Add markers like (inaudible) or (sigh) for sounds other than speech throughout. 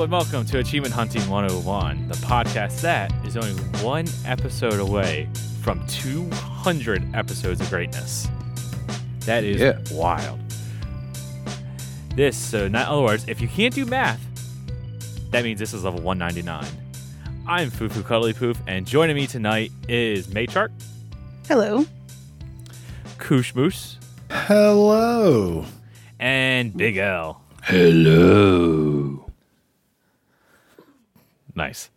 Hello and welcome to Achievement Hunting 101, the podcast that is only one episode away from 200 episodes of greatness. That is Yeah. wild. This, so in other words, if you can't do math, that means this is level 199. I'm Fufu Cuddly Poof, and joining me tonight is Maychart, Hello. Koosh Moose, Hello. and Big L. Hello. Nice.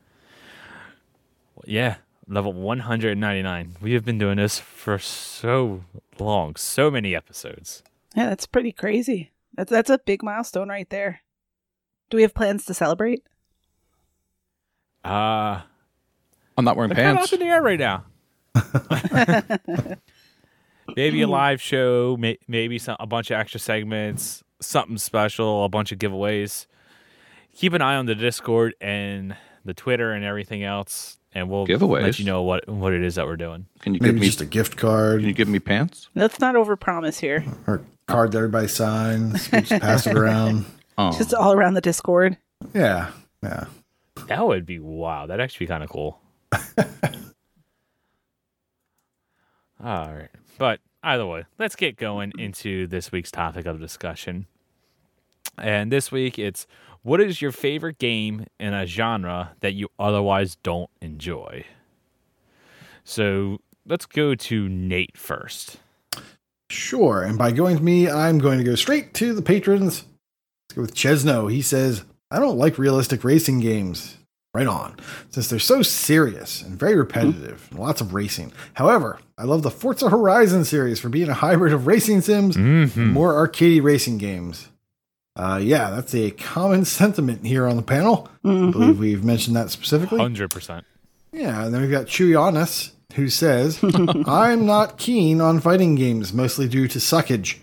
Yeah, level 199. We have been doing this for so long, so many episodes. Yeah, that's pretty crazy. That's that's a big milestone right there. Do we have plans to celebrate? Uh, I'm not wearing they're kind of pants. up in the air right now. (laughs) maybe a live show, may- maybe some, a bunch of extra segments, something special, a bunch of giveaways. Keep an eye on the Discord and the Twitter and everything else, and we'll let you know what what it is that we're doing. Can you give me? just a gift card Can you give me pants? Let's not overpromise here. or a card that everybody signs. We just pass it around. (laughs) Oh, Just all around the Discord. Yeah. Yeah. That would be wow. That'd actually be kind of cool. (laughs) All right. But either way, let's get going into this week's topic of discussion. And this week it's what is your favorite game in a genre that you otherwise don't enjoy? So let's go to Nate first. Sure. And by going to me, I'm going to go straight to the patrons. Let's go with Chesno. He says, I don't like realistic racing games. Right on. Since they're so serious and very repetitive and lots of racing. However, I love the Forza Horizon series for being a hybrid of racing sims Mm-hmm. and more arcadey racing games. Uh, yeah, that's a common (laughs) sentiment here on the panel. I Mhm. believe we've mentioned that specifically. 100%. Yeah, and then we've got Chewy Honest, who says, (laughs) I'm not keen on fighting games, mostly due to suckage.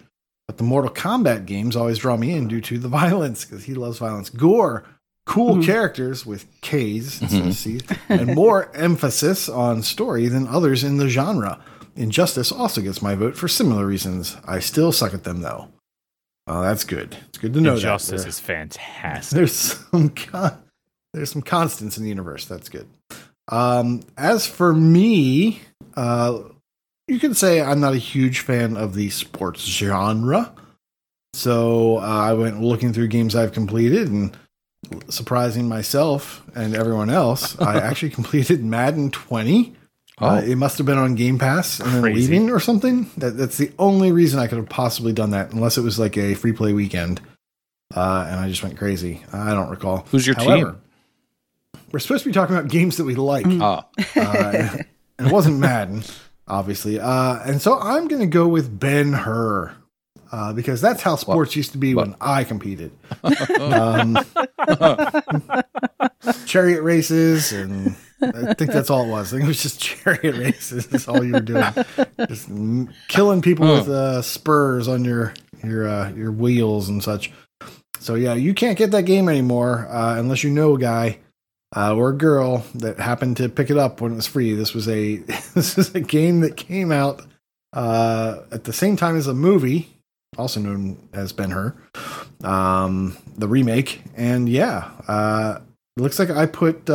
But the Mortal Kombat games always draw me in due to the (laughs) violence, because he loves violence. Gore, cool characters with K's instead of C's, and more emphasis on story than others in the genre. Injustice also gets my vote for similar reasons. I still suck at them, though. Oh, that's good. It's good to know Injustice is fantastic. There's some con- there's some constants in the universe. That's good. Um, as for me, uh, you can say I'm not a huge fan of the sports genre. So uh, I went looking through games I've completed and surprising myself and everyone else, I (laughs) actually completed Madden 20. Oh. Uh, it must have been on Game Pass and then Crazy. leaving or something. That, that's the only reason I could have possibly done that, unless it was like a free play weekend. Uh, and I just went crazy. I don't recall. Who's your However, team? We're supposed to be talking about games that we like. Ah, Uh, and it wasn't Madden, obviously. Uh, and so I'm going to go with Ben Hur. Uh, because that's how sports used to be when I competed. (laughs) um, (laughs) chariot races, and I think that's all it was. I think it was just (laughs) chariot races. That's all you were doing, (laughs) just killing people with uh, spurs on your your uh, your wheels and such. So yeah, you can't get that game anymore uh, unless you know a guy uh, or a girl that happened to pick it up when it was free. This was a (laughs) this is a game that came out uh, at the same time as a movie, also known as Ben Hur, um, the remake. And yeah, uh, it looks like I put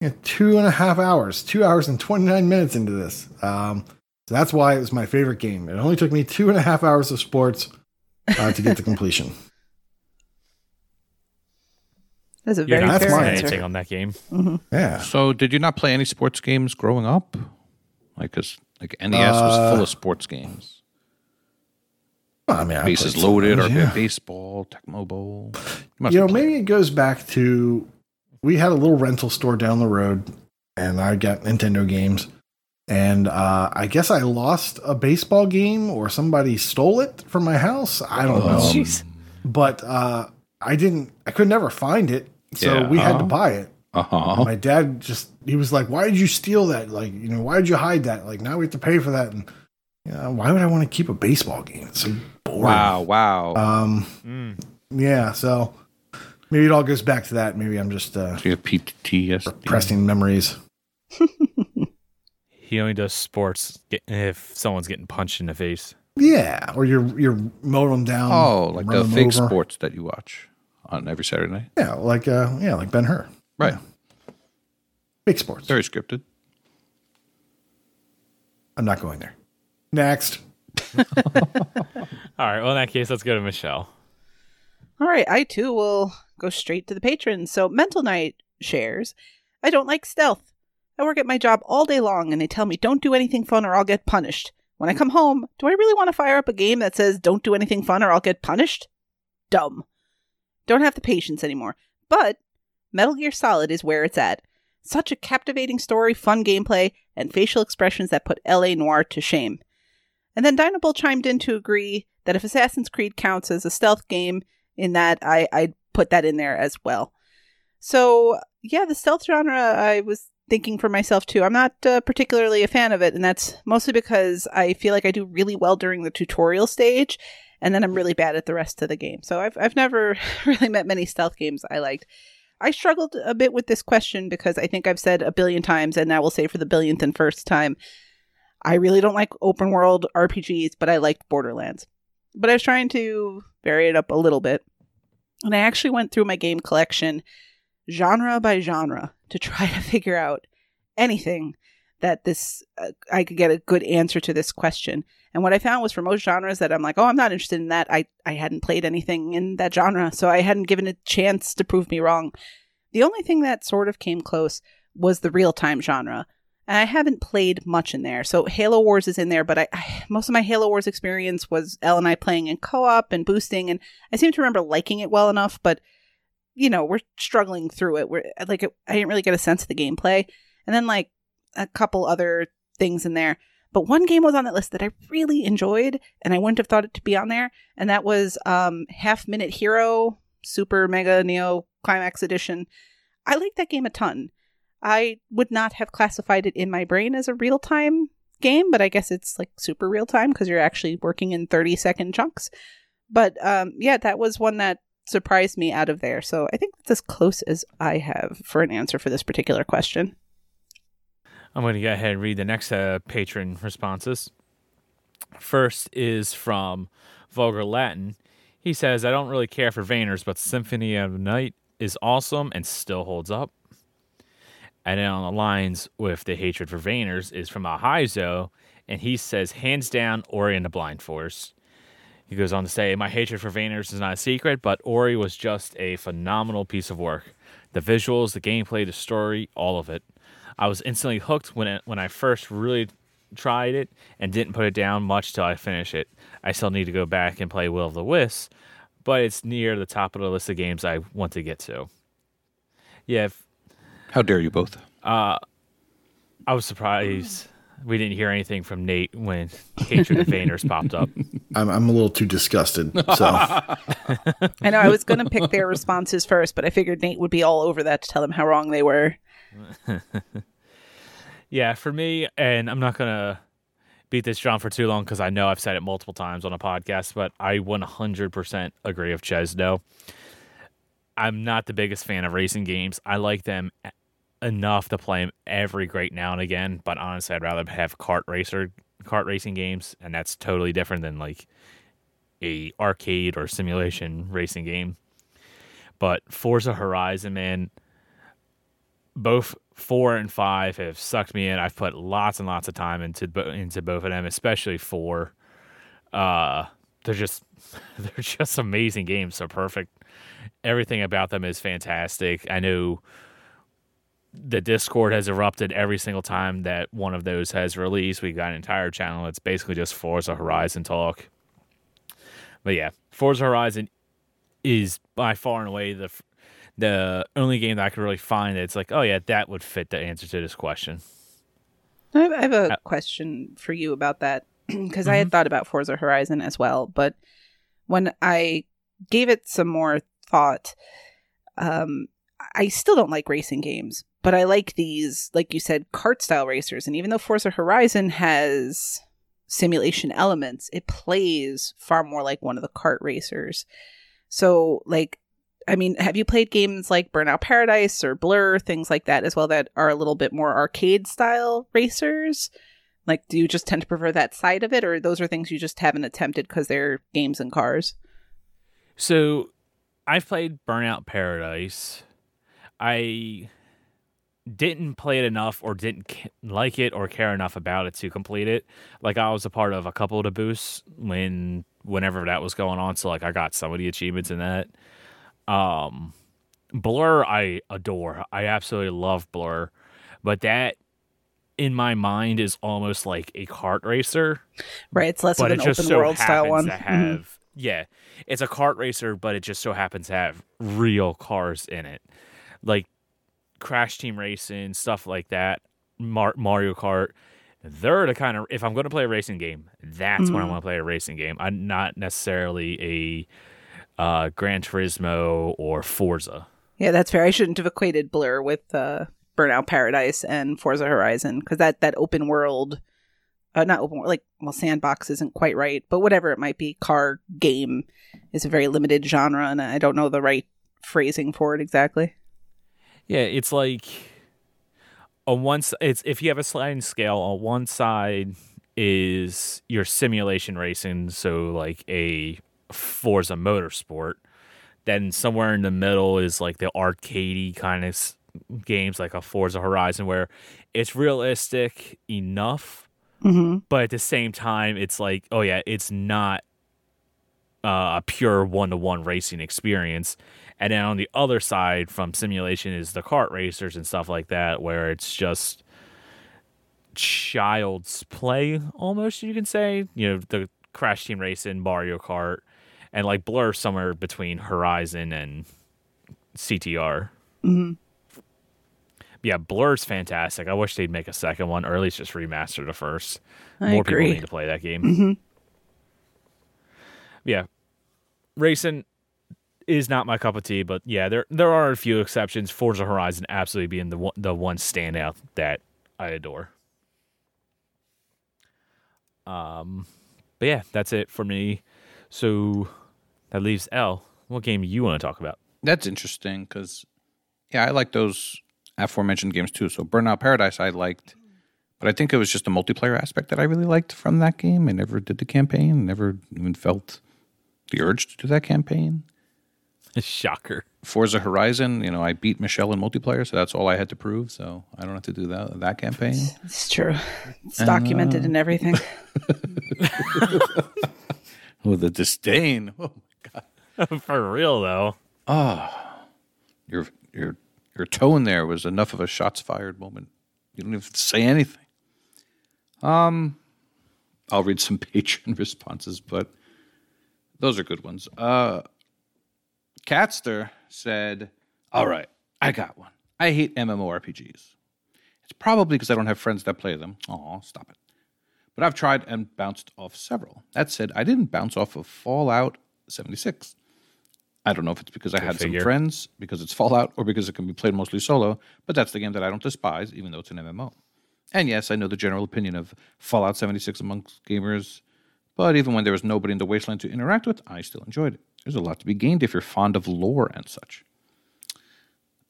yeah, two and a half hours, two hours and twenty nine minutes into this. Um, so that's why it was my favorite game. It only took me two and a half hours of sports uh, to get to completion. (laughs) That's a You're very not that's fair mine. answer. anything on that game. Yeah. so did you not play any sports games growing up? Like, cause like NES Uh, was full of sports games. Well, I mean, I Bases played loaded, of or yeah. baseball, Tecmo Bowl. You, you know, have played. maybe it goes back to we had a little rental store down the road, and I got Nintendo games. And uh, I guess I lost a baseball game, or somebody stole it from my house. I don't know, Um, Jeez. but uh, I didn't. I could never find it, so Yeah. we had to Uh-huh. buy it. Uh-huh. My dad just he was like, "Why did you steal that? Like, you know, why did you hide that? Like, now we have to pay for that." And you know, why would I want to keep a baseball game? It's so boring. Wow, wow. Um, Mm. yeah, so maybe it all goes back to that. Maybe I'm just uh, so you have PTSD. repressing memories. (laughs) He only does sports if someone's getting punched in the face. Yeah, or you're you're mowing them down. Oh, like the run them fake over. sports that you watch on every Saturday night. Yeah, like uh, yeah, like Ben Hur. Right. Big sports. Very scripted. I'm not going there. Next. (laughs) All right. Well, in that case, let's go to Michelle. All right, I too will go straight to the patrons. So, Mental Night shares I don't like stealth. I work at my job all day long and they tell me don't do anything fun or I'll get punished. When I come home, do I really want to fire up a game that says don't do anything fun or I'll get punished? Dumb. Don't have the patience anymore. But Metal Gear Solid is where it's at. Such a captivating story, fun gameplay, and facial expressions that put LA Noire to shame. And then Dynabull chimed in to agree that if Assassin's Creed counts as a stealth game, in that I, I'd put that in there as well. So, yeah, the stealth genre, I was thinking for myself too. I'm not uh, particularly a fan of it, and that's mostly because I feel like I do really well during the tutorial stage, and then I'm really bad at the rest of the game. So I've I've never (laughs) really met many stealth games I liked. I struggled a bit with this question because I think I've said a billion times, and I will say for the billionth and first time, I really don't like open world RPGs, but I liked Borderlands. But I was trying to vary it up a little bit, and I actually went through my game collection genre by genre to try to (laughs) figure out anything that this uh, I could get a good answer to this question. And what I found was for most genres that I'm like, oh, I'm not interested in that. I I hadn't played anything in that genre, so I hadn't given a chance to prove me wrong. The only thing that sort of came close was the real time genre. And I haven't played much in there. So Halo Wars is in there, but I, I most of my Halo Wars experience was Elle and I playing in co-op and boosting and I seem to remember liking it well enough, but you know, we're struggling through it. We're like, I didn't really get a sense of the gameplay. And then like a couple other things in there. But one game was on that list that I really enjoyed, and I wouldn't have thought it to be on there, and that was um, Half Minute Hero Super Mega Neo Climax Edition. I like that game a ton. I would not have classified it in my brain as a real time game, but I guess it's like super real time because you're actually working in 30 second chunks. But um, yeah, that was one that surprised me out of there. So I think that's as close as I have for an answer for this particular question. I'm going to go ahead and read the next uh, patron responses. First is from Vulgar Latin. He says, I don't really care for Vayners, but Symphony of Night is awesome and still holds up. And then on the lines with the hatred for Vayners is from Ahizo, and he says, hands down, Ori and the Blind Forest. He goes on to say, My hatred for Vayners is not a secret, but Ori was just a phenomenal piece of work. The visuals, the gameplay, the story, all of it. I was instantly hooked when it, when I first really tried it and didn't put it down much till I finish it. I still need to go back and play Will of the Wisps, but it's near the top of the list of games I want to get to. Yeah, How dare you both? uh, I was surprised we didn't hear anything from Nate when Hatred of Vayners popped up. (laughs) I'm, I'm a little too disgusted. So (laughs) I know I was going to pick their responses first, but I figured Nate would be all over that to tell them how wrong they were. (laughs) Yeah, for me, and I'm not gonna beat this drum for too long because I know I've said it multiple times on a podcast, but I 100% agree with Chesno. I'm not the biggest fan of racing games. I like them enough to play them every great now and again, but honestly, I'd rather have kart racer kart racing games, and that's totally different than like a arcade or simulation (laughs) racing game. But Forza Horizon, man, both four and five have sucked me in. I've put lots and lots of time into into both of them, especially four. Uh, they're just (laughs) they're just amazing games. So perfect. Everything about them is fantastic. I know the Discord has erupted every single time that one of those has released. We've got an entire channel. It's basically just Forza Horizon talk. But yeah, Forza Horizon is by far and away the the only game that I could really find that's like, oh yeah, that would fit the answer to this question. I have, a Uh, question for you about that (clears throat) because I had thought about Forza Horizon as well, but when I gave it some more thought, um, I still don't like racing games, but I like these, like you said, kart style racers. And even though Forza Horizon has simulation elements, it plays far more like one of the kart racers. So, like, I mean, have you played games like Burnout Paradise or Blur, things like that as well, that are a little bit more arcade style racers? Like, do you just tend to prefer that side of it, or those are things you just haven't attempted because they're games and cars? So I've played Burnout Paradise. I didn't play it enough or didn't like it or care enough about it to complete it. Like I was a part of a couple of the boosts when whenever that was going on, so like I got some of the achievements in that. Um Blur I adore. I absolutely love Blur. But that in my mind is almost like a kart racer Right. It's less of an open so world style one. to (laughs) Mhm. yeah it's a kart racer but it just so happens to have real cars in it like crash team racing stuff like that Mar- mario kart they're the kind of if i'm going to play a racing game that's when i Mhm. want to play a racing game i'm not necessarily a uh, gran turismo or forza Yeah, that's fair. I shouldn't have equated Blur with uh, Burnout Paradise and Forza Horizon because that that open world, uh, not open world, like well, sandbox isn't quite right, but whatever it might be, car game is a very limited genre, and I don't know the right phrasing for it exactly. Yeah, it's like on one it's if you have a sliding scale on one side is your simulation racing, so like a Forza Motorsport. Then somewhere in the middle is like the arcadey kind of games, like a Forza Horizon, where it's realistic enough, Mm-hmm. but at the same time, it's like, oh yeah, it's not uh, a pure one to one racing experience. And then on the other side from simulation is the kart racers and stuff like that, where it's just child's play almost, you can say. You know, the Crash Team Racing, Mario Kart, and like Blur somewhere between Horizon and CTR. Mm-hmm. Yeah, Blur's fantastic. I wish they'd make a second one, or at least just remaster the first. I More people agree. need to play that game. Mm-hmm. yeah, racing is not my cup of tea, but yeah, there there are a few exceptions. Forza Horizon absolutely being the one, the one standout that I adore. Um, but yeah, that's it for me. So that leaves L. What game you want to talk about? That's interesting because, yeah, I like those aforementioned games too. So Burnout Paradise I liked, but I think it was just the multiplayer aspect that I really liked from that game. I never did the campaign, never even felt the urge to do that campaign. (laughs) Shocker. Forza Horizon, you know, I beat Michelle in multiplayer, so that's all I had to prove. So I don't have to do that that campaign. It's true. It's documented and everything. (laughs) Oh, the disdain! Oh my god! (laughs) for real though. Your your your tone there was enough of a shots fired moment. You don't even say anything. Um, I'll read some Patreon responses, but those are good ones. Uh, Catster said, "All right, I got one. I hate MMORPGs. It's probably because I don't have friends that play them. Aw, stop it. But I've tried and bounced off several. That said, I didn't bounce off of Fallout 76. I don't know if it's because I had figure. some friends, because it's Fallout, or because it can be played mostly solo, but that's the game that I don't despise, even though it's an MMO. And yes, I know the general opinion of Fallout 76 amongst gamers, but even when there was nobody in the wasteland to interact with, I still enjoyed it. There's a lot to be gained if you're fond of lore and such.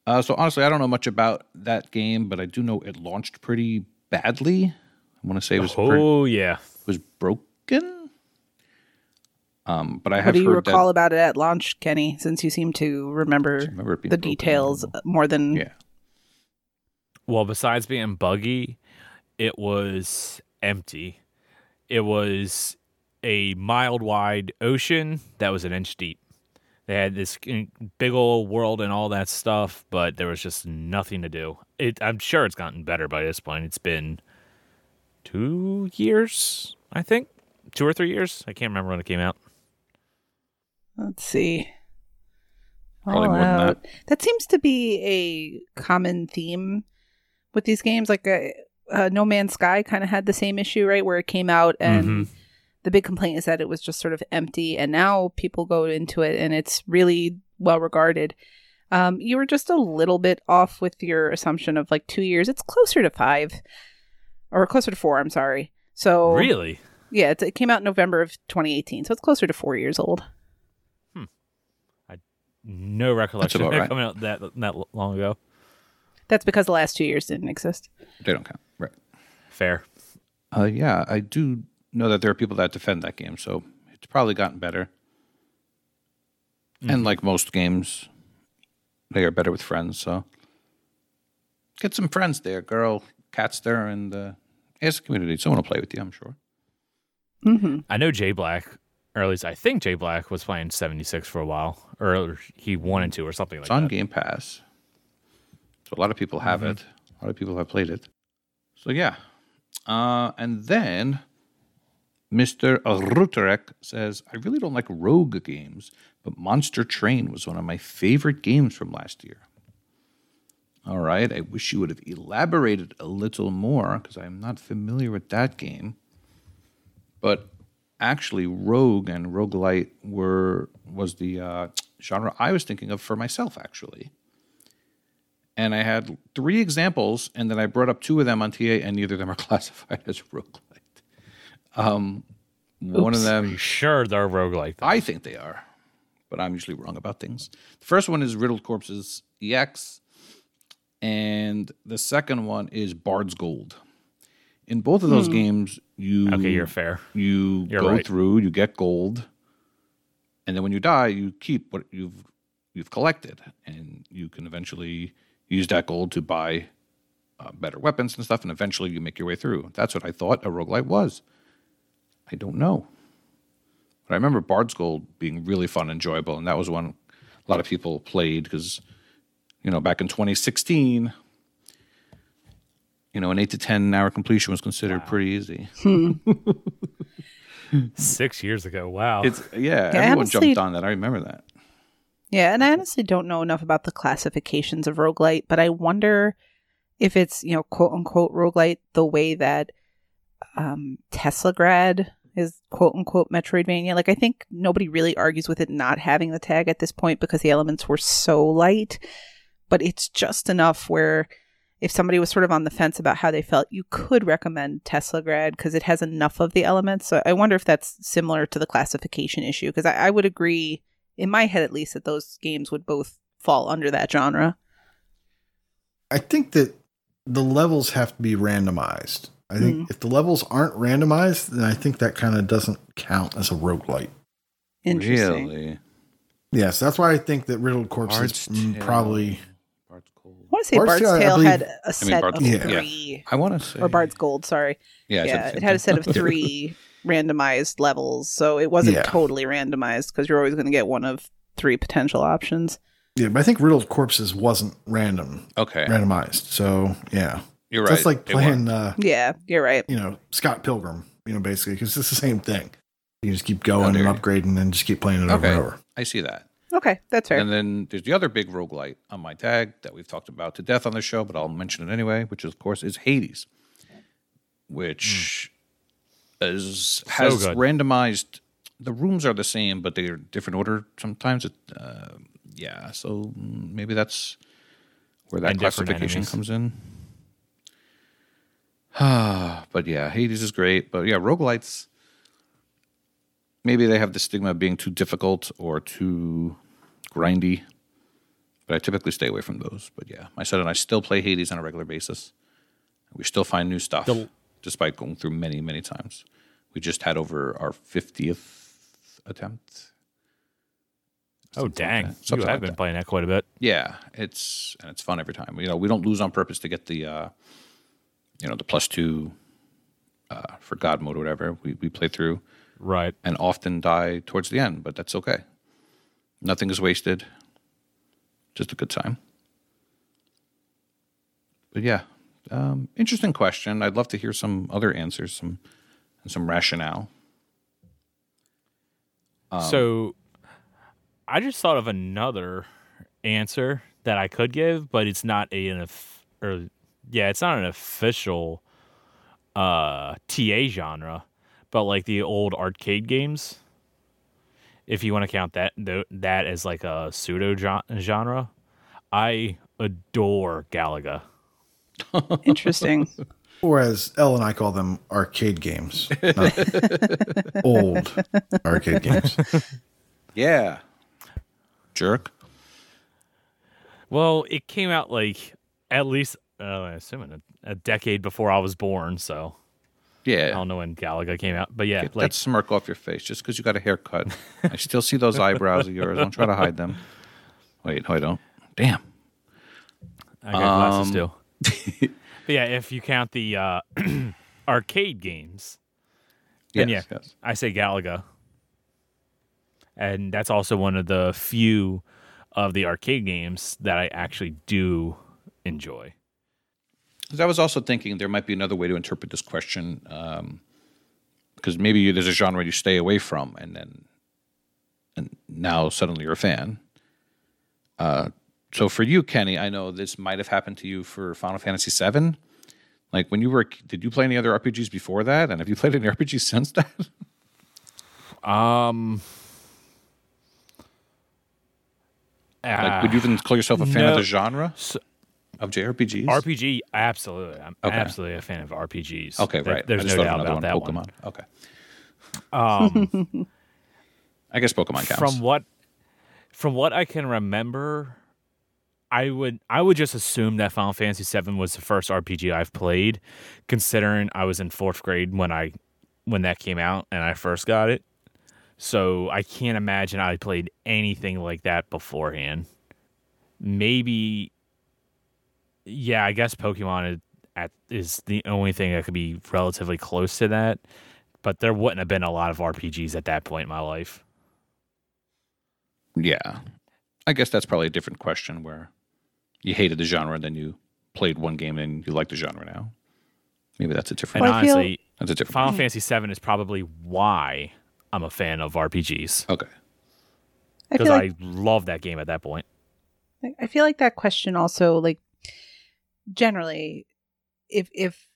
Uh, so honestly, I don't know much about that game, but I do know it launched pretty badly. I want to say it was pretty- Oh yeah. was broken. Um, but I have. What do you heard recall that. about it at launch, Kenny? Since you seem to remember, remember the broken. details more than Yeah, Well, besides being buggy, it was empty. It was a mild wide ocean that was an inch deep. They had this big old world and all that stuff, but there was just nothing to do. It, I'm sure it's gotten better by this point. It's been two years, I think, two or three years. I can't remember when it came out. Let's see. Probably more than Fallout. That seems to be a common theme with these games. Like uh, uh, No Man's Sky kind of had the same issue, right? Where it came out and Mhm. The big complaint is that it was just sort of empty, and now people go into it and it's really well regarded. Um, you were just a little bit off with your assumption of like two years. It's closer to five, or closer to four. I'm sorry. So Really? yeah, it's, it came out in November of 2018, so it's closer to four years old. Hmm. I no recollection of it right. coming out that that long ago. That's because the last two years didn't exist. they don't count. Right. Fair. Uh, yeah, I do know that there are people that defend that game, so it's probably gotten better. And like most games, they are better with friends. So get some friends there, girl, cats there, and uh, ask the community. Someone will play with you, I'm sure. hmm I know Jay Black, or at least I think Jay Black was playing 76 for a while, or he wanted to, or something like that. It's on that. Game Pass. So a lot of people have it. A lot of people have played it. So yeah. Uh, and then Mr. Ruterek says, I really don't like rogue games, but Monster Train was one of my favorite games from last year. All right. I wish you would have elaborated a little more because I'm not familiar with that game. But actually, Rogue and Roguelite were was the uh, genre I was thinking of for myself, actually. And I had three examples, and then I brought up two of them on TA, and neither of them are (laughs) classified as roguelite. Um, one of Oops. them Sure, they're roguelike. though. I think they are, but I'm usually wrong about things. The first one is Riddled Corpses EX, and the second one is Bard's Gold. In both of those games, you Okay, you're fair. you You're go right. through, you get gold, and then when you die, you keep what you've you've collected, and you can eventually use that gold to buy uh, better weapons and stuff, and eventually you make your way through. That's what I thought a roguelite was. I don't know. But I remember Bard's Gold being really fun and enjoyable, and that was one a lot of people played because, you know, back in 2016, you know, an eight to 10 hour completion was considered pretty easy. (laughs) Six years ago. Wow. It's yeah, Yeah, everyone honestly- jumped on that. I remember that. Yeah, and I honestly don't know enough about the classifications of roguelite, but I wonder if it's, you know, quote unquote roguelite the way that um Teslagrad is quote unquote Metroidvania. Like I think nobody really argues with it not having the tag at this point because the elements were so light, but it's just enough where if somebody was sort of on the fence about how they felt, you could recommend Teslagrad because it has enough of the elements. So I wonder if that's similar to the classification issue because I, I would agree in my head at least that those games would both fall under that genre. I think that the levels have to be randomized. I think if the levels aren't randomized, then I think that kind of doesn't count as a roguelite. Interesting. Really? Yes, that's why I think that Riddled Corpse Bard's is mm, Tale. probably. Bard's Gold. I want to say Bard's Bard's, Tale, believe- had a set Bard's of Gold, yeah. three, I want to say or Bard's Gold. Sorry, Yeah, yeah, it had a set of (laughs) three randomized levels, so it wasn't Yeah. totally randomized because you're always going to get one of three potential options. Yeah, but I think Riddled Corpses wasn't random, okay, randomized. So yeah, you're right. that's like playing, uh, Yeah, you're right. you know, Scott Pilgrim. You know, basically, because it's the same thing. You just keep going and upgrading and just keep playing it over Okay, and over. I see that. Okay, that's fair. And then there's the other big roguelite on my tag that we've talked about to death on the show, but I'll mention it anyway, which of course is Hades, which is has good. randomized. The rooms are the same, but they're different order sometimes. It, uh, yeah, so mm, maybe that's where that And different classification comes in. (sighs) but yeah, Hades is great. But yeah, roguelites, maybe they have the stigma of being too difficult or too grindy. But I typically stay away from those. But yeah, my son and I still play Hades on a regular basis. We still find new stuff, The- despite going through many, many times. We just had over our 50th attempt. oh, Something like dang. you have like been that. playing that quite a bit. Yeah, it's and it's fun every time. You know, we don't lose on purpose to get the, uh, you know, the plus two uh, for God mode or whatever. We we play through Right. and often die towards the end, but that's okay. Nothing is wasted. Just a good time. But yeah, um, interesting question. I'd love to hear some other answers, some and some rationale. Um, so I just thought of another answer that I could give, but it's not a, an or yeah, it's not an official uh TA genre, but like the old arcade games. If you want to count that tho- that as like a pseudo genre, I adore Galaga. (laughs) Interesting. Whereas as Elle and I call them, arcade games. not (laughs) old arcade games. Yeah, jerk. Well, it came out like at least uh, I assume a, a decade before I was born, so yeah, I don't know when Galaga came out, but yeah, Get like that smirk off your face just because you got a haircut. I still see those eyebrows of yours. Don't try to hide them. Wait, no, I don't. Damn. I got glasses Um, too. (laughs) but yeah, if you count the uh, (clears throat) arcade games, Yes, And yeah. yes. I say Galaga. And that's also one of the few of the arcade games that I actually do enjoy. 'Cause I was also thinking there might be another way to interpret this question, because maybe you- there's a genre you stay away from, and then, and now suddenly you're a fan. Uh, so for you, Kenny, I know this might have happened to you for Final Fantasy VII. Like when you were, did you play any other RPGs before that? And have you played any RPGs (laughs) since that? Um, like, would you even call yourself a fan of the genre So- of JRPGs? RPG? Absolutely. I'm Okay. absolutely a fan of RPGs. Okay, There- right. There's no doubt about that one. one. Okay. Um, (laughs) I guess Pokemon counts. from what from what I can remember, I would I would just assume that Final Fantasy VII was the first RPG I've played, considering I was in fourth grade when I when that came out and I first got it. So I can't imagine I played anything like that beforehand. Maybe, yeah, I guess Pokemon is, at, is the only thing that could be relatively close to that. But there wouldn't have been a lot of RPGs at that point in my life. Yeah. I guess that's probably a different question where you hated the genre and then you played one game and you like the genre now. Maybe that's a different And Well, I feel- honestly, that's a different Final Fantasy VII is probably why I'm a fan of RPGs Okay. Because I like love that game at that point. I feel like that question also like generally if if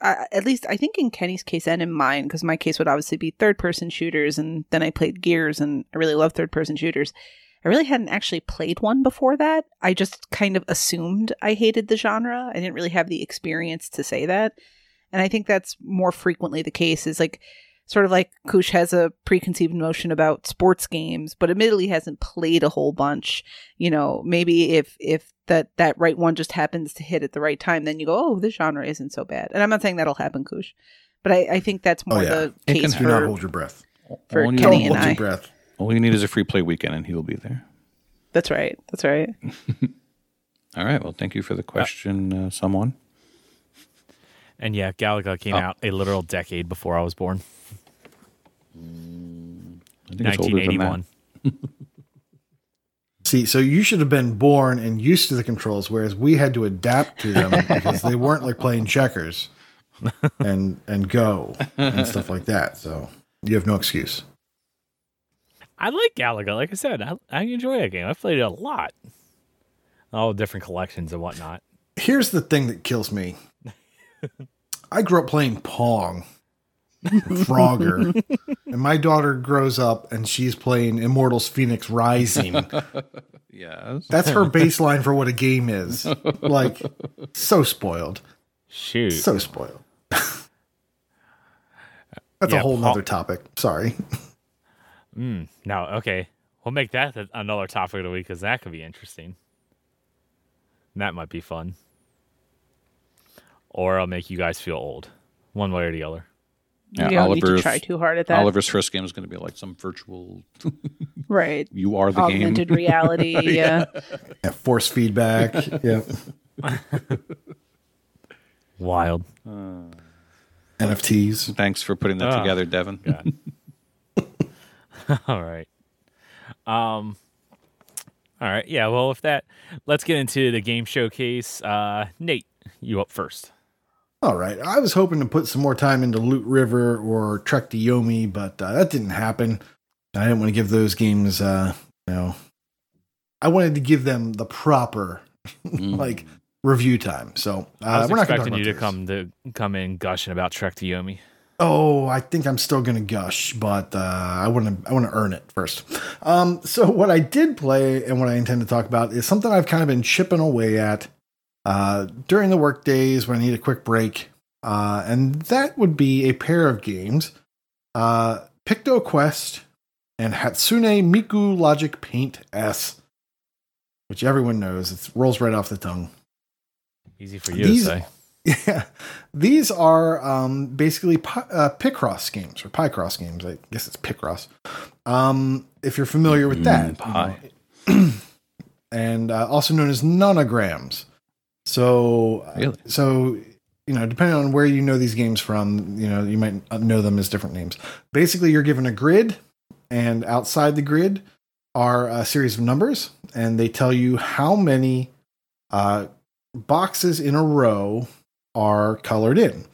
uh, at least I think in Kenny's case and in mine because my case would obviously be third person shooters and then I played Gears and I really love third person shooters. I really hadn't actually played one before that. I just kind of assumed I hated the genre. I didn't really have the experience to say that. And I think that's more frequently the case is like sort of like Kush has a preconceived notion about sports games, but admittedly hasn't played a whole bunch. You know, maybe if if that that right one just happens to hit at the right time, then you go, oh, this genre isn't so bad. And I'm not saying that'll happen, Kush, but I, I think that's more Oh, yeah. the It case can Do not hold your breath. for all, you Kenny need, and Hold I. your breath. all you need is a free play weekend and he will be there. That's right. That's right. (laughs) All right. Well, thank you for the question, uh, someone. And yeah, Galaga came Oh. out a literal decade before I was born, I think it's older than that. 1981. (laughs) See, so you should have been born and used to the controls, whereas we had to adapt to them (laughs) because they weren't like playing checkers and and go and stuff like that. So you have no excuse. I like Galaga. Like I said, I, I enjoy that game. I've played it a lot. All different collections and whatnot. Here's the thing that kills me. I grew up playing Pong, Frogger, (laughs) and my daughter grows up and she's playing Immortals Fenyx Rising. (laughs) Yes. That's her (laughs) baseline for what a game is. Like, so spoiled. Shoot. So spoiled. That's Yeah, a whole Pong- nother topic. Sorry. Mm, no, okay. We'll make that another topic of the week because that could be interesting. That might be fun. Or I'll make you guys feel old, one way or the other. Yeah, you don't need to Oliver's- try too hard at that. Oliver's first game is going to be like some virtual. (laughs) right. You are the game. Augmented reality. (laughs) yeah. Yeah, force feedback. (laughs) yeah. Wild. NFTs. Thanks for putting that Ah. together, Devin. God. all right. Um. All right. Yeah. Well, if that, let's get into the game showcase. Uh, Nate, you up first. All right. I was hoping to put some more time into Loot River or Trek to Yomi, but uh, that didn't happen. I didn't want to give those games, uh, you know, I wanted to give them the proper, (laughs) like, review time. So uh, I was we're not going expecting you to those. come to come in gushing about Trek to Yomi. Oh, I think I'm still going to gush, but uh, I want to I want to earn it first. Um, so what I did play and what I intend to talk about is something I've kind of been chipping away at uh, during the work days when I need a quick break, uh, and that would be a pair of games, uh, Picto Quest and Hatsune Miku Logic Paint S, which everyone knows it rolls right off the tongue. Easy for you These- to say. (laughs) Yeah, these are um, basically pi- uh, Picross games or Picross games. I guess it's Picross. Um, if you're familiar with that, Mm, pie. (clears throat) and uh, also known as nonograms. So, uh, Really? so you know, depending on where you know these games from, you know, you might know them as different names. Basically, you're given a grid, and outside the grid are a series of numbers, and they tell you how many uh, boxes in a row are colored in.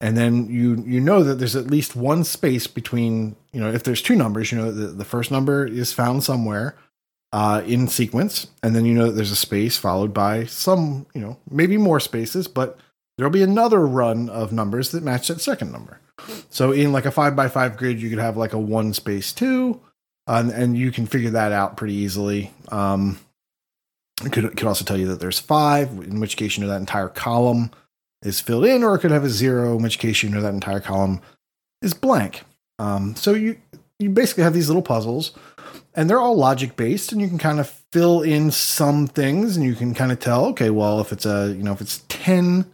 And then you you know that there's at least one space between you know if there's two numbers you know the, the first number is found somewhere uh, in sequence, and then you know that there's a space followed by some, you know, maybe more spaces, but there'll be another run of numbers that match that second number. So in like a five by five grid, you could have like a one space two, and, and you can figure that out pretty easily. Um, it could it could also tell you that there's five, in which case you know that entire column is filled in, or it could have a zero, in which case you know that entire column is blank. Um, so you you basically have these little puzzles and they're all logic based and you can kind of fill in some things and you can kind of tell okay well if it's a you know if it's 10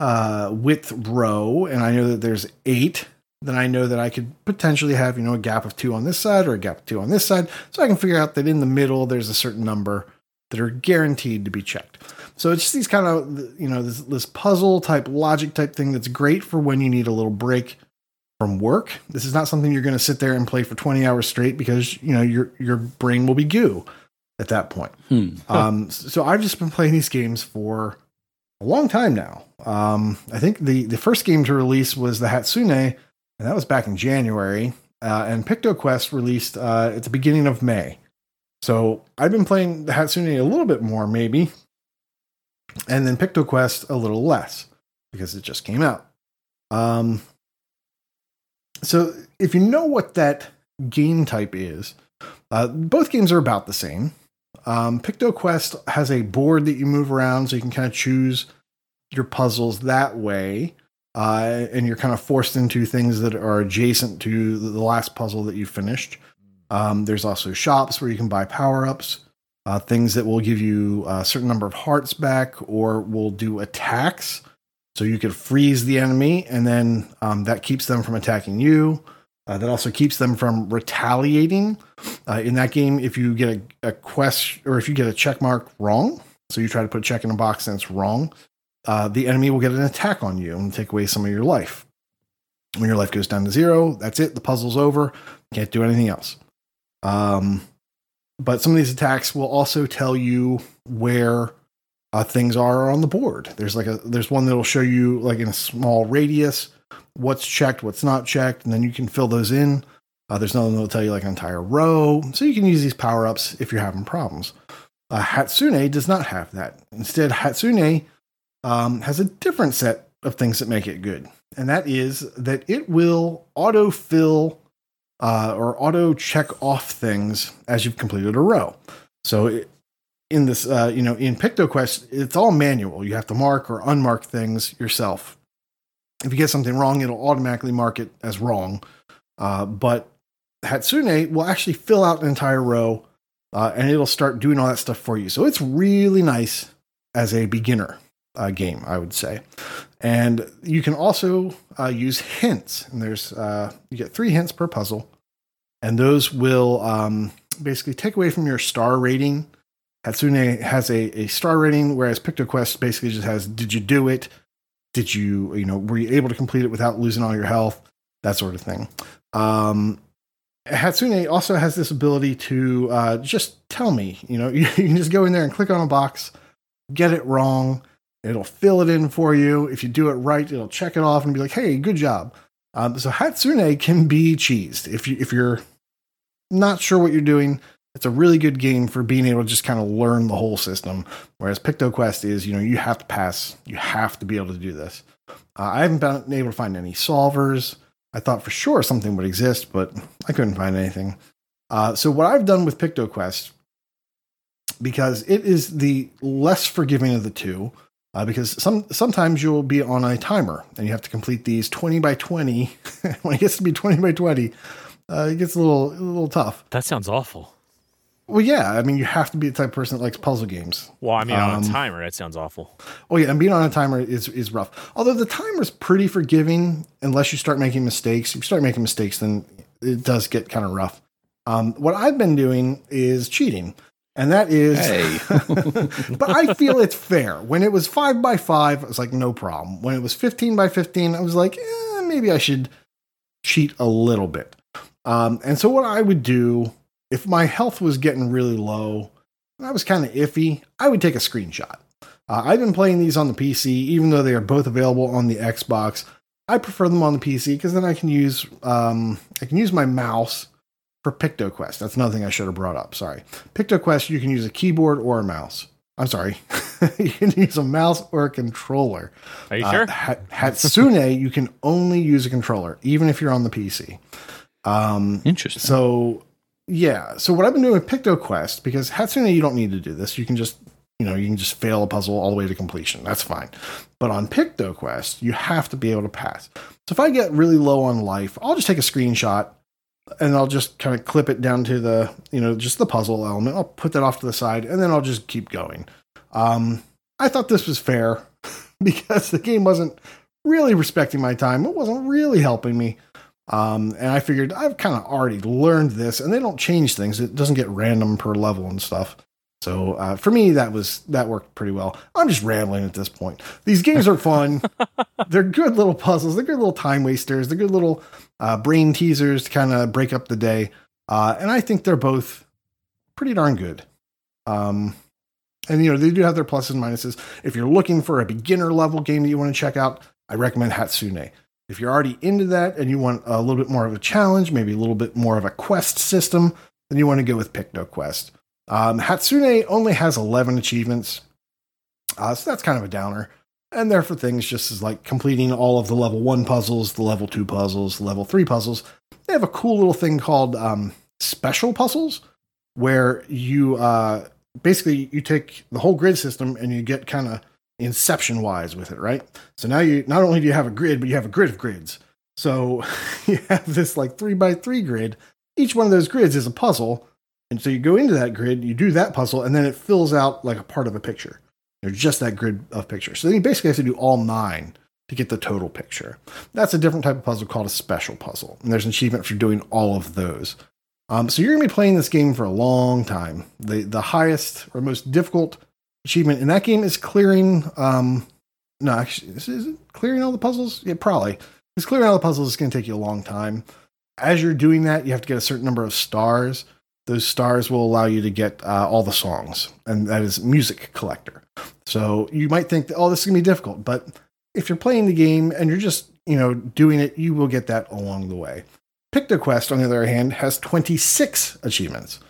uh width row and i know that there's eight then i know that i could potentially have you know a gap of two on this side or a gap of two on this side. So i can figure out that in the middle there's a certain number that are guaranteed to be checked. So it's just these kind of you know this, this puzzle type logic type thing that's great for when you need a little break from work. This is not something you're going to sit there and play for 20 hours straight because you know your your brain will be goo at that point. Hmm. Um, so I've just been playing these games for a long time now. Um, I think the the first game to release was the Hatsune, and that was back in January. Uh, and PictoQuest released uh, at the beginning of May. So I've been playing the Hatsune a little bit more, maybe, and then PictoQuest a little less because it just came out. Um, so if you know what that game type is, uh, both games are about the same. Um, PictoQuest has a board that you move around, so you can kind of choose your puzzles that way, uh, and you're kind of forced into things that are adjacent to the last puzzle that you finished. Um, there's also shops where you can buy power ups, uh, things that will give you a certain number of hearts back, or will do attacks. So you could freeze the enemy, and then um, that keeps them from attacking you. Uh, that also keeps them from retaliating. Uh, in that game, if you get a, a quest or if you get a check mark wrong, so you try to put a check in a box and it's wrong, uh, the enemy will get an attack on you and take away some of your life. When your life goes down to zero, that's it. The puzzle's over. Can't do anything else. Um, but some of these attacks will also tell you where uh, things are on the board. There's like a there's one that'll show you like in a small radius what's checked, what's not checked, and then you can fill those in. Uh, there's another that'll tell you like an entire row, so you can use these power ups if you're having problems. Uh, Hatsune does not have that. Instead, Hatsune um, has a different set of things that make it good, and that is that it will autofill uh, or auto check off things as you've completed a row. So it, in this, uh, you know, in PictoQuest, it's all manual. You have to mark or unmark things yourself. If you get something wrong, it'll automatically mark it as wrong. Uh, but Hatsune will actually fill out an entire row uh, and it'll start doing all that stuff for you. So it's really nice as a beginner uh, game, I would say. And you can also uh, use hints. And there's, uh, you get three hints per puzzle. And those will um, basically take away from your star rating. Hatsune has a, a star rating, whereas PictoQuest basically just has did you do it? Did you, you know, were you able to complete it without losing all your health? That sort of thing. Um, Hatsune also has this ability to uh, just tell me, you know, you, (laughs) you can just go in there and click on a box, get it wrong, it'll fill it in for you. If you do it right, it'll check it off and be like, hey, good job. Um, so Hatsune can be cheesed. If you if you're not sure what you're doing, it's a really good game for being able to just kind of learn the whole system. Whereas PictoQuest is, you know, you have to pass, you have to be able to do this. Uh, I haven't been able to find any solvers. I thought for sure something would exist, but I couldn't find anything. Uh, so what I've done with PictoQuest, because it is the less forgiving of the two, uh, because some sometimes you'll be on a timer and you have to complete these twenty by twenty. (laughs) when it gets to be twenty by twenty, uh, it gets a little a little tough. That sounds awful. Well, yeah. I mean, you have to be the type of person that likes puzzle games. Well, I mean, on Um, a timer, that sounds awful. Oh yeah, and being on a timer is is rough. Although the timer's pretty forgiving unless you start making mistakes. If you start making mistakes, then it does get kind of rough. Um, what I've been doing is cheating, and that is. Hey. (laughs) but I feel it's fair. When it was five by five, I was like, no problem. When it was fifteen by fifteen, I was like, eh, maybe I should cheat a little bit. Um, and so what I would do if my health was getting really low, and I was kind of iffy, I would take a screenshot. Uh, I've been playing these on the PC, even though they are both available on the Xbox. I prefer them on the PC because then I can use um, I can use my mouse for PictoQuest. That's another thing I should have brought up. Sorry, PictoQuest. You can use a keyboard or a mouse. I'm sorry, (laughs) you can use a mouse or a controller. Are you Uh, sure? Ha- Hatsune, you can only use a controller, even if you're on the PC. Um, Interesting. so yeah, so what I've been doing with PictoQuest because Hatsune, you don't need to do this. You can just you know you can just fail a puzzle all the way to completion. That's fine. But on PictoQuest, you have to be able to pass. So if I get really low on life, I'll just take a screenshot and I'll just kind of clip it down to the you know just the puzzle element. I'll put that off to the side and then I'll just keep going. Um, I thought this was fair (laughs) because the game wasn't really respecting my time. It wasn't really helping me. Um, and I figured I've kind of already learned this, and they don't change things. It doesn't get random per level and stuff. So uh, for me, that was that worked pretty well. I'm just rambling at this point. These games are fun. (laughs) they're good little puzzles. They're good little time wasters. They're good little uh, brain teasers to kind of break up the day. Uh, and I think they're both pretty darn good. Um, and you know they do have their pluses and minuses. If you're looking for a beginner level game that you want to check out, I recommend Hatsune. If you're already into that and you want a little bit more of a challenge, maybe a little bit more of a quest system, then you want to go with PictoQuest. Um, Hatsune only has 11 achievements, uh, so that's kind of a downer. And they're for things just as like completing all of the level one puzzles, the level two puzzles, the level three puzzles. They have a cool little thing called um, special puzzles, where you uh, basically you take the whole grid system and you get kind of inception wise with it, right? So now you not only do you have a grid, but you have a grid of grids. So (laughs) you have this like three by three grid. Each one of those grids is a puzzle. And so you go into that grid, you do that puzzle, and then it fills out like a part of a picture. There's just that grid of pictures. So then you basically have to do all nine to get the total picture. That's a different type of puzzle called a special puzzle. And there's an achievement for doing all of those. Um, so you're going to be playing this game for a long time. The, the highest or most difficult achievement in that game is clearing. Um, no, actually, is, it clearing all the puzzles? Yeah, probably. Because clearing all the puzzles is going to take you a long time. As you're doing that, you have to get a certain number of stars. Those stars will allow you to get uh, all the songs, and that is music collector. So you might think, that, oh, this is going to be difficult, but if you're playing the game and you're just you know doing it, you will get that along the way. PictoQuest, on the other hand, has 26 achievements,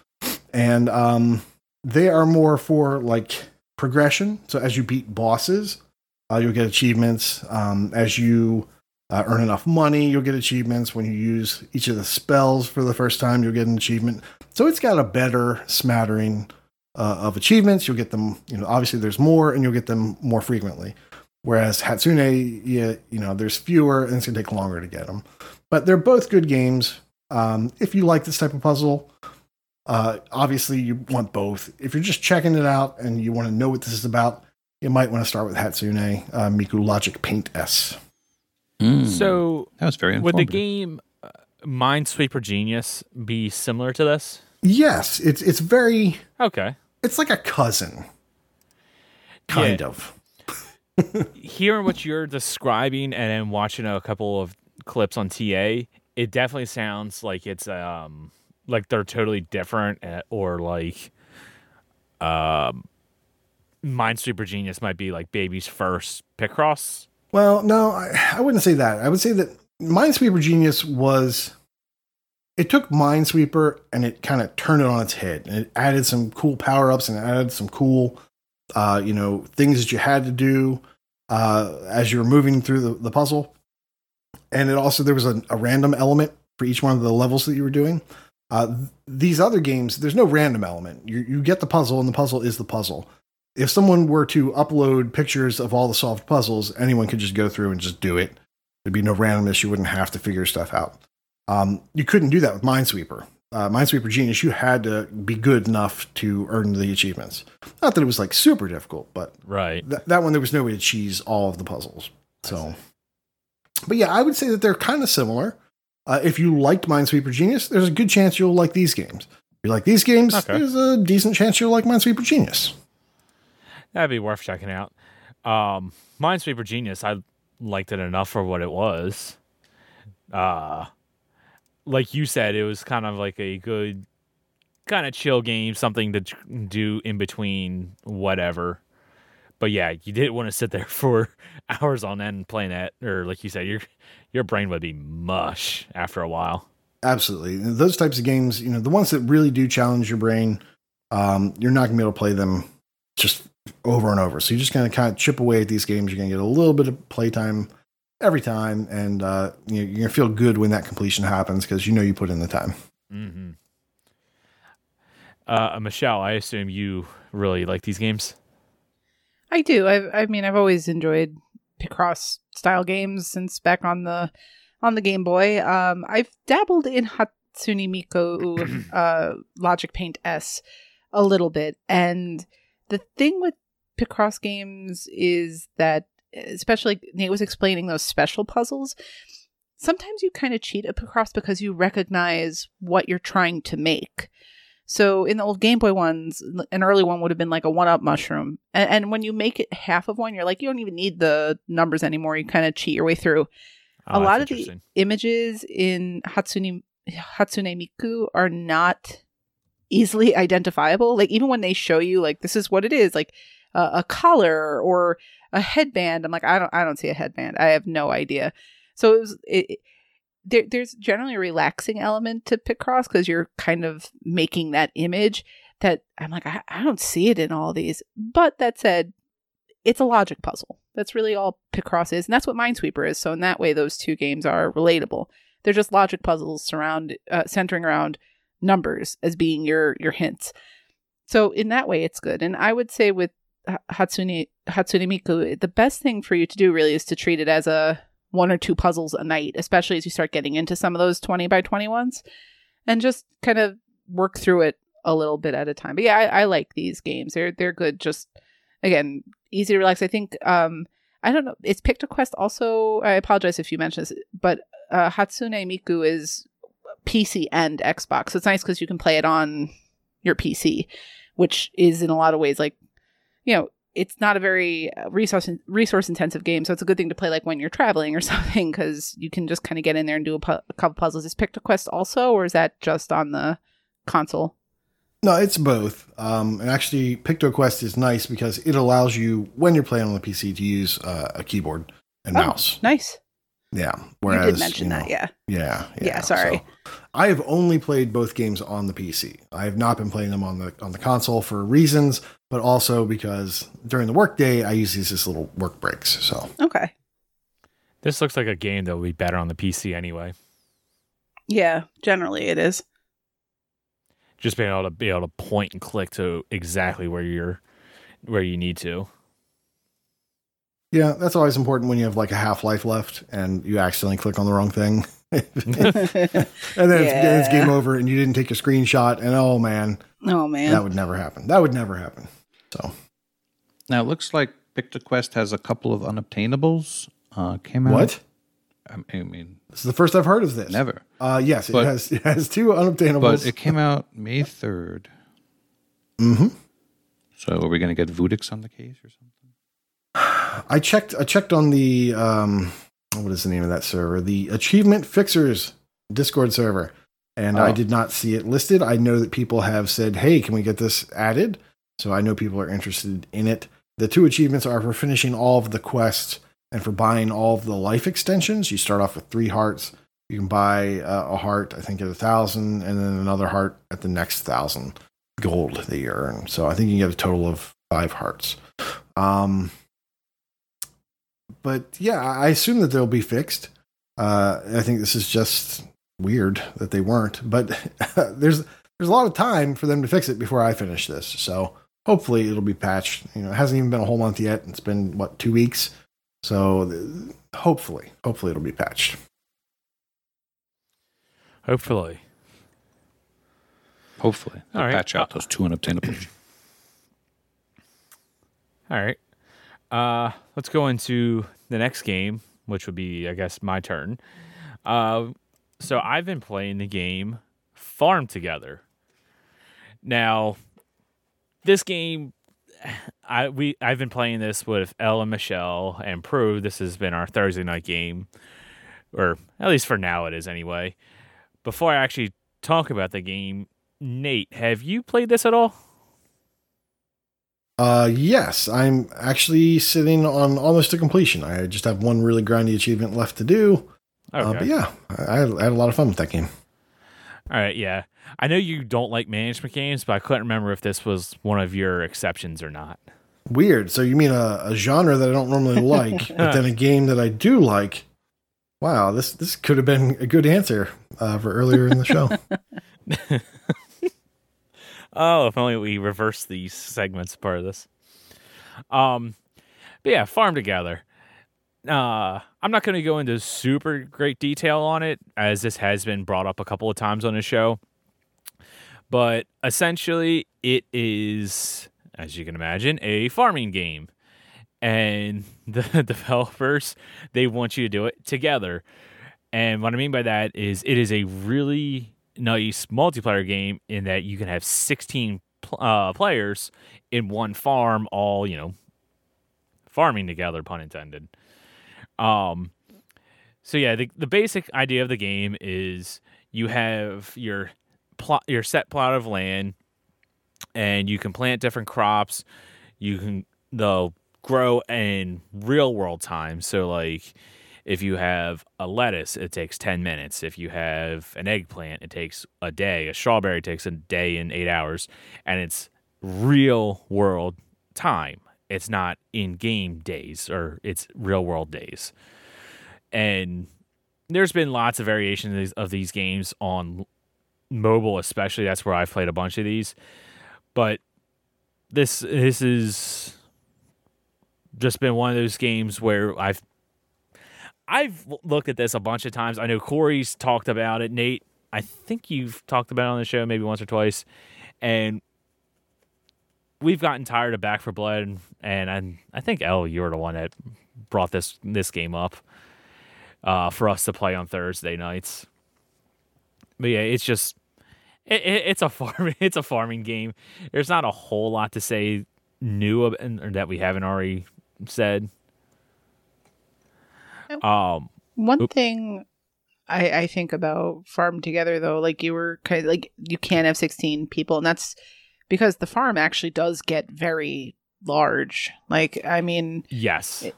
and um, they are more for like progression. So as you beat bosses, uh, you'll get achievements. Um, as you uh, earn enough money, you'll get achievements. When you use each of the spells for the first time, you'll get an achievement. So it's got a better smattering uh, of achievements. You'll get them, you know, obviously there's more and you'll get them more frequently. Whereas Hatsune, you, you know, there's fewer and it's going to take longer to get them. But they're both good games. Um, if you like this type of puzzle, uh, obviously you want both. If you're just checking it out and you want to know what this is about, you might want to start with Hatsune uh, Miku Logic Paint S. Mm, So that was very would the game uh, Minesweeper Genius be similar to this? Yes, it's it's very Okay. it's like a cousin, kind Yeah. of. (laughs) Hearing what you're describing and then watching a couple of clips on TA, it definitely sounds like it's um like they're totally different uh, or like um Minesweeper Genius might be like baby's first Picross. Well, no, I, I wouldn't say that. I would say that Minesweeper Genius was. It took Minesweeper and it kind of turned it on its head, and it added some cool power ups and it added some cool, uh, you know, things that you had to do uh, as you were moving through the, the puzzle. And it also there was a, a random element for each one of the levels that you were doing. Uh, th- these other games, there's no random element. You you get the puzzle, and the puzzle is the puzzle if someone were to upload pictures of all the solved puzzles, anyone could just go through and just do it. There'd be no randomness. You wouldn't have to figure stuff out. Um, you couldn't do that with Minesweeper. uh, Minesweeper Genius, you had to be good enough to earn the achievements. Not that it was like super difficult, but Right. th- that one there was no way to cheese all of the puzzles. So, but yeah, I would say that they're kind of similar. Uh, if you liked Minesweeper Genius, there's a good chance you'll like these games. If you like these games, Okay. there's a decent chance you'll like Minesweeper Genius. That'd be worth checking out. Um, Minesweeper Genius, I liked it enough for what it was. Uh, like you said, it was kind of like a good, kind of chill game, something to do in between whatever. But yeah, you didn't want to sit there (laughs) for hours on end playing that, or like you said, your your brain would be mush after a while. Absolutely. Those types of games, you know, the ones that really do challenge your brain, um, you're not going to be able to play them just over and over. So you're just going to kind of chip away at these games. You're going to get a little bit of playtime every time, and uh, you know, you're going to feel good when that completion happens because you know you put in the time. hmm Uh, Michelle, I assume you really like these games. I do. I I mean, I've always enjoyed Picross style games since back on the on the Game Boy. Um, I've dabbled in Hatsune Miku (coughs) uh, Logic Paint S a little bit, and the thing with Picross games is that, especially Nate was explaining those special puzzles. Sometimes you kind of cheat at Picross because you recognize what you're trying to make. So in the old Game Boy ones, an early one would have been like a one up mushroom. And, and when you make it half of one, you're like, you don't even need the numbers anymore. You kind of cheat your way through. Oh, a lot of the images in Hatsune Hatsune Miku are not easily identifiable. Like even when they show you like this is what it is, like uh, a collar or a headband, I'm like I don't I don't see a headband. I have no idea. So it was it, it- there, there's generally a relaxing element to Picross because you're kind of making that image that I'm like I, I don't see it in all these. But that said, it's a logic puzzle. That's really all Picross is, and that's what Minesweeper is. So in that way, those two games are relatable. They're just logic puzzles surround uh, centering around numbers as being your your hints. So in that way, it's good. And I would say with Hatsune Hatsune Miku, the best thing for you to do really is to treat it as a one or two puzzles a night, especially as you start getting into some of those twenty by twenty ones, and just kind of work through it a little bit at a time. But yeah, I, I like these games. They're they're good. Just again, easy to relax. I think um I don't know. It's PictoQuest also. I apologize if you mentioned this, but uh, Hatsune Miku is PC and Xbox. So it's nice because you can play it on your PC, which is in a lot of ways like, you know, it's not a very uh, resource resource intensive game. So it's a good thing to play like when you're traveling or (laughs) something because you can just kind of get in there and do a, pu- a couple puzzles. Is PictoQuest also, or is that just on the console? No, it's both. Um, and actually, PictoQuest is nice because it allows you, when you're playing on the PC, to use uh, a keyboard and Oh, mouse. Nice. Yeah. Whereas, you did mention know, that, yeah. Yeah, Yeah, sorry. So, I have only played both games on the PC. I have not been playing them on the on the console for reasons, but also because during the workday I use these as little work breaks. So Okay. This looks like a game that would be better on the PC anyway. Yeah, generally it is. Just being able to be able to point and click to exactly where you're where you need to. yeah, that's always important when you have like a half life left and you accidentally click on the wrong thing. (laughs) and then, it's, then it's game over and you didn't take a screenshot and oh man, oh man. that would never happen. That would never happen. So Now it looks like PictoQuest has a couple of unobtainables. Uh, came out. what? I mean, This is the first I've heard of this. never. Uh, yes, it has it has two unobtainables. But it came out May third. hmm So are we going to get Vudix on the case or something? I checked. I checked on the um, what is the name of that server? The Achievement Fixers Discord server, and I Oh. did not see it listed. I know that people have said, "Hey, can we get this added?" So I know people are interested in it. The two achievements are for finishing all of the quests and for buying all of the life extensions. You start off with three hearts. You can buy uh, a heart, I think, at a thousand, and then another heart at the next thousand gold that you earn. So I think you get a total of five hearts. Um, but yeah, I assume that they'll be fixed. Uh, I think this is just weird that they weren't, but (laughs) there's there's a lot of time for them to fix it before I finish this. So hopefully it'll be patched. You know, it hasn't even been a whole month yet. It's been what two weeks, so th- hopefully, hopefully it'll be patched. Hopefully. Hopefully, All they'll patch out those two unobtainables. (clears throat) All right. Uh, let's go into the next game, which would be, I guess, my turn. Uh, so I've been playing the game Farm Together. Now, this game, (sighs) I we I've been playing this with Elle and Michelle and Prue. This has been our Thursday night game, or at least for now it is anyway. Before I actually talk about the game, Nate, have you played this at all? Uh, yes, I'm actually sitting on almost to completion. I just have one really grindy achievement left to do. Uh, but yeah, I, I had a lot of fun with that game. All right, yeah. I know you don't like management games, but I couldn't remember if this was one of your exceptions or not. Weird. So you mean a, a genre that I don't normally (laughs) like, but then a game that I do like? Wow, this this could have been a good answer uh, for earlier in the show. (laughs) (laughs) Oh, if only we reverse these segments part of this. Um, but yeah, farm together. Uh, I'm not going to go into super great detail on it, as this has been brought up a couple of times on the show. But essentially, it is, as you can imagine, a farming game, and (laughs) the developers they want you to do it together. And what I mean by that is, it is a really nice multiplayer game in that you can have 16 uh, players in one farm, all you know, farming together, pun intended. Um, so yeah, the the basic idea of the game is you have your plot, your set plot of land, and you can plant different crops. You can they'll grow in real world time. So like if you have a lettuce, it takes 10 minutes. If you have an eggplant, it takes a day. A strawberry takes a day and eight hours. And it's real world time. It's not in game days or it's real world days. And there's been lots of variations of these games on mobile, especially. That's where I've played a bunch of these. But this this is just been one of those games where I've I've looked at this a bunch of times. I know Corey's talked about it. Nate, I think you've talked about it on the show maybe once or twice, and we've gotten tired of Back 4 Blood. And I, I think Elle, you're the one that brought this this game up uh, for us to play on Thursday nights. But yeah, it's just it, it, it's a (laughs) farm it's a farming game. There's not a whole lot to say new of, or that we haven't already said. Um, One Oop. thing I, I think about Farm Together, though, like you were kind of like you can't have 16 people, and that's because the farm actually does get very large. Like, I mean, yes. It-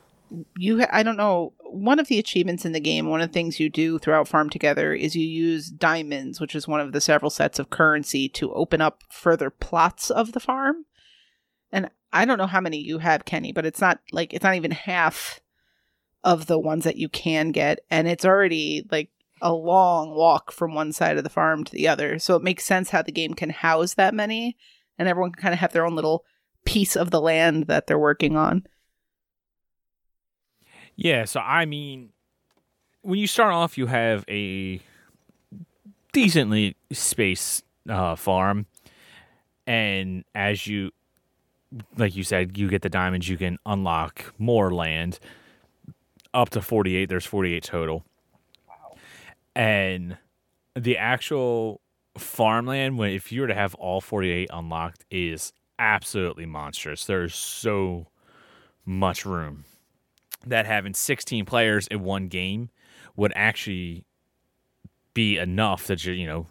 you, I don't know, one of the achievements in the game, one of the things you do throughout Farm Together is you use diamonds, which is one of the several sets of currency to open up further plots of the farm. And I don't know how many you have, Kenny, but it's not like it's not even half of the ones that you can get. And it's already like a long walk from one side of the farm to the other. So it makes sense how the game can house that many and everyone can kind of have their own little piece of the land that they're working on. Yeah, so I mean, when you start off, you have a decently space uh, farm, and as you, like you said, you get the diamonds, you can unlock more land up to 48. There's 48 total. wow. And the actual farmland, when if you were to have all 48 unlocked, is absolutely monstrous. There's so much room that having 16 players in one game would actually be enough that you you know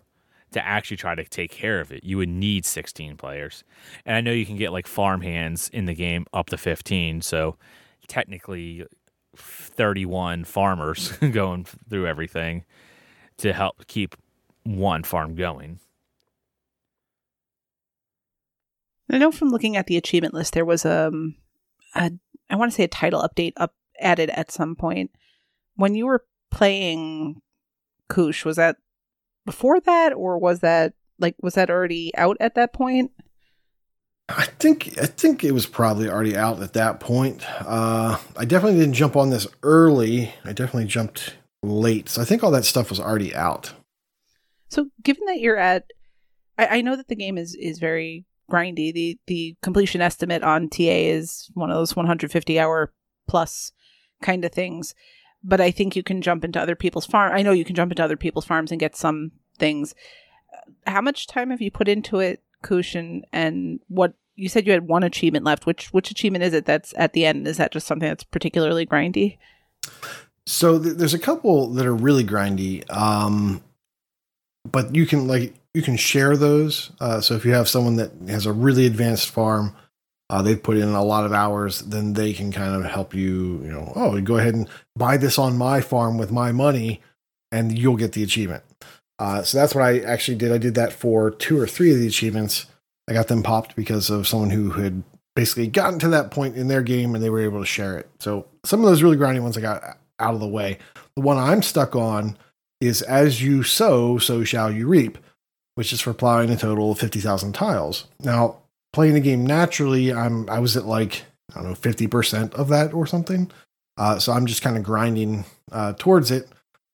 to actually try to take care of it. You would need 16 players. And I know you can get like farm hands in the game up to 15, so technically 31 farmers (laughs) going through everything to help keep one farm going. I know from looking at the achievement list, there was um, a I want to say a title update up added at some point. When you were playing Koosh, was that before that, or was that like was that already out at that point? I think I think it was probably already out at that point. Uh, I definitely didn't jump on this early. I definitely jumped late, so I think all that stuff was already out. So, given that you're at I, I know that the game is is very grindy. The the completion estimate on TA is one of those 150 hour plus kind of things. But I think you can jump into other people's farm. I know you can jump into other people's farms and get some things. How much time have you put into it, Kushin? And what you said you had one achievement left. Which which achievement is it that's at the end? Is that just something that's particularly grindy? So th- there's a couple that are really grindy, um, but you can like you can share those. Uh, so if you have someone that has a really advanced farm, uh, they've put in a lot of hours, then they can kind of help you. You know, oh, go ahead and buy this on my farm with my money, and you'll get the achievement. Uh, so that's what I actually did. I did that for two or three of the achievements. I got them popped because of someone who had basically gotten to that point in their game and they were able to share it. So some of those really grindy ones I got out of the way. The one I'm stuck on is as you sow, so shall you reap, which is for plowing a total of 50,000 tiles. Now, playing the game naturally, I'm I was at like I don't know 50% of that or something. Uh, so I'm just kind of grinding uh, towards it.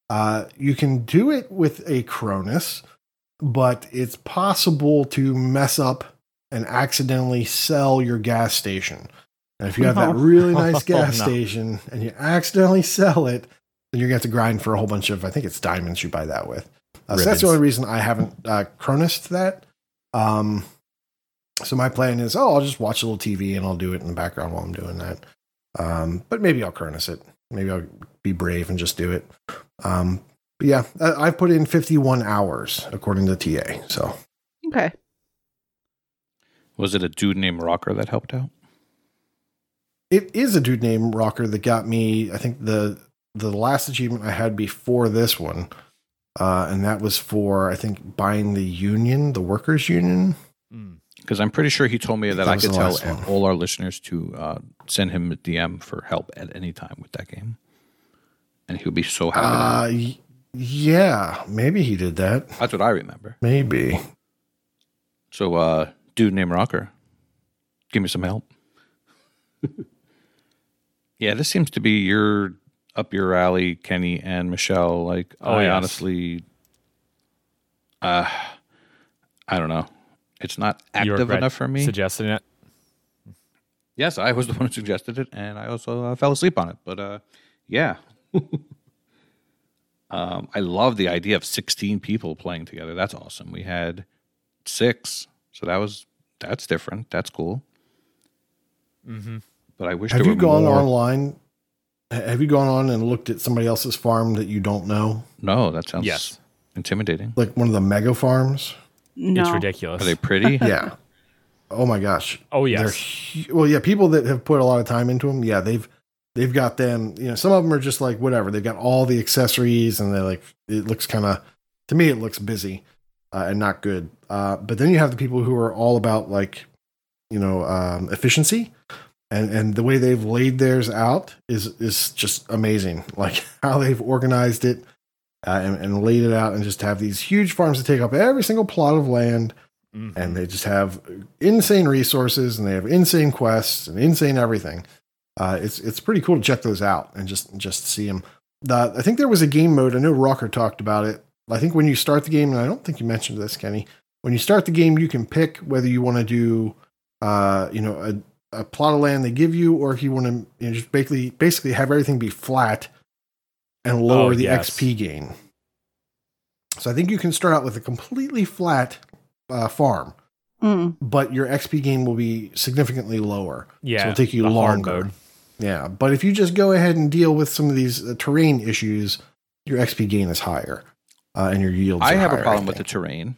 Uh, you can do it with a Cronus, but it's possible to mess up and accidentally sell your gas station. And if you have that really (laughs) nice gas no. station and you accidentally sell it, then you're going to have to grind for a whole bunch of, I think it's diamonds you buy that with. Uh, so that's the only reason I haven't uh, Cronused that. Um, so my plan is, oh, I'll just watch a little TV and I'll do it in the background while I'm doing that. Um, but maybe I'll Cronus it. Maybe I'll be brave and just do it. Um, but yeah, I, I've put in 51 hours according to TA. So Okay. Was it a dude named Rocker that helped out? it is a dude named Rocker that got me. I think the the last achievement I had before this one, uh, and that was for I think buying the union, the workers' union. Because I'm pretty sure he told me that, That I could tell one. all our listeners to uh, send him a DM for help at any time with that game, and he would be so happy. Uh, yeah, maybe he did that. That's what I remember. Maybe. So, uh, dude named Rocker, give me some help. (laughs) yeah, this seems to be your up your alley, Kenny and Michelle. Like, Oh, I yes. honestly, uh, I don't know. It's not active enough for me. Suggesting it. Yes, I was the (laughs) one who suggested it, and I also uh, fell asleep on it. But uh, yeah, (laughs) um, I love the idea of sixteen people playing together. That's awesome. We had six, so that was that's different. That's cool. Mm-hmm. But I wish Have there you were gone more. online? Have you gone on and looked at somebody else's farm that you don't know, No, that sounds Yes. intimidating. like one of the mega farms? No. It's ridiculous. Are they pretty? (laughs) Yeah. oh my gosh. oh They're well, yeah, people that have put a lot of time into them, yeah, they've they've got them. You know, some of them are just like whatever. They've got all the accessories, and they're like, it looks kind of to me, it looks busy uh, and not good. Uh, but then you have the people who are all about like, you know, um, efficiency, and and the way they've laid theirs out is is just amazing. (laughs) Like how they've organized it. Uh, and, and laid it out and just have these huge farms that take up every single plot of land Mhm. and they just have insane resources and they have insane quests and insane everything. Uh, it's it's pretty cool to check those out and just just see them. The, I think there was a game mode. I know Rocker talked about it. I think when you start the game, and I don't think you mentioned this, Kenny. When you start the game, you can pick whether you want to do, uh, you know, a, a plot of land they give you, or if you want to you know, just basically basically have everything be flat and lower Oh, the yes. XP gain. So I think you can start out with a completely flat uh, farm Mm. but your XP gain will be significantly lower. Yeah. so it'll take you the hard longer. mode. Yeah, but if you just go ahead and deal with some of these uh, terrain issues, your XP gain is higher, uh, and your yields. I are have a problem with the terrain.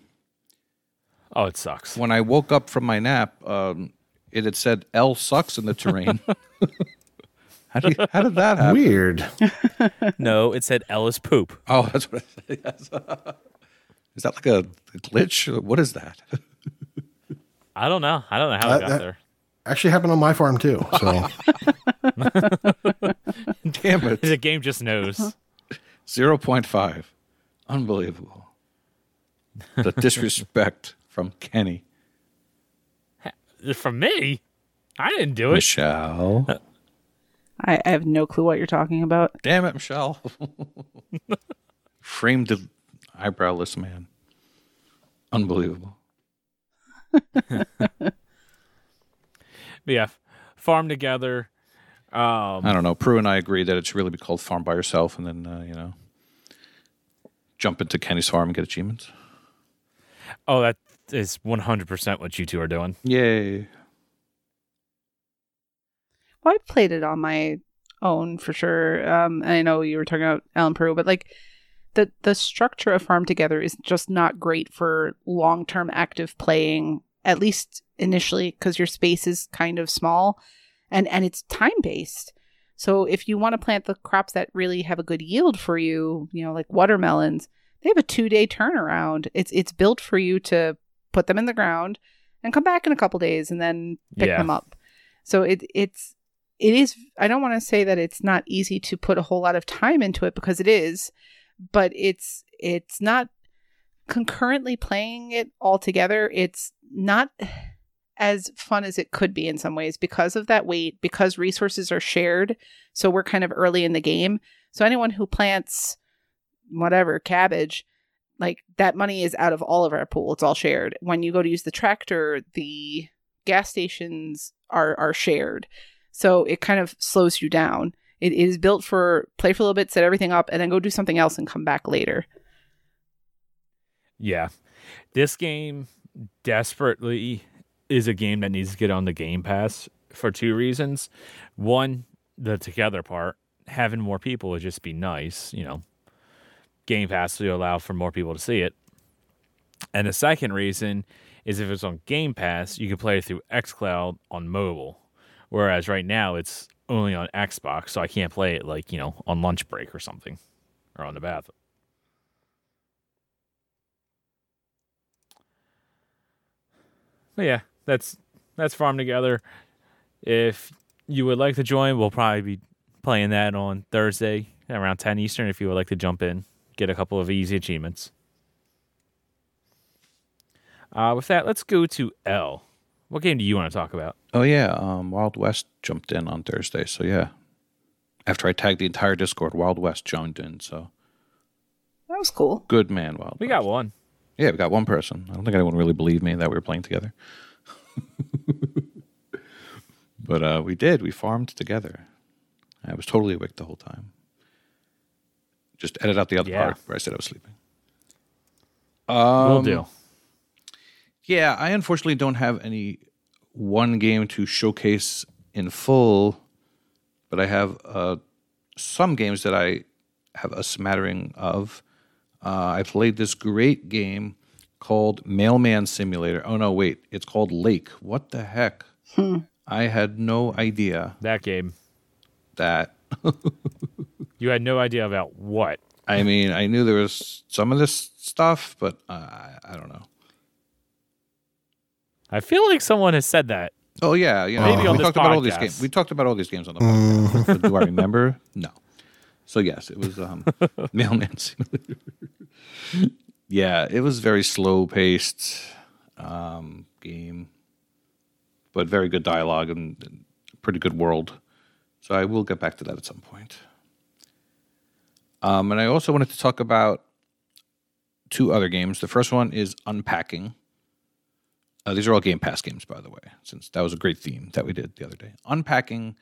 Oh, it sucks. When I woke up from my nap, um, it had said Elle sucks in the terrain. (laughs) how, do you, how did that happen? Weird. (laughs) No, it said Ellis poop. Oh, that's what I said. Yes. (laughs) Is that like a, a glitch? What is that? (laughs) I don't know. I don't know how Uh, it got that- there. Actually, happened on my farm too. So Damn it. The game just knows. 0.5. Unbelievable. The disrespect from Kenny. From me, I didn't do it. Michelle. I, I have no clue what you're talking about. Damn it, Michelle. Framed the eyebrowless man. Unbelievable. But yeah, farm together. Um, I don't know. Prue and I agree that it should really be called Farm by Yourself, and then uh, you know, jump into Kenny's farm and get achievements. oh, that is 100% what you two are doing. Yay! Well, I played it on my own for sure. Um, I know you were talking about Elle and Prue, but like the the structure of Farm Together is just not great for long term active playing. At least initially, because your space is kind of small, and and it's time based. So if you want to plant the crops that really have a good yield for you, you know, like watermelons, they have a two day turnaround. It's it's built for you to put them in the ground and come back in a couple days and then pick Yeah. them up. So it it's it is I don't want to say that it's not easy to put a whole lot of time into it because it is, but it's it's not concurrently playing it all together. It's not as fun as it could be in some ways because of that weight because resources are shared. So we're kind of early in the game. So anyone who plants whatever cabbage, like that money is out of all of our pool. It's all shared. When you go to use the tractor, the gas stations are are shared. So it kind of slows you down. It is built for play for a little bit, set everything up, and then go do something else and come back later. Yeah. This game desperately is a game that needs to get on the Game Pass for two reasons. One, the together part. Having more people would just be nice, you know. Game Pass will allow for more people to see it. And the second reason is if it's on Game Pass, you can play it through xCloud on mobile. Whereas right now it's only on Xbox, so I can't play it like, you know, on lunch break or something. Or on the bathroom. But yeah, that's that's farm together. If you would like to join, we'll probably be playing that on Thursday around 10 Eastern. If you would like to jump in, get a couple of easy achievements. Uh, with that, let's go to Elle. What game do you want to talk about? Oh yeah, um, Wild West jumped in on Thursday, so yeah. After I tagged the entire Discord, Wild West joined in. So That was cool. good man, Wild. We West. got one. Yeah, we got one person. I don't think anyone really believed me that we were playing together. (laughs) but uh, we did. We farmed together. I was totally awake the whole time. Just edit out the other Yeah. part where I said I was sleeping. Will Um, do. Yeah, I unfortunately don't have any one game to showcase in full, but I have uh, some games that I have a smattering of. Uh, I played this great game called Mailman Simulator. Oh no, wait, it's called Lake. What the heck? I had no idea That game. that. (laughs) You had no idea about what. I mean, I knew there was some of this stuff, but uh, I, I don't know. I feel like someone has said that. Oh yeah, you know, Maybe we on this talked about all these podcast. games. We talked about all these games on the podcast. but do I remember? (laughs) No. So yes, it was um, Mailman (laughs) Simulator. yeah, it was very slow paced um, game, but very good dialogue and, and pretty good world. So I will get back to that at some point. Um, and I also wanted to talk about two other games. The first one is Unpacking. Uh, these are all Game Pass games, by the way, since that was a great theme that we did the other day. Unpacking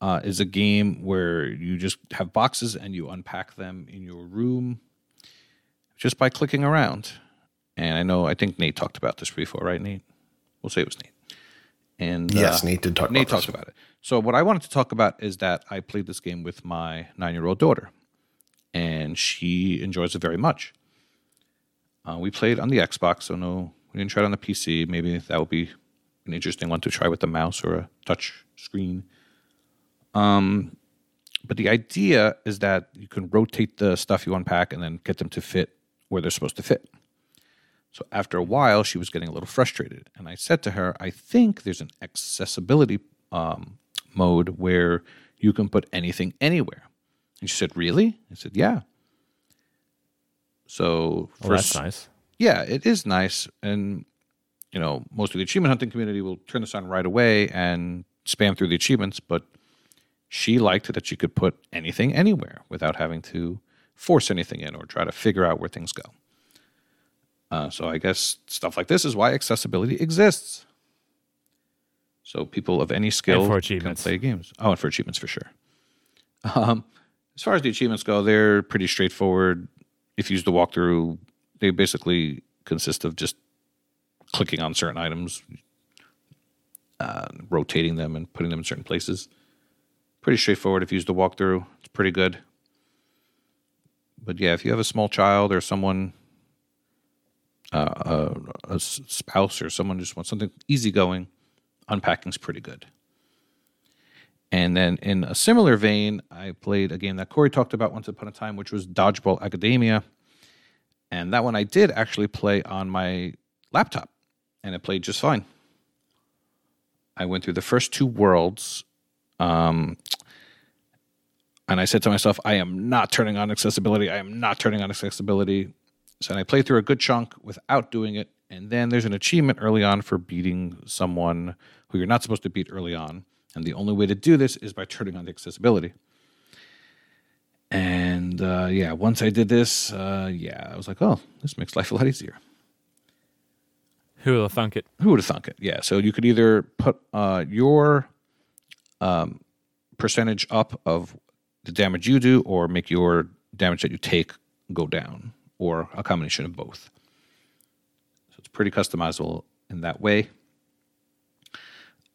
uh, is a game where you just have boxes and you unpack them in your room just by clicking around. And I know, I think Nate talked about this before, right, Nate? We'll say it was Nate. And Yes, uh, Nate did talk Nate about talked this. about it. So what I wanted to talk about is that I played this game with my nine-year-old daughter, and she enjoys it very much. Uh, we played on the Xbox, so no, we didn't try it on the PC. Maybe that would be an interesting one to try with a mouse or a touch screen. Um, but the idea is that you can rotate the stuff you unpack and then get them to fit where they're supposed to fit. So after a while, she was getting a little frustrated, and I said to her, "I think there's an accessibility um, mode where you can put anything anywhere." And she said, "Really?" I said, "Yeah." So Well, that's nice. Yeah, it is nice. And, you know, most of the achievement hunting community will turn this on right away and spam through the achievements, but she liked that she could put anything anywhere without having to force anything in or try to figure out where things go. Uh, so I guess stuff like this is why accessibility exists. So people of any skill can play games. Oh, and for achievements for sure. Um, as far as the achievements go, they're pretty straightforward. If you use the walkthrough, they basically consist of just clicking on certain items, uh, rotating them, and putting them in certain places. Pretty straightforward if you use the walkthrough. It's pretty good. But yeah, if you have a small child or someone, uh, a, a spouse or someone just wants something easygoing, unpacking's pretty good. And then in a similar vein, I played a game that Corey talked about once upon a time, which was Dodgeball Academia. And that one I did actually play on my laptop, and it played just fine. I went through the first two worlds, um, and I said to myself, I am not turning on accessibility. I am not turning on accessibility. So I played through a good chunk without doing it. And then there's an achievement early on for beating someone who you're not supposed to beat early on. And the only way to do this is by turning on the accessibility. And uh, yeah, once I did this, uh, yeah, I was like, oh, this makes life a lot easier. Who would have thunk it? Who would have thunk it? Yeah. So you could either put uh, your um, percentage up of the damage you do, or make your damage that you take go down, or a combination of both. So it's pretty customizable in that way.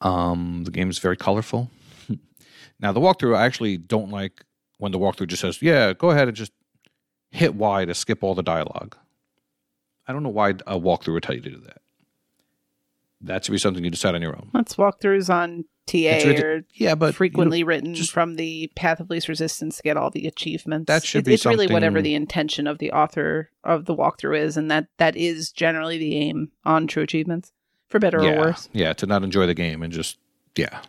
Um, the game is very colorful. (laughs) now the walkthrough, I actually don't like when the walkthrough just says, "Yeah, go ahead and just hit Y to skip all the dialogue." I don't know why a walkthrough would tell you to do that. That should be something you decide on your own. Let's walkthroughs on TA ridi- or yeah, but you frequently written just- from the path of least resistance to get all the achievements. That should It- be it's really whatever the intention of the author of the walkthrough is, and that that is generally the aim on true achievements, for better yeah, or worse. yeah, to not enjoy the game and just yeah,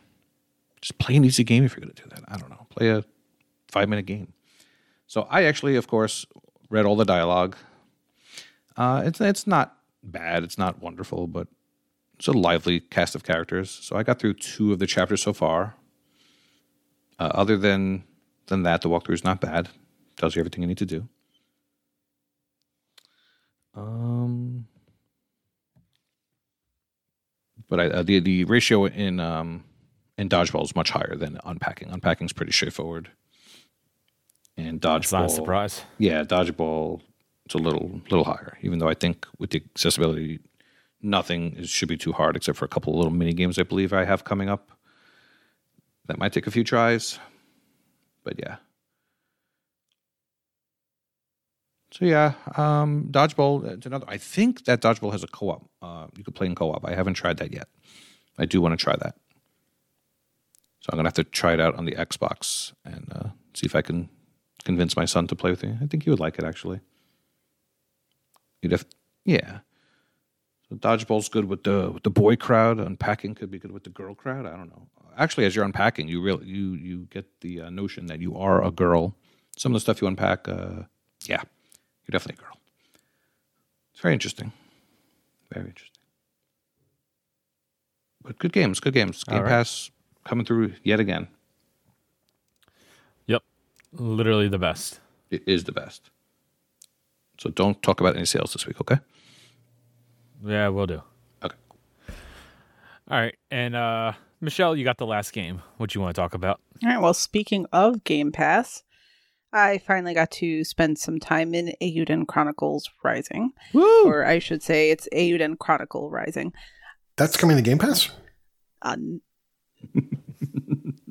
just play an easy game if you're going to do that. I don't know, play a five minute game. So I actually, of course, read all the dialogue. Uh, it's it's not bad, it's not wonderful, but it's a lively cast of characters. So I got through two of the chapters so far. Uh, other than than that, the walkthrough is not bad. Tells you everything you need to do. Um, but I, uh, the the ratio in um in dodgeball is much higher than unpacking. Unpacking is pretty straightforward. And dodgeball, It's not a surprise. yeah, dodgeball it's a little little higher. Even though I think with the accessibility, nothing is, should be too hard except for a couple of little mini games I believe I have coming up. That might take a few tries, but yeah. So yeah, um, dodgeball. It's another. I think that dodgeball has a co-op. Uh, you could play in co-op. I haven't tried that yet. I do want to try that. So I'm gonna have to try it out on the Xbox and uh, see if I can convince my son to play with me. I think he would like it actually. You'd have, yeah. So dodgeball's good with the with the boy crowd. Unpacking could be good with the girl crowd. I don't know. Actually, as you're unpacking, you really you you get the uh, notion that you are a girl. Some of the stuff you unpack, uh, yeah, you're definitely a girl. It's very interesting. Very interesting. But good games, good games. Game right. Pass coming through yet again. Yep. Literally the best. It is the best. So don't talk about any sales this week, okay? Yeah, we'll do. Okay. All right. And uh Michelle, you got the last game. What you want to talk about? All right. Well, speaking of Game Pass, I finally got to spend some time in Eiyuden Chronicles Rising, Woo! or I should say, it's Eiyuden Chronicle Rising. That's coming to Game Pass. Uh, (laughs)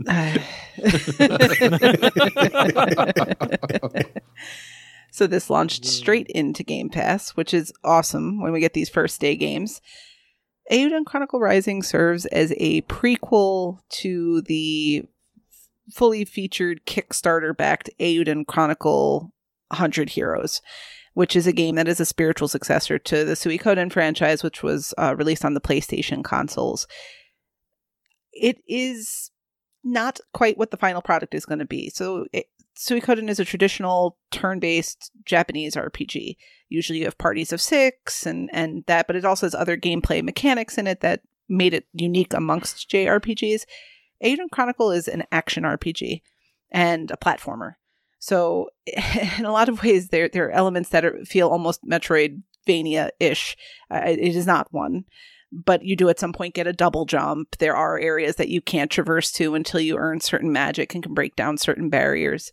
(laughs) so this launched straight into Game Pass, which is awesome when we get these first day games. Eiyuden Chronicle Rising serves as a prequel to the fully featured Kickstarter backed Eiyuden Chronicle 100 Heroes, which is a game that is a spiritual successor to the Suikoden franchise, which was uh, released on the PlayStation consoles. It is not quite what the final product is going to be. So, it, Suikoden is a traditional turn-based Japanese RPG. Usually, you have parties of six and and that, but it also has other gameplay mechanics in it that made it unique amongst JRPGs. Eiyuden Chronicle is an action RPG and a platformer. So, (laughs) in a lot of ways, there there are elements that are, feel almost Metroidvania ish. Uh, it is not one, but you do at some point get a double jump. There are areas that you can't traverse to until you earn certain magic and can break down certain barriers.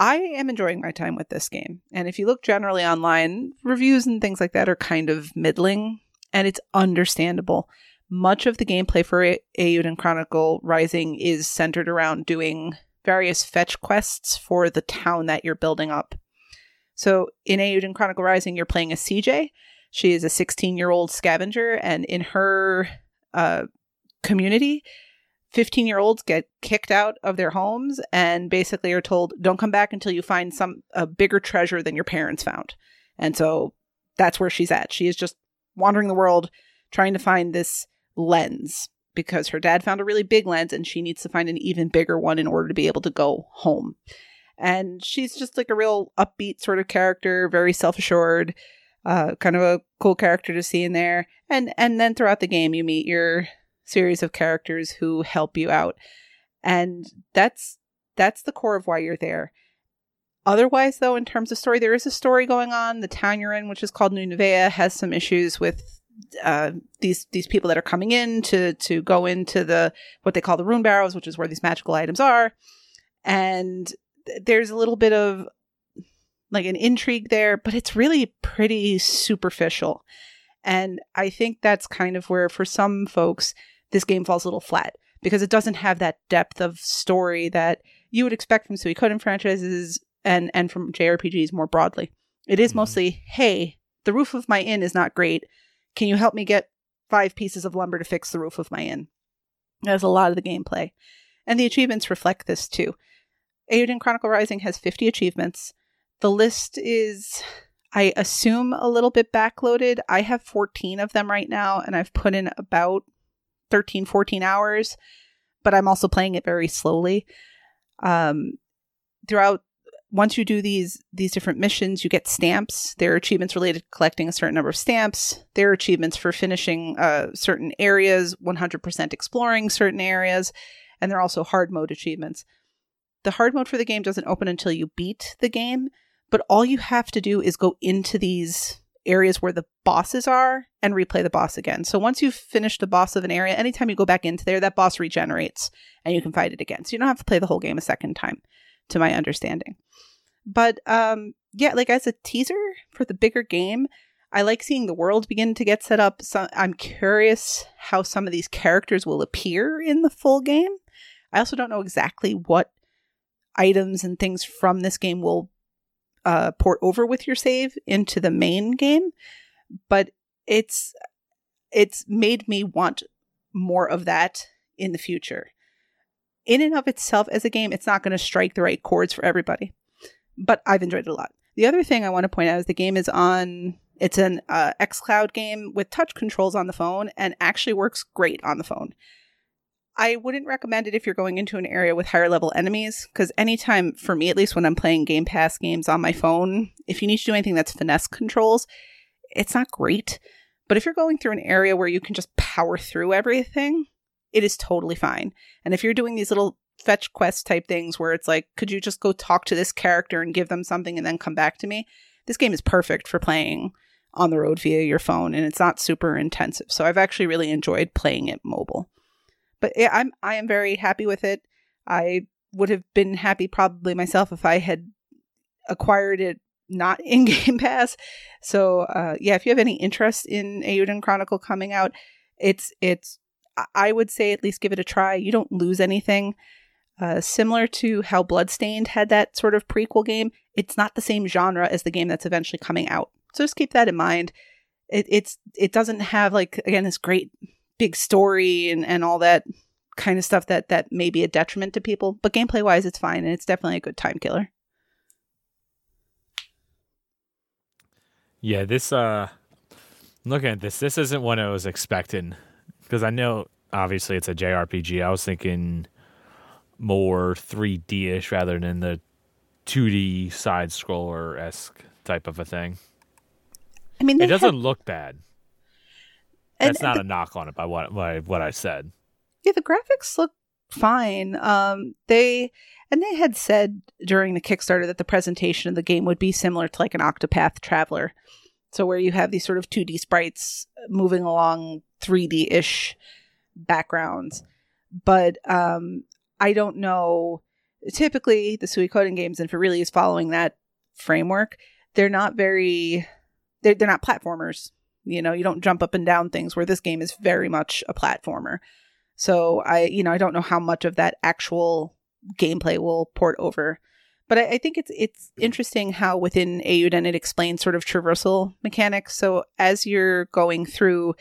I am enjoying my time with this game. And if you look generally online, reviews and things like that are kind of middling, and it's understandable. Much of the gameplay for Eiyuden Chronicle Rising is centered around doing various fetch quests for the town that you're building up. So in Eiyuden Chronicle Rising, you're playing a CJ. She is a 16 year old scavenger, and in her uh, community, 15 year olds get kicked out of their homes and basically are told, don't come back until you find some a bigger treasure than your parents found. And so that's where she's at. She is just wandering the world trying to find this lens because her dad found a really big lens and she needs to find an even bigger one in order to be able to go home. And she's just like a real upbeat sort of character, very self-assured, uh, kind of a cool character to see in there. And and then throughout the game you meet your series of characters who help you out. And that's that's the core of why you're there. Otherwise, though, in terms of story, there is a story going on. The town you're in, which is called New Nevaeh, has some issues with uh, these these people that are coming in to to go into the what they call the rune barrows, which is where these magical items are. And there's a little bit of like an intrigue there, but it's really pretty superficial. And I think that's kind of where, for some folks, this game falls a little flat because it doesn't have that depth of story that you would expect from Suikoden franchises and and from JRPGs more broadly. It is mm-hmm. mostly, hey, the roof of my inn is not great. Can you help me get five pieces of lumber to fix the roof of my inn? That's a lot of the gameplay. And the achievements reflect this too. Eiyuden Chronicle Rising has 50 achievements. The list is, I assume, a little bit backloaded. I have 14 of them right now, and I've put in about 13, 14 hours, but I'm also playing it very slowly. Um, throughout, once you do these these different missions, you get stamps. There are achievements related to collecting a certain number of stamps. There are achievements for finishing uh, certain areas, 100% exploring certain areas, and there are also hard mode achievements. The hard mode for the game doesn't open until you beat the game, but all you have to do is go into these areas where the bosses are and replay the boss again. So once you've finished the boss of an area, anytime you go back into there, that boss regenerates and you can fight it again. So you don't have to play the whole game a second time, to my understanding. But um, yeah, like as a teaser for the bigger game, I like seeing the world begin to get set up. So I'm curious how some of these characters will appear in the full game. I also don't know exactly what items and things from this game will uh, port over with your save into the main game, but it's it's made me want more of that in the future. In and of itself, as a game, it's not going to strike the right chords for everybody, but I've enjoyed it a lot. The other thing I want to point out is the game is on. It's an uh, XCloud game with touch controls on the phone and actually works great on the phone. I wouldn't recommend it if you're going into an area with higher level enemies, because anytime, for me at least, when I'm playing Game Pass games on my phone, if you need to do anything that's finesse controls, it's not great. But if you're going through an area where you can just power through everything, it is totally fine. And if you're doing these little fetch quest type things where it's like, could you just go talk to this character and give them something and then come back to me? This game is perfect for playing on the road via your phone and it's not super intensive. So I've actually really enjoyed playing it mobile but yeah, I'm I am very happy with it. I would have been happy probably myself if I had acquired it not in (laughs) Game Pass. So uh, yeah, if you have any interest in Eiyuden Chronicle coming out, it's it's I would say at least give it a try. You don't lose anything. Uh, similar to how Bloodstained had that sort of prequel game, it's not the same genre as the game that's eventually coming out. So just keep that in mind. It, it's it doesn't have like again this great big story and, and all that kind of stuff that that may be a detriment to people. But gameplay wise, it's fine and it's definitely a good time killer. Yeah, this uh looking at this, this isn't what I was expecting because I know obviously it's a JRPG. I was thinking more 3D ish rather than the 2D side scroller esque type of a thing. I mean, it doesn't look bad. That's not the, a knock on it by what by what I said. Yeah, the graphics look fine. Um, they and they had said during the Kickstarter that the presentation of the game would be similar to like an Octopath Traveler. So where you have these sort of 2D sprites moving along 3D ish backgrounds. But um, I don't know. Typically, the Suikoden games, and if it really is following that framework, they're not very. They're, they're not platformers. You know, you don't jump up and down things where this game is very much a platformer. So I, you know, I don't know how much of that actual gameplay will port over. But I, I think it's it's mm. interesting how within Eiyuden it explains sort of traversal mechanics. So as you're going through,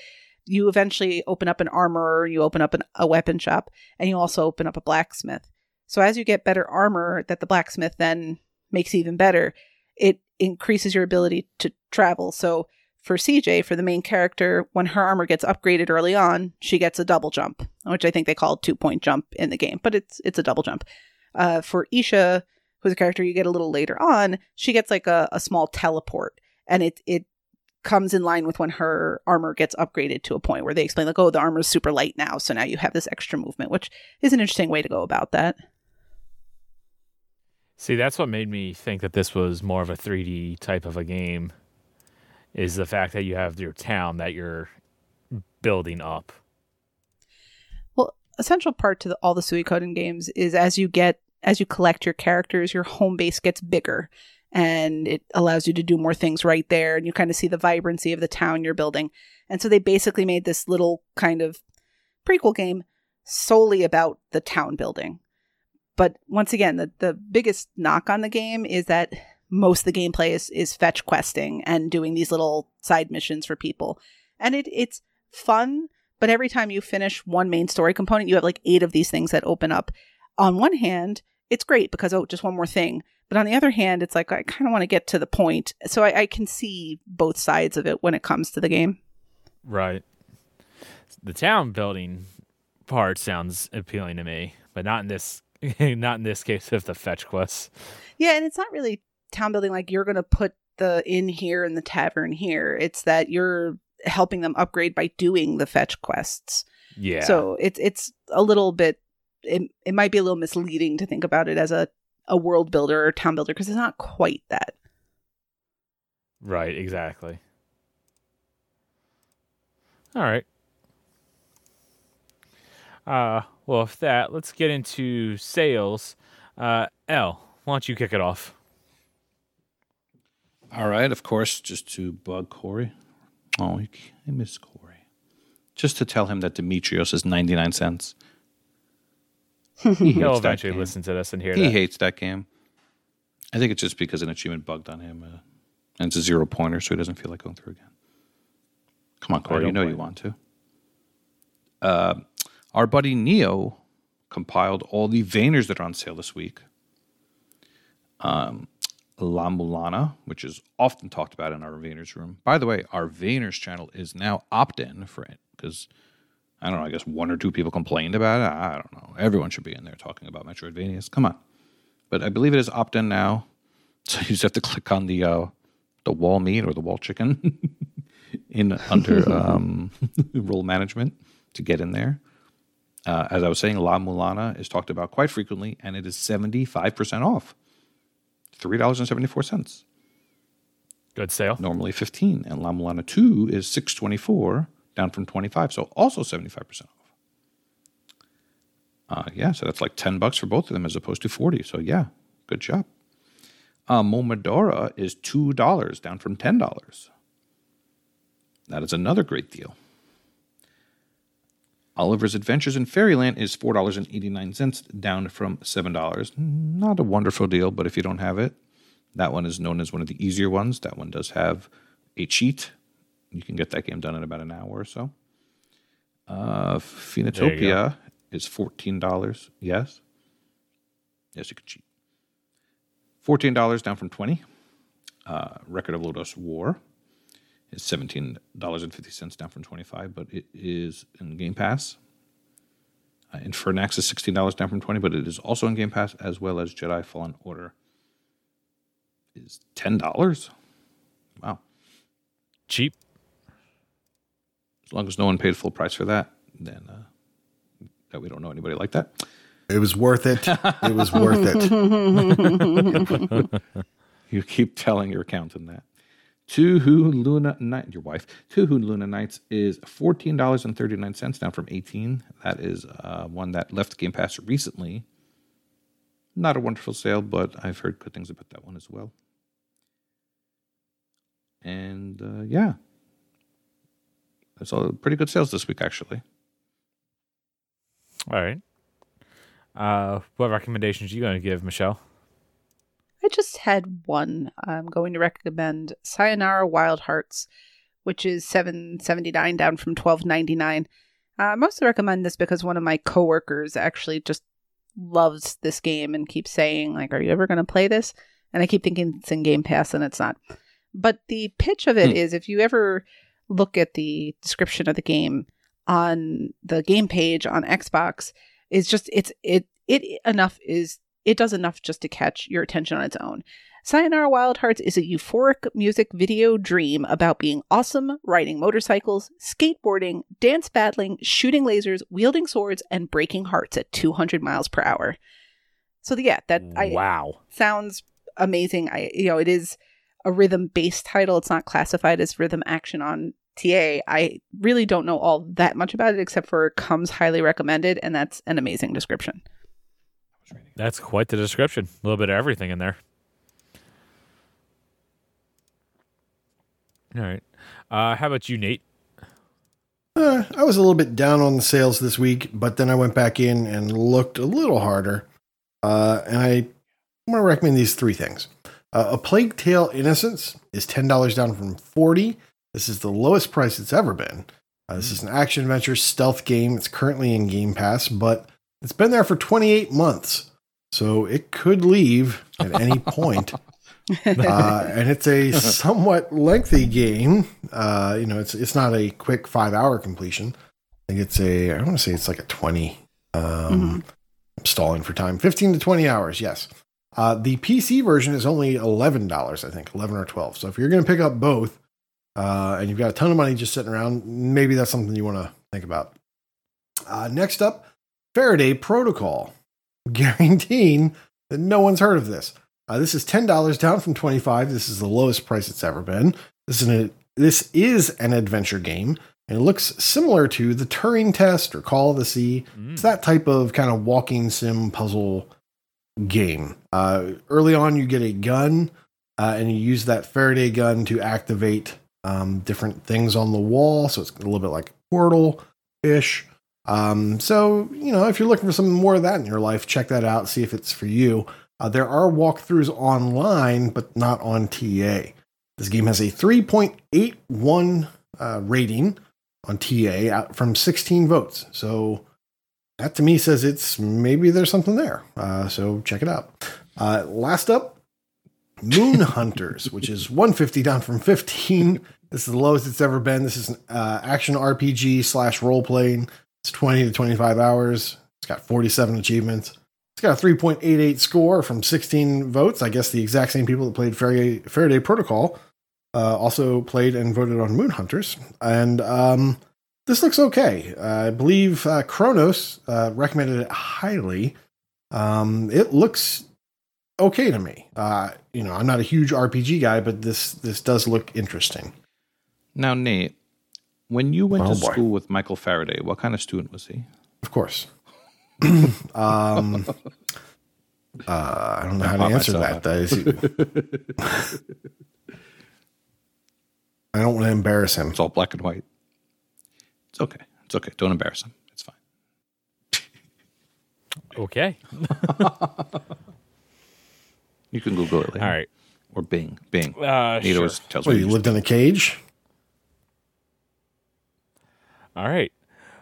you eventually open up an armor, you open up an, a weapon shop, and you also open up a blacksmith. So as you get better armor that the blacksmith then makes even better, it increases your ability to travel. So for CJ, for the main character, when her armor gets upgraded early on, she gets a double jump, which I think they call two point jump in the game, but it's it's a double jump. Uh, for Isha, who's a character you get a little later on, she gets like a, a small teleport, and it it comes in line with when her armor gets upgraded to a point where they explain like, oh, the armor is super light now, so now you have this extra movement, which is an interesting way to go about that. See, that's what made me think that this was more of a 3D type of a game. Is the fact that you have your town that you're building up. Well, a central part to the, all the Suikoden games is as you get as you collect your characters, your home base gets bigger and it allows you to do more things right there and you kind of see the vibrancy of the town you're building. And so they basically made this little kind of prequel game solely about the town building. But once again, the, the biggest knock on the game is that most of the gameplay is, is fetch questing and doing these little side missions for people. And it it's fun, but every time you finish one main story component, you have like eight of these things that open up. On one hand, it's great because oh, just one more thing. But on the other hand, it's like I kind of want to get to the point. So I, I can see both sides of it when it comes to the game. Right. The town building part sounds appealing to me, but not in this (laughs) not in this case of the fetch quests. Yeah, and it's not really town building like you're going to put the inn here and the tavern here. It's that you're helping them upgrade by doing the fetch quests. Yeah. So it's it's a little bit it, it might be a little misleading to think about it as a a world builder or town builder because it's not quite that. Right, exactly. All right. Uh, well, with that, let's get into sales. Uh, Elle, why don't you kick it off? All right, of course, just to bug Corey. Oh, I miss Corey. Just to tell him that Demetrios is 99 cents. (laughs) He'll eventually listen to this and hear He that. hates that game. I think it's just because an achievement bugged on him. Uh, and it's a zero pointer, so he doesn't feel like going through again. Come on, Corey. You know you want to. Uh, our buddy Neo compiled all the Vayners that are on sale this week. Um, La Mulana, which is often talked about in our Vayners room. By the way, our Vayners channel is now opt in for it because I don't know. I guess one or two people complained about it. I don't know. Everyone should be in there talking about Metroidvanias. Come on. But I believe it is opt in now. (laughs) So you just have to click on the uh, the wall meat or the wall chicken (laughs) in under (laughs) um, role management to get in there. Uh, as I was saying, La Mulana is talked about quite frequently, and it is seventy five percent off. Three dollars and seventy four cents. Good sale. Normally fifteen, and La Mulana two is six twenty four, down from twenty five. So also seventy five percent off. Uh, yeah, so that's like ten bucks for both of them as opposed to forty. So yeah, good job. Uh, Momodora is two dollars, down from ten dollars. That is another great deal. Oliver's Adventures in Fairyland is four dollars and eighty nine cents, down from seven dollars. Not a wonderful deal, but if you don't have it, that one is known as one of the easier ones. That one does have a cheat. You can get that game done in about an hour or so. Uh, Phoenotopia is fourteen dollars. Yes, yes, you can cheat. Fourteen dollars down from twenty. Uh, Record of Lodoss War is seventeen dollars and fifty cents down from twenty five, but it is in Game Pass. Uh, Infernax is sixteen dollars down from twenty, but it is also in Game Pass as well as Jedi Fallen Order is ten dollars. Wow! Cheap. As long as no one paid full price for that, then uh, that we don't know anybody like that. It was worth it. It was worth it. (laughs) You keep telling your accountant that. Touhou Luna Night, your wife, Touhou Luna Nights is fourteen dollars and thirty nine cents, down from eighteen. That is uh, one that left Game Pass recently. Not a wonderful sale, but I've heard good things about that one as well. And uh, yeah, it's all pretty good sales this week, actually. All right. Uh, what recommendations are you going to give, Michelle? I just had one. I'm going to recommend Sayonara Wild Hearts, which is seven seventy nine down from twelve ninety nine. Uh, I mostly recommend this because one of my coworkers actually just loves this game and keeps saying like, "Are you ever going to play this?" And I keep thinking it's in Game Pass and it's not. But the pitch of it is, Hmm. if you ever look at the description of the game on the game page on Xbox, is just it's it it enough is it does enough just to catch your attention on its own. Sayonara Wild Hearts is a euphoric music video dream about being awesome, riding motorcycles, skateboarding, dance battling, shooting lasers, wielding swords, and breaking hearts at 200 miles per hour. So yeah, that I, wow. sounds amazing. I you know, it is a rhythm based title. It's not classified as rhythm action on TA. I really don't know all that much about it except for comes highly recommended and that's an amazing description. That's quite the description. A little bit of everything in there. All right. Uh, how about you, Nate? Uh, I was a little bit down on the sales this week, but then I went back in and looked a little harder. Uh, and I want to recommend these three things. Uh, a Plague Tale Innocence is ten dollars down from forty. This is the lowest price it's ever been. Uh, this is an action adventure stealth game. It's currently in Game Pass, but it's been there for 28 months, so it could leave at any (laughs) point. uh, and it's a somewhat lengthy game. Uh, you know, it's it's not a quick five hour completion. I think it's a I want to say it's like a twenty. Um, I'm stalling for time. Fifteen to twenty hours. Yes. Uh, the PC version is only eleven dollars. I think eleven or twelve. So if you're going to pick up both, uh, and you've got a ton of money just sitting around, maybe that's something you want to think about. Uh, next up, Faraday Protocol, (laughs) guaranteeing that no one's heard of this. Uh, this is ten dollars down from twenty five. This is the lowest price it's ever been. This is an this is an adventure game, and it looks similar to the Turing Test or Call of the Sea. It's that type of kind of walking sim puzzle game. Uh, early on, you get a gun, uh, and you use that Faraday gun to activate um, different things on the wall. So it's a little bit like Portal ish. Um, so you know, if you're looking for some more of that in your life, check that out. See if it's for you. Uh, there are walkthroughs online, but not on TA. This game has a 3.81 uh, rating on TA out from 16 votes. So that to me says it's maybe there's something there. Uh, so check it out. Uh, last up, Moon (laughs) Hunters, which is 150 down from 15. This is the lowest it's ever been. This is an uh, action RPG slash role playing. It's 20 to 25 hours. It's got 47 achievements. It's got a 3.88 score from 16 votes. I guess the exact same people that played Faraday, Faraday Protocol uh, also played and voted on Moon Hunters. And um, this looks okay. Uh, I believe uh, Kronos uh, recommended it highly. Um, it looks okay to me. Uh, you know, I'm not a huge RPG guy, but this this does look interesting. Now, Nate, when you went Oh, to boy. school with Michael Faraday, what kind of student was he? Of course. (laughs) um, uh, I don't know how to answer that. That is, I don't want to embarrass him. It's all black and white. It's okay. It's okay. Don't embarrass him. It's fine. Okay. (laughs) You can Google it later. All right. Or Bing. Bing. Uh, Nate sure. tells What, me. you lived in a cage? All right.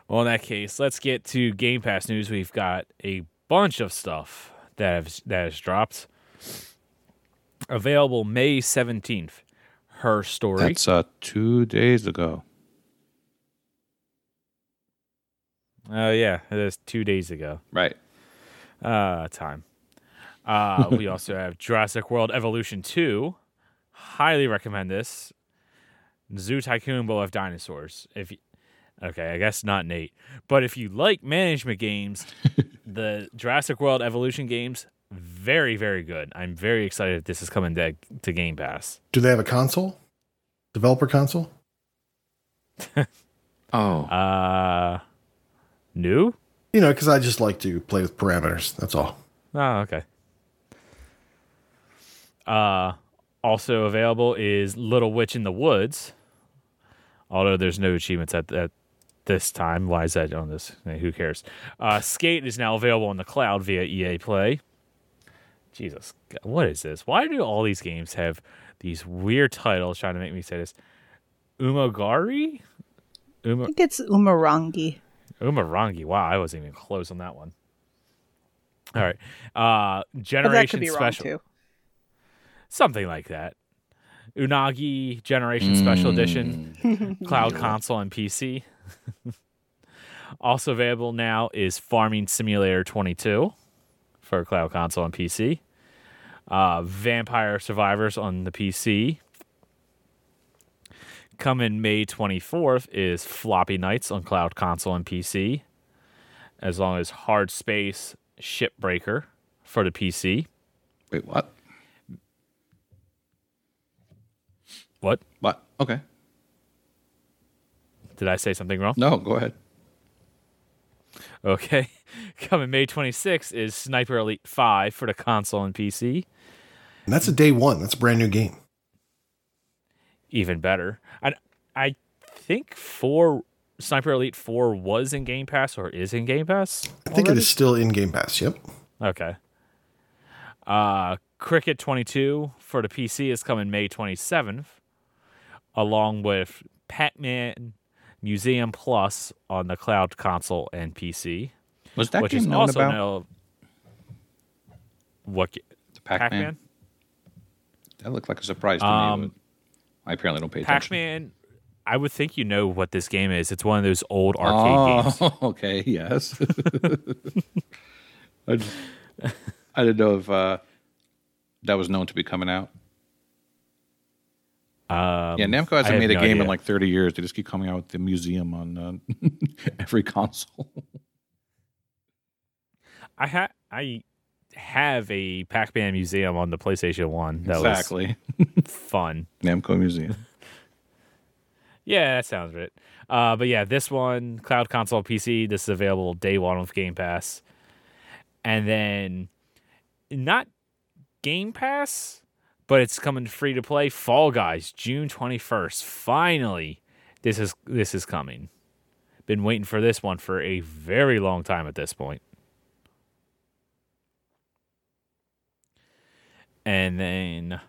Well, in that case, let's get to Game Pass news. We've got a bunch of stuff that has, that has dropped. Available May 17th. Her story. That's uh, two days ago. Oh, yeah. It is two days ago. Right. Uh, time. Uh, we (laughs) also have Jurassic World Evolution 2. Highly recommend this. Zoo Tycoon Bowl of Dinosaurs. If you, okay, I guess not Nate, but if you like management games, (laughs) the Jurassic World Evolution games very very good. I'm very excited that this is coming to, to Game Pass. Do they have a console? developer console? (laughs) Oh, Uh, new? You know, because I just like to play with parameters. That's all. Oh, okay. Uh, also available is Little Witch in the Woods. Although there's no achievements at, at this time. Why is that on this? Who cares? Uh, Skate is now available on the cloud via EA Play. Jesus, what is this? Why do all these games have these weird titles trying to make me say this? Umogari? I think it's Umurangi. Umurangi. Wow, I wasn't even close on that one. All right. Uh, But that Generation could be wrong Special. too. something like that. Unagi Generation Special Edition, (laughs) Cloud Console and PC. (laughs) also available now is Farming Simulator 22 for Cloud Console and PC. Uh, Vampire Survivors on the PC. Coming May 24th is Floppy Knights on Cloud Console and PC, as long as Hard Space Shipbreaker for the PC. wait, what? What? What? Okay. Did I say something wrong? No, go ahead. Okay. (laughs) Coming May 26th is Sniper Elite 5 for the console and PC. And that's a day one. That's a brand new game. Even better. I, I think 4 Sniper Elite 4 was in Game Pass or is in Game Pass. I think it already? is still in Game Pass. Yep. Okay. Uh, Cricket 22 for the PC is coming May 27th, along with Pac Man Museum Plus on the cloud console and PC, Was that which game is known also about now. What? the Pac-Man? Pac-Man? That looked like a surprise to Um, me. I apparently don't pay attention. Pac-Man. I would think you know what this game is. It's one of those old arcade games. Oh, (laughs) okay, yes. (laughs) I, just- I didn't know if uh, that was known to be coming out. Um, Yeah, Namco hasn't made a no game in like 30 years. They just keep coming out with the museum on uh, (laughs) every console. (laughs) I ha- I have a Pac-Man museum on the PlayStation One. That was exactly. (laughs) fun. Namco Museum. Yeah, that sounds right. Uh, but yeah, this one, Cloud Console PC, this is available day one with Game Pass. And then not Game Pass, but it's coming free to play. Fall Guys, June twenty first. Finally, this is this is coming. Been waiting for this one for a very long time at this point. And then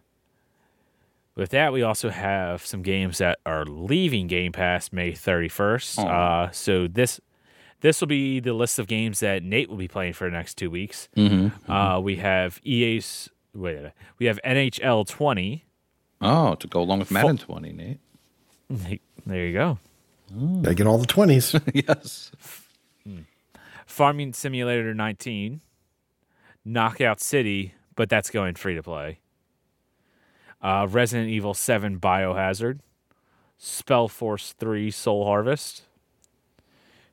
with that, we also have some games that are leaving Game Pass May 31st. Aw. Uh, so this this will be the list of games that Nate will be playing for the next two weeks. Mm-hmm. Uh, we have EA's wait, we have NHL 20. Oh, to go along with Madden 20, Nate. There you go. Gotta get all the 20s. (laughs) yes. Farming Simulator 19, Knockout City, but that's going free to play. Uh, Resident Evil 7 Biohazard, Spellforce 3 Soul Harvest,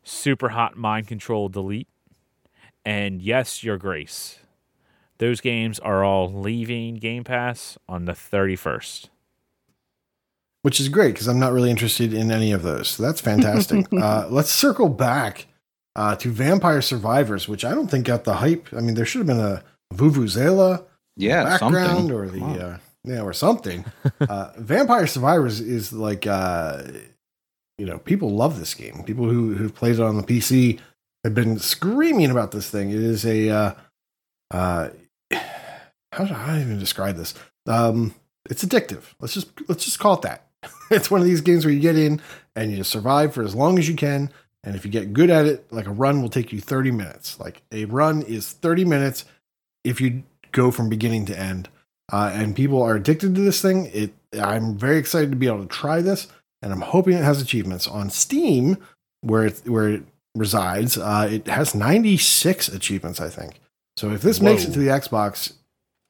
Super Hot Mind Control Delete, and Yes, Your Grace. Those games are all leaving Game Pass on the 31st. which is great because I'm not really interested in any of those. So that's fantastic. (laughs) uh, let's circle back uh, to Vampire Survivors, which I don't think got the hype. I mean, there should have been a Vuvuzela Yeah, background something. or the Come uh, yeah or something. (laughs) uh, Vampire Survivors is like uh, you know people love this game. People who who played it on the PC have been screaming about this thing. It is a uh, uh, how do I even describe this? Um, it's addictive. Let's just let's just call it that. (laughs) it's one of these games where you get in and you just survive for as long as you can. And if you get good at it, like a run will take you 30 minutes. Like a run is 30 minutes if you go from beginning to end. Uh, and people are addicted to this thing. It I'm very excited to be able to try this, and I'm hoping it has achievements on Steam, where it where it resides. Uh, it has 96 achievements, I think. So if this makes it to the Xbox,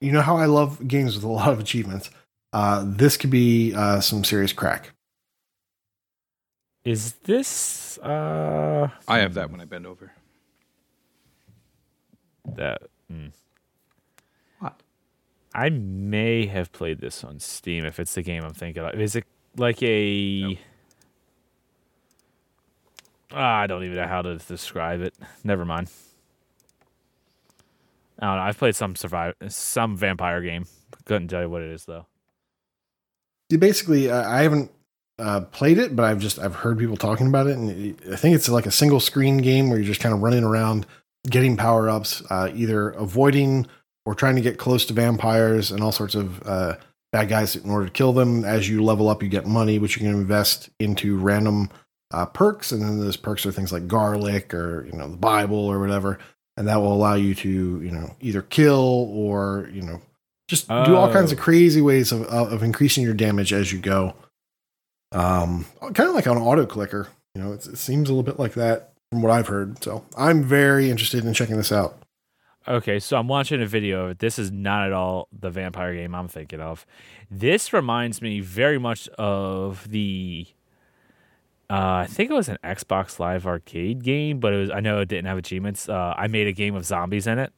you know how I love games with a (laughs) lot of achievements. Uh, this could be uh, some serious crack. Is this uh I have that when I bend over. that mm. What? I may have played this on Steam if it's the game I'm thinking of. Is it like a. Ah, I don't even know how to describe it. Never mind. I don't know. I've played some survive some vampire game. Couldn't tell you what it is though. You basically, uh, I haven't uh, played it, but I've just I've heard people talking about it, and I think it's like a single screen game where you're just kind of running around, getting power ups, uh, either avoiding or trying to get close to vampires and all sorts of uh, bad guys in order to kill them. As you level up, you get money, which you can invest into random uh, perks, and then those perks are things like garlic or you know the Bible or whatever, and that will allow you to you know either kill or you know just do all kinds of Oh. crazy ways of, of increasing your damage as you go. Um, kind of like an auto clicker. You know, it's, it seems a little bit like that from what I've heard. So I'm very interested in checking this out. Okay, so I'm watching a video of it. This is not at all the vampire game I'm thinking of. This reminds me very much of the uh, I think it was an Xbox Live Arcade game, but it was I know it didn't have achievements. Uh, I made a game of zombies in it.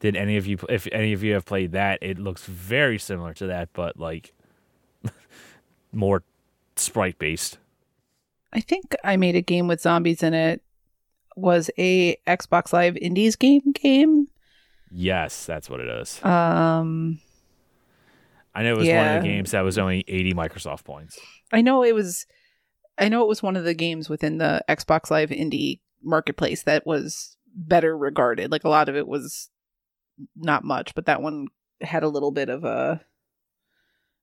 Did any of you if any of you have played that, it looks very similar to that, but like (laughs) more sprite based. I think I made a game with zombies in it. Was a Xbox Live Indies game game. Yes, that's what it is. Um, I know it was one of the games that was only 80 Microsoft points. I know it was. I know it was one of the games within the Xbox Live Indie marketplace that was better regarded. Like a lot of it was not much, but that one had a little bit of a,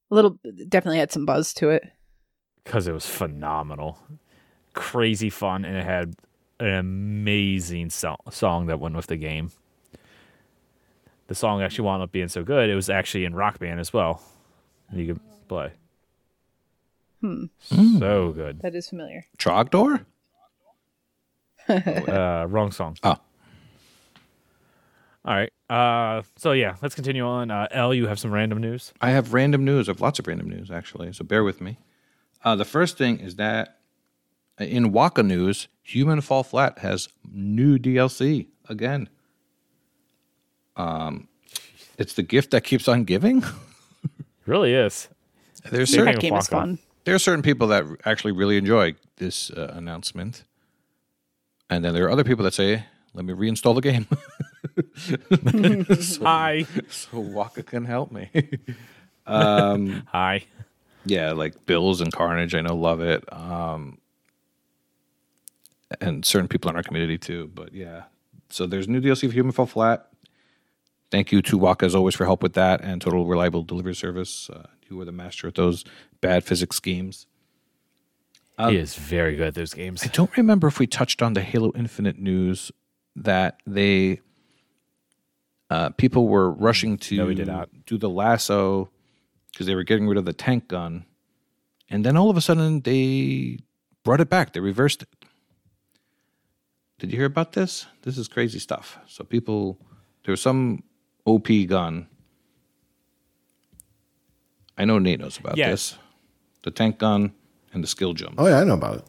a little definitely had some buzz to it. because it was phenomenal, crazy fun, and it had an amazing so- song that went with the game. The song actually wound up being so good; it was actually in Rock Band as well. You could play Hmm, so good. that is familiar. Trogdor? (laughs) Uh, wrong song. Oh. All right. Uh, so yeah, let's continue on. Uh, Elle, you have some random news. I have random news. I have lots of random news, actually, so bear with me. Uh, the first thing is that in Waka news, Human Fall Flat has new DLC again. Um, it's the gift that keeps on giving. (laughs) really is. There's Same certain, thing That game is fun. There are certain people that actually really enjoy this uh, announcement, and then there are other people that say, "Let me reinstall the game." so, (laughs) Hi. (laughs) so Waka can help me. (laughs) um, Hi. yeah, like Bills and Carnage, I know love it. Um, and certain people in our community too. But yeah, so there's new DLC for Human Fall Flat. Thank you to Waka as always for help with that and Total Reliable Delivery Service. Uh, you were the master at those bad physics schemes. he is very good at those games. I don't remember if we touched on the Halo Infinite news that they uh, people were rushing to No, we did not. do the LASO because they were getting rid of the tank gun, and then all of a sudden they brought it back. They reversed it. Did you hear about this? This is crazy stuff. So people, there was some OP gun. I know Nate knows about Yes. this. The tank gun and the skill jump. Oh yeah, I know about it.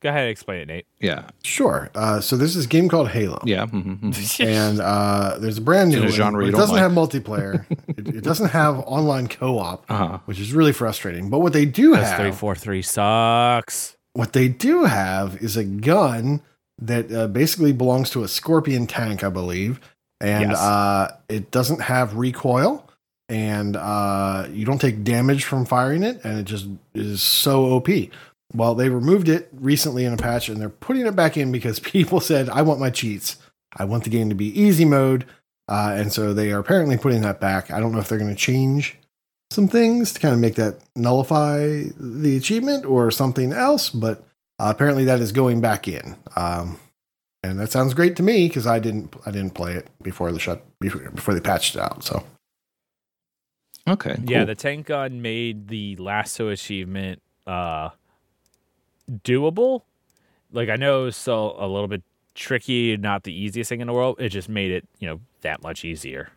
Go ahead and explain it, Nate. Yeah, Sure. Uh, so there's this game called Halo. yeah. mhm, mhm. (laughs) and uh, there's a brand new a genre but you it doesn't like. have multiplayer. (laughs) it, it doesn't have online co-op, Uh-huh. which is really frustrating. But what they do That's have, four three sucks. what they do have, is a gun that uh, basically belongs to a Scorpion tank, I believe, and Yes. uh, it doesn't have recoil, and uh, you don't take damage from firing it, and it just is so OP. Well, they removed it recently in a patch, and they're putting it back in because (laughs) people said, "I want my cheats. I want the game to be easy mode." Uh, and so they are apparently putting that back. I don't know if they're going to change some things to kind of make that nullify the achievement or something else, but uh, apparently that is going back in. Um, and that sounds great to me because I didn't I didn't play it before the shut before, before they patched it out. So Okay. Yeah, cool. the tank gun made the LASO achievement uh doable. Like I know it's still a little bit tricky, not the easiest thing in the world. It just made it, you know, that much easier.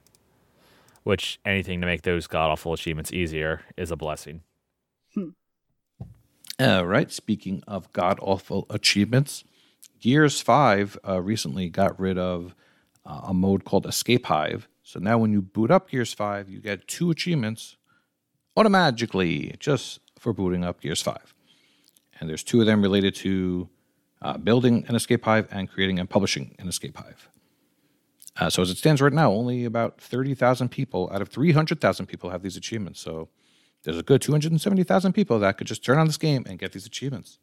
Which anything to make those god awful achievements easier is a blessing. All right. Speaking of god awful achievements, Gears 5 uh, recently got rid of uh, a mode called Escape Hive. So now when you boot up Gears 5, you get two achievements automatically just for booting up Gears 5. And there's two of them related to uh, building an escape hive and creating and publishing an escape hive. Uh, so as it stands right now, only about 30,000 people out of 300,000 people have these achievements. So there's a good 270,000 people that could just turn on this game and get these achievements.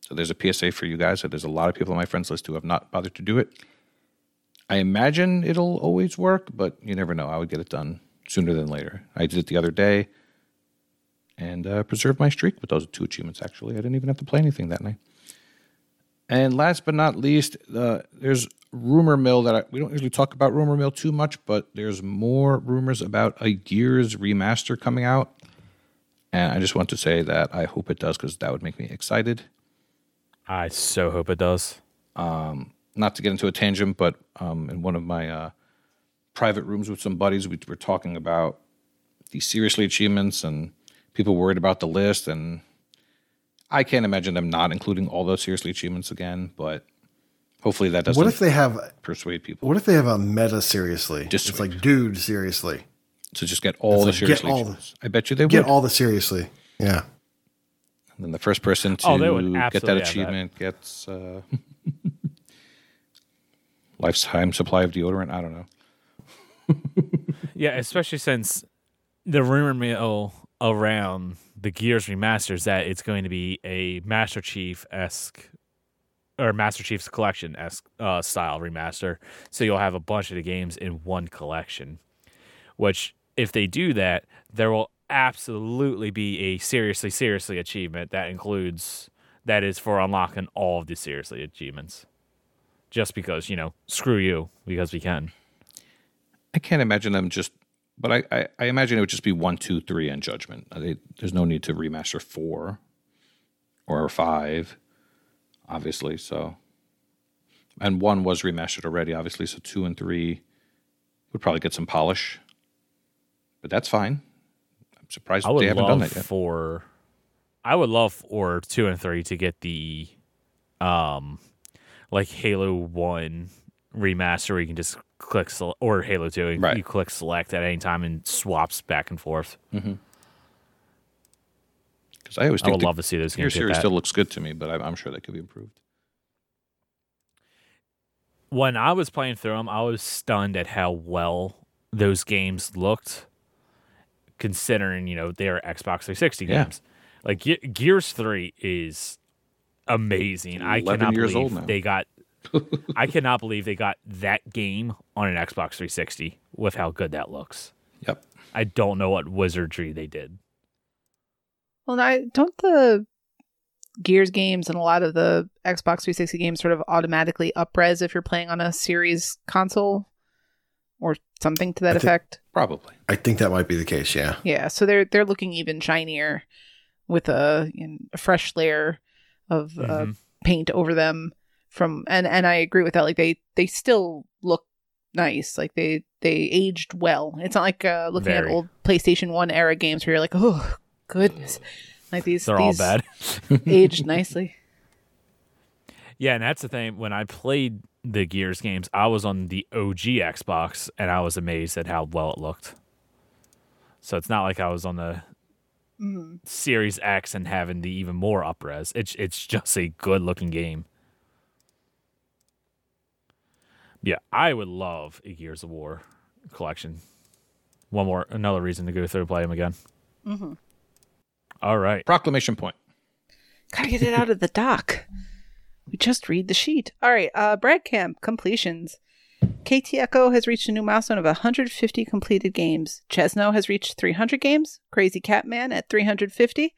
So there's a PSA for you guys. That there's a lot of people on my friends list who have not bothered to do it. I imagine it'll always work, but you never know. I would get it done sooner than later. I did it the other day and uh, preserved my streak with those two achievements, actually. I didn't even have to play anything that night. And last but not least, uh, there's rumor mill that I, we don't usually talk about rumor mill too much, but there's more rumors about a Gears remaster coming out. And I just want to say that I hope it does because that would make me excited. I so hope it does. Not to get into a tangent, but um, in one of my uh, private rooms with some buddies, we were talking about the seriously achievements and people worried about the list. And I can't imagine them not including all those seriously achievements again, but hopefully that doesn't What if they have? persuade people What if they have a meta seriously? Just it's like, dude, seriously, to just get all the like, get seriously all the- I bet you they get would. all the seriously. Yeah. And then the first person to Oh, get that absolutely have that. achievement gets uh, (laughs) lifetime supply of deodorant. I don't know. (laughs) Yeah, especially since the rumor mill around the Gears remasters that it's going to be a Master Chief esque or Master Chief's collection esque uh, style remaster. So you'll have a bunch of the games in one collection. Which, if they do that, there will absolutely be a seriously, seriously achievement that includes that is for unlocking all of the seriously achievements. Just because, you know, screw you, because we can. I can't imagine them just, but I, I, I imagine it would just be one, two, three, and Judgment. They, there's no need to remaster four or five, obviously. So, and one was remastered already, obviously. So two and three would probably get some polish, but that's fine. I'm surprised they haven't done that yet. for I would love for two and three to get the um like Halo one remaster where you can just click sele- or Halo two and Right. you click select at any time and swaps back and forth. Mm-hmm. Because I always I would the love to see those Gear games. get series still looks good to me, but I, I'm sure that could be improved. when I was playing through them, I was stunned at how well those games looked, considering you know they are Xbox 360 Yeah. games. Like Ge- Gears Three is amazing. I cannot years believe old now. they got. (laughs) I cannot believe they got that game on an Xbox 360 with how good that looks. Yep. I don't know what wizardry they did. Well, now, don't the Gears games and a lot of the Xbox 360 games sort of automatically upres if you're playing on a series console or something to that I thi- effect? Probably. I think that might be the case. Yeah. Yeah, so they're they're looking even shinier with a, you know, a fresh layer of uh, Mhm. paint over them from and and I agree with that like they they still look nice like they they aged well it's not like uh looking Very. at old PlayStation 1 era games where you're like oh goodness like these They're all bad. (laughs) aged nicely Yeah, and that's the thing. When I played the Gears games, I was on the OG Xbox, and I was amazed at how well it looked. So it's not like I was on the mm. Series X and having the even more upres. It's it's just a good looking game. Yeah, I would love a Gears of War collection. One more, another reason to go through and play them again. Mhm. All right. Proclamation point. gotta get it out of the dock we just read the sheet all right uh brad camp completions KT Echo has reached a new milestone of 150 completed games. Chesno has reached 300 games. Crazy Catman at 350.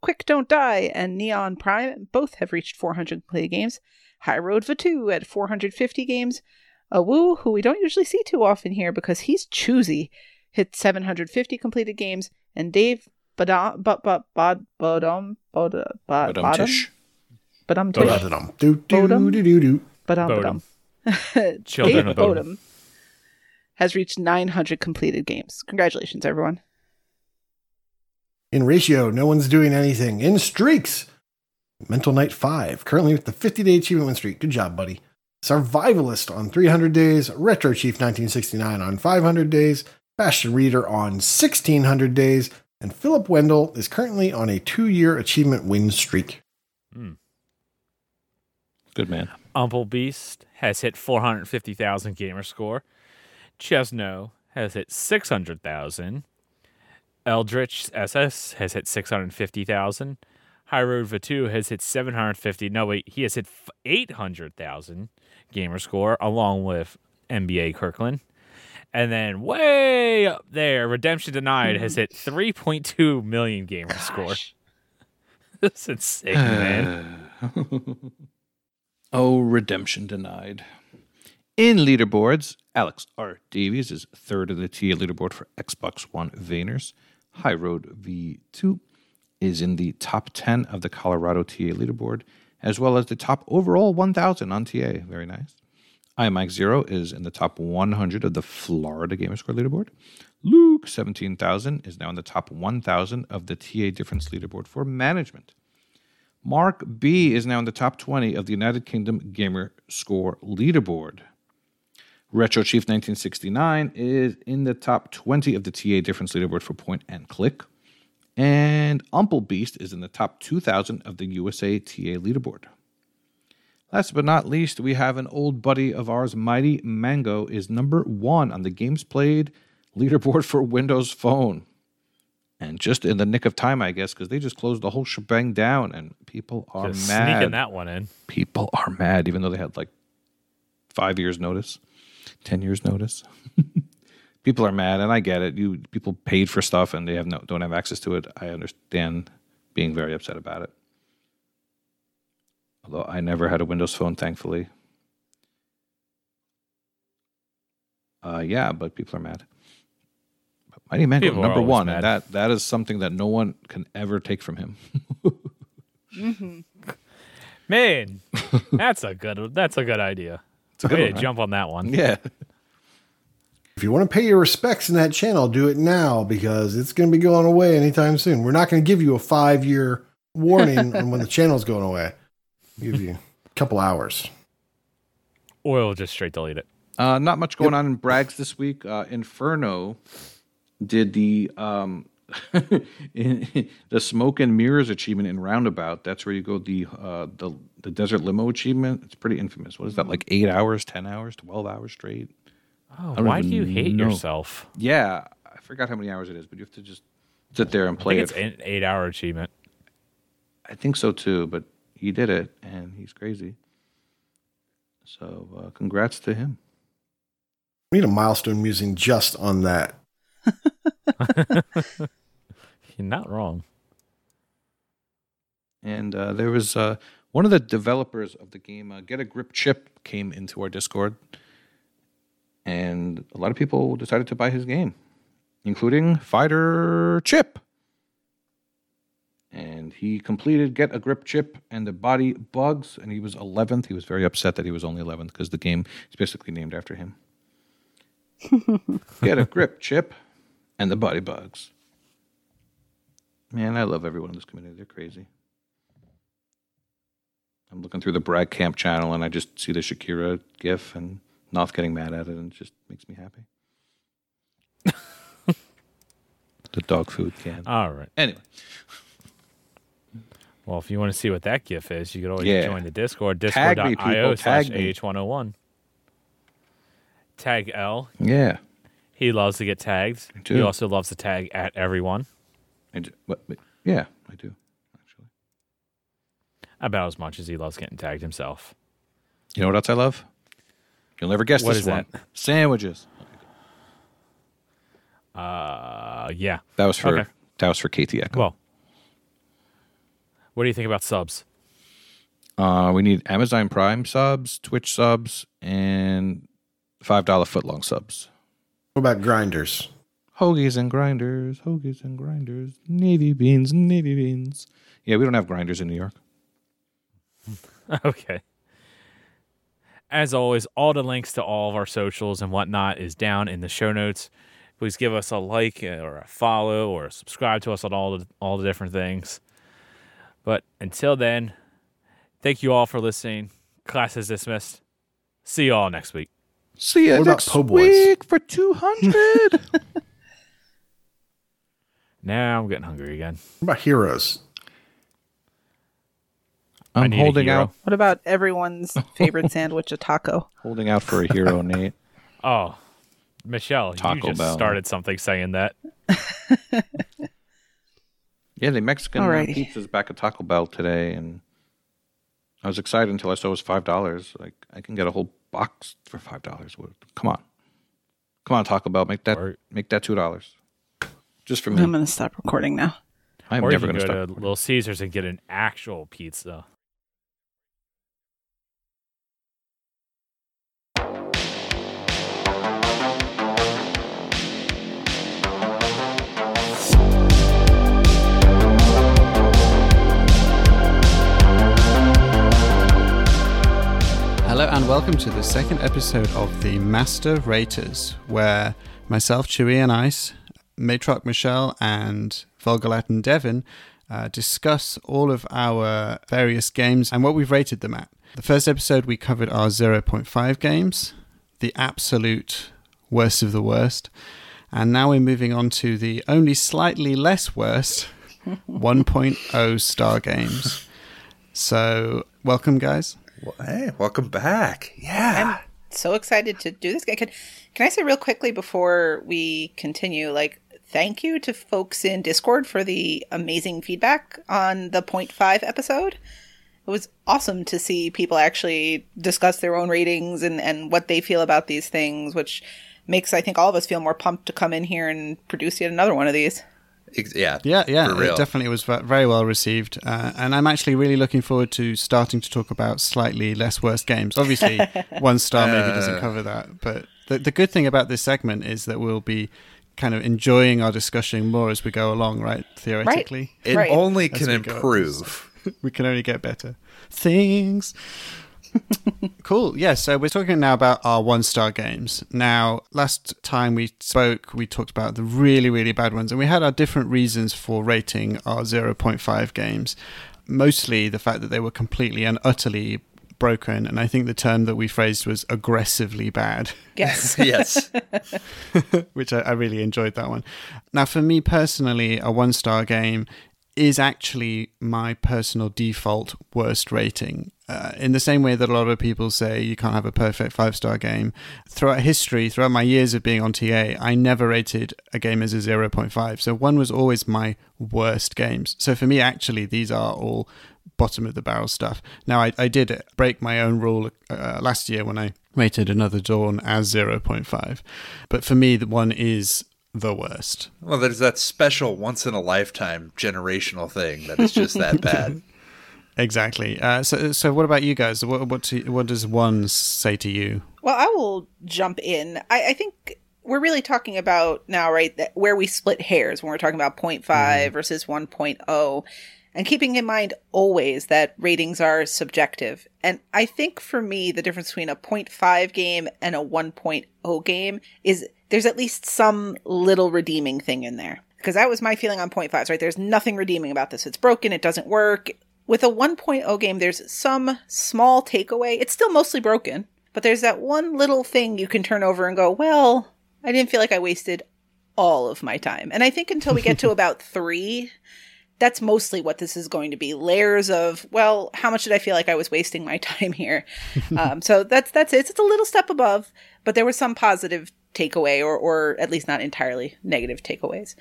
Quick Don't Die and Neon Prime both have reached 400 completed games. High Road Vatu at 450 games. A Woo, who we don't usually see too often here because he's choosy, hit 750 completed games. And Dave Badam, but, but, bod, bodum, bod, bod, But um, bottom, Tish. badum, Bodum. tish, Ba-da-dum. Do, do, Bodum. do, do, do. badum, Bodum. badum. (laughs) Children Dave of Bodum. Bodum has reached 900 completed games. Congratulations, everyone. In ratio, no one's doing anything. In streaks, Mental Knight 5, currently with the 50 day achievement win streak. Good job, buddy. Survivalist on 300 days. Retro Chief 1969 on 500 days. Bastion Reader on 1600 days. And Philip Wendell is currently on a two year achievement win streak. Hmm. Good man. Umple Beast has hit 450,000 gamer score. Chesno has hit 600,000. Eldritch SS has hit 650,000. High Road Vatu has hit 750. No, wait, he has hit f- 800,000 gamer score along with NBA Kirkland. And then way up there, Redemption Denied has hit hmm. 3.2 million gamer score. (laughs) That's insane, man. (sighs) (laughs) Oh, redemption denied. In leaderboards, Alex R. Davies is third of the TA leaderboard for Xbox One Vayners. High Road V2 is in the top 10 of the Colorado TA leaderboard, as well as the top overall 1,000 on TA. Very nice. iMike Zero is in the top 100 of the Florida Gamerscore leaderboard. Luke 17,000 is now in the top 1,000 of the TA difference leaderboard for management. Mark B is now in the top 20 of the United Kingdom Gamer Score leaderboard. Retro Chief 1969 is in the top 20 of the TA difference leaderboard for point and click. And Umple Beast is in the top 2000 of the USA TA leaderboard. Last but not least, we have an old buddy of ours, Mighty Mango, is number one on the games played leaderboard (laughs) for Windows Phone. And just in the nick of time, I guess, because they just closed the whole shebang down, and people are Just mad. sneaking that one in. people are mad, even though they had like five years notice, ten years notice. (laughs) people are mad, and I get it. You people paid for stuff, and they have no don't have access to it. I understand being very upset about it. Although I never had a Windows phone, thankfully. Uh, yeah, but people are mad. But Mighty Mango, People number one, mad. and that that is something that no one can ever take from him. (laughs) Man, that's a good that's a good idea. It's a good Way one, to right? jump on that one. Yeah. If you want to pay your respects in that channel, do it now because it's going to be going away anytime soon. We're not going to give you a five year warning on when the (laughs) channel's going away. We'll give you a couple hours. Or we'll just straight delete it. Uh, not much going on in Brags this week. Uh, Inferno did the um, (laughs) in, the smoke and mirrors achievement in Roundabout. That's where you go the uh, the the desert limo achievement. It's pretty infamous. What is that like? Eight hours, ten hours, twelve hours straight? Oh, why do you hate know. yourself? Yeah, I forgot how many hours it is, but you have to just sit there and I play think it. it's an eight hour achievement. I think so too, but he did it, and he's crazy. So, uh, congrats to him. We need a milestone musing just on that. (laughs) You're not wrong. And uh, there was uh, one of the developers of the game, uh, Get a Grip Chip, came into our Discord, and a lot of people decided to buy his game, including Fighter Chip. And he completed Get a Grip Chip and the Body Bugs, and he was 11th. He was very upset that he was only 11th because the game is basically named after him. (laughs) Get a Grip Chip and the Body Bugs. Man, I love everyone in this community. They're crazy. I'm looking through the Brag Camp channel and I just see the Shakira gif and Noth getting mad at it and it just makes me happy. (laughs) the dog food can. All right. Anyway, Well, if you want to see what that GIF is, you could always Yeah. join the Discord, Tag me, people. discord.io slash Tag me. AH101. Tag L. yeah. He loves to get tagged. He do. also loves to tag at everyone I do, but, but- yeah, I do, actually. about as much as he loves getting tagged himself. You know what else I love? You'll never guess What this is one. Sandwiches. Uh, yeah. That was for Okay. that was for Katie Echo. Well, what do you think about subs? Uh, we need Amazon Prime subs, Twitch subs, and five dollar footlong subs. What about grinders? Hoagies and grinders, hoagies and grinders, navy beans, navy beans. Yeah, we don't have grinders in New York. (laughs) okay. As always, all the links to all of our socials and whatnot is down in the show notes. Please give us a like uh, or a follow or subscribe to us on all the all the different things. But until then, thank you all for listening. Class is dismissed. See you all next week. See you What next po' boys? week for two hundred. (laughs) Now I'm getting hungry again. What about Heroes? I I'm need a holding hero. out, What about everyone's favorite sandwich, a taco? (laughs) holding out for a hero, (laughs) Nate. Oh, Michelle, Taco you just Bell. started something saying that. Yeah, the Mexican Alrighty. pizza's back at Taco Bell today, and I was excited until I saw it was five dollars. Like I can get a whole box for five dollars. Come on, come on, Taco Bell, make that Or- make that two dollars, just for me. I'm going to stop recording now. I'm or you never can going to go to to stop. Little Caesars and get an actual pizza. And welcome to the second episode of the Master Raters, where myself, Chewy and Ice, Matrock Michelle, and Volgalat Devon uh, discuss all of our various games and what we've rated them at. The first episode we covered our 0.5 games, the absolute worst of the worst, and now we're moving on to the only slightly less worst (laughs) 1.0 star games. So, welcome, guys. Well, hey, welcome back. Yeah. I'm So excited to do this. Can, can I say real quickly before we continue, like, thank you to folks in Discord for the amazing feedback on the 0.5 episode. It was awesome to see people actually discuss their own ratings and, and what they feel about these things, which makes, I think, all of us feel more pumped to come in here and produce yet another one of these. Ex- yeah. Yeah, yeah, For real. it definitely was very well received, uh, and I'm actually really looking forward to starting to talk about slightly less worse games. Obviously, (laughs) one star maybe doesn't cover that, but the the good thing about this segment is that we'll be kind of enjoying our discussion more as we go along, right? Theoretically, It Right. only As can we go. improve. (laughs) we can only get better things. (laughs) cool. Yeah, so we're talking now about our one star games. Now, last time we spoke, we talked about the really, really bad ones, and we had our different reasons for rating our 0.5 games. Mostly the fact that they were completely and utterly broken, and I think the term that we phrased was aggressively bad. Yes. (laughs) yes. (laughs) which I, I really enjoyed that one. Now, for me personally, a one star game is actually my personal default worst rating. Uh, in the same way that a lot of people say you can't have a perfect five star game, throughout history, throughout my years of being on TA, I never rated a game as a 0.5. So one was always my worst games. So for me, actually, these are all bottom of the barrel stuff. Now, I, I did break my own rule uh, last year when I rated Another Dawn as 0.5. But for me, the one is the worst. Well, there's that special once in a lifetime generational thing that is just that (laughs) bad. Exactly. Uh, so, so what about you guys? What what, to, what does one say to you? Well, I will jump in. I, I think we're really talking about now, right, that where we split hairs when we're talking about 0.5 versus 1.0. And keeping in mind always that ratings are subjective. And I think for me, the difference between a 0.5 game and a 1.0 game is there's at least some little redeeming thing in there. Because that was my feeling on 0.5s, right? There's nothing redeeming about this. It's broken, it doesn't work. With a 1.0 game, there's some small takeaway. It's still mostly broken, but there's that one little thing you can turn over and go, well, I didn't feel like I wasted all of my time. And I think until we get to (laughs) about three, that's mostly what this is going to be layers of well how much did i feel like i was wasting my (laughs) time here um, so that's that's it it's a little step above but there was some positive takeaway or or at least not entirely negative takeaways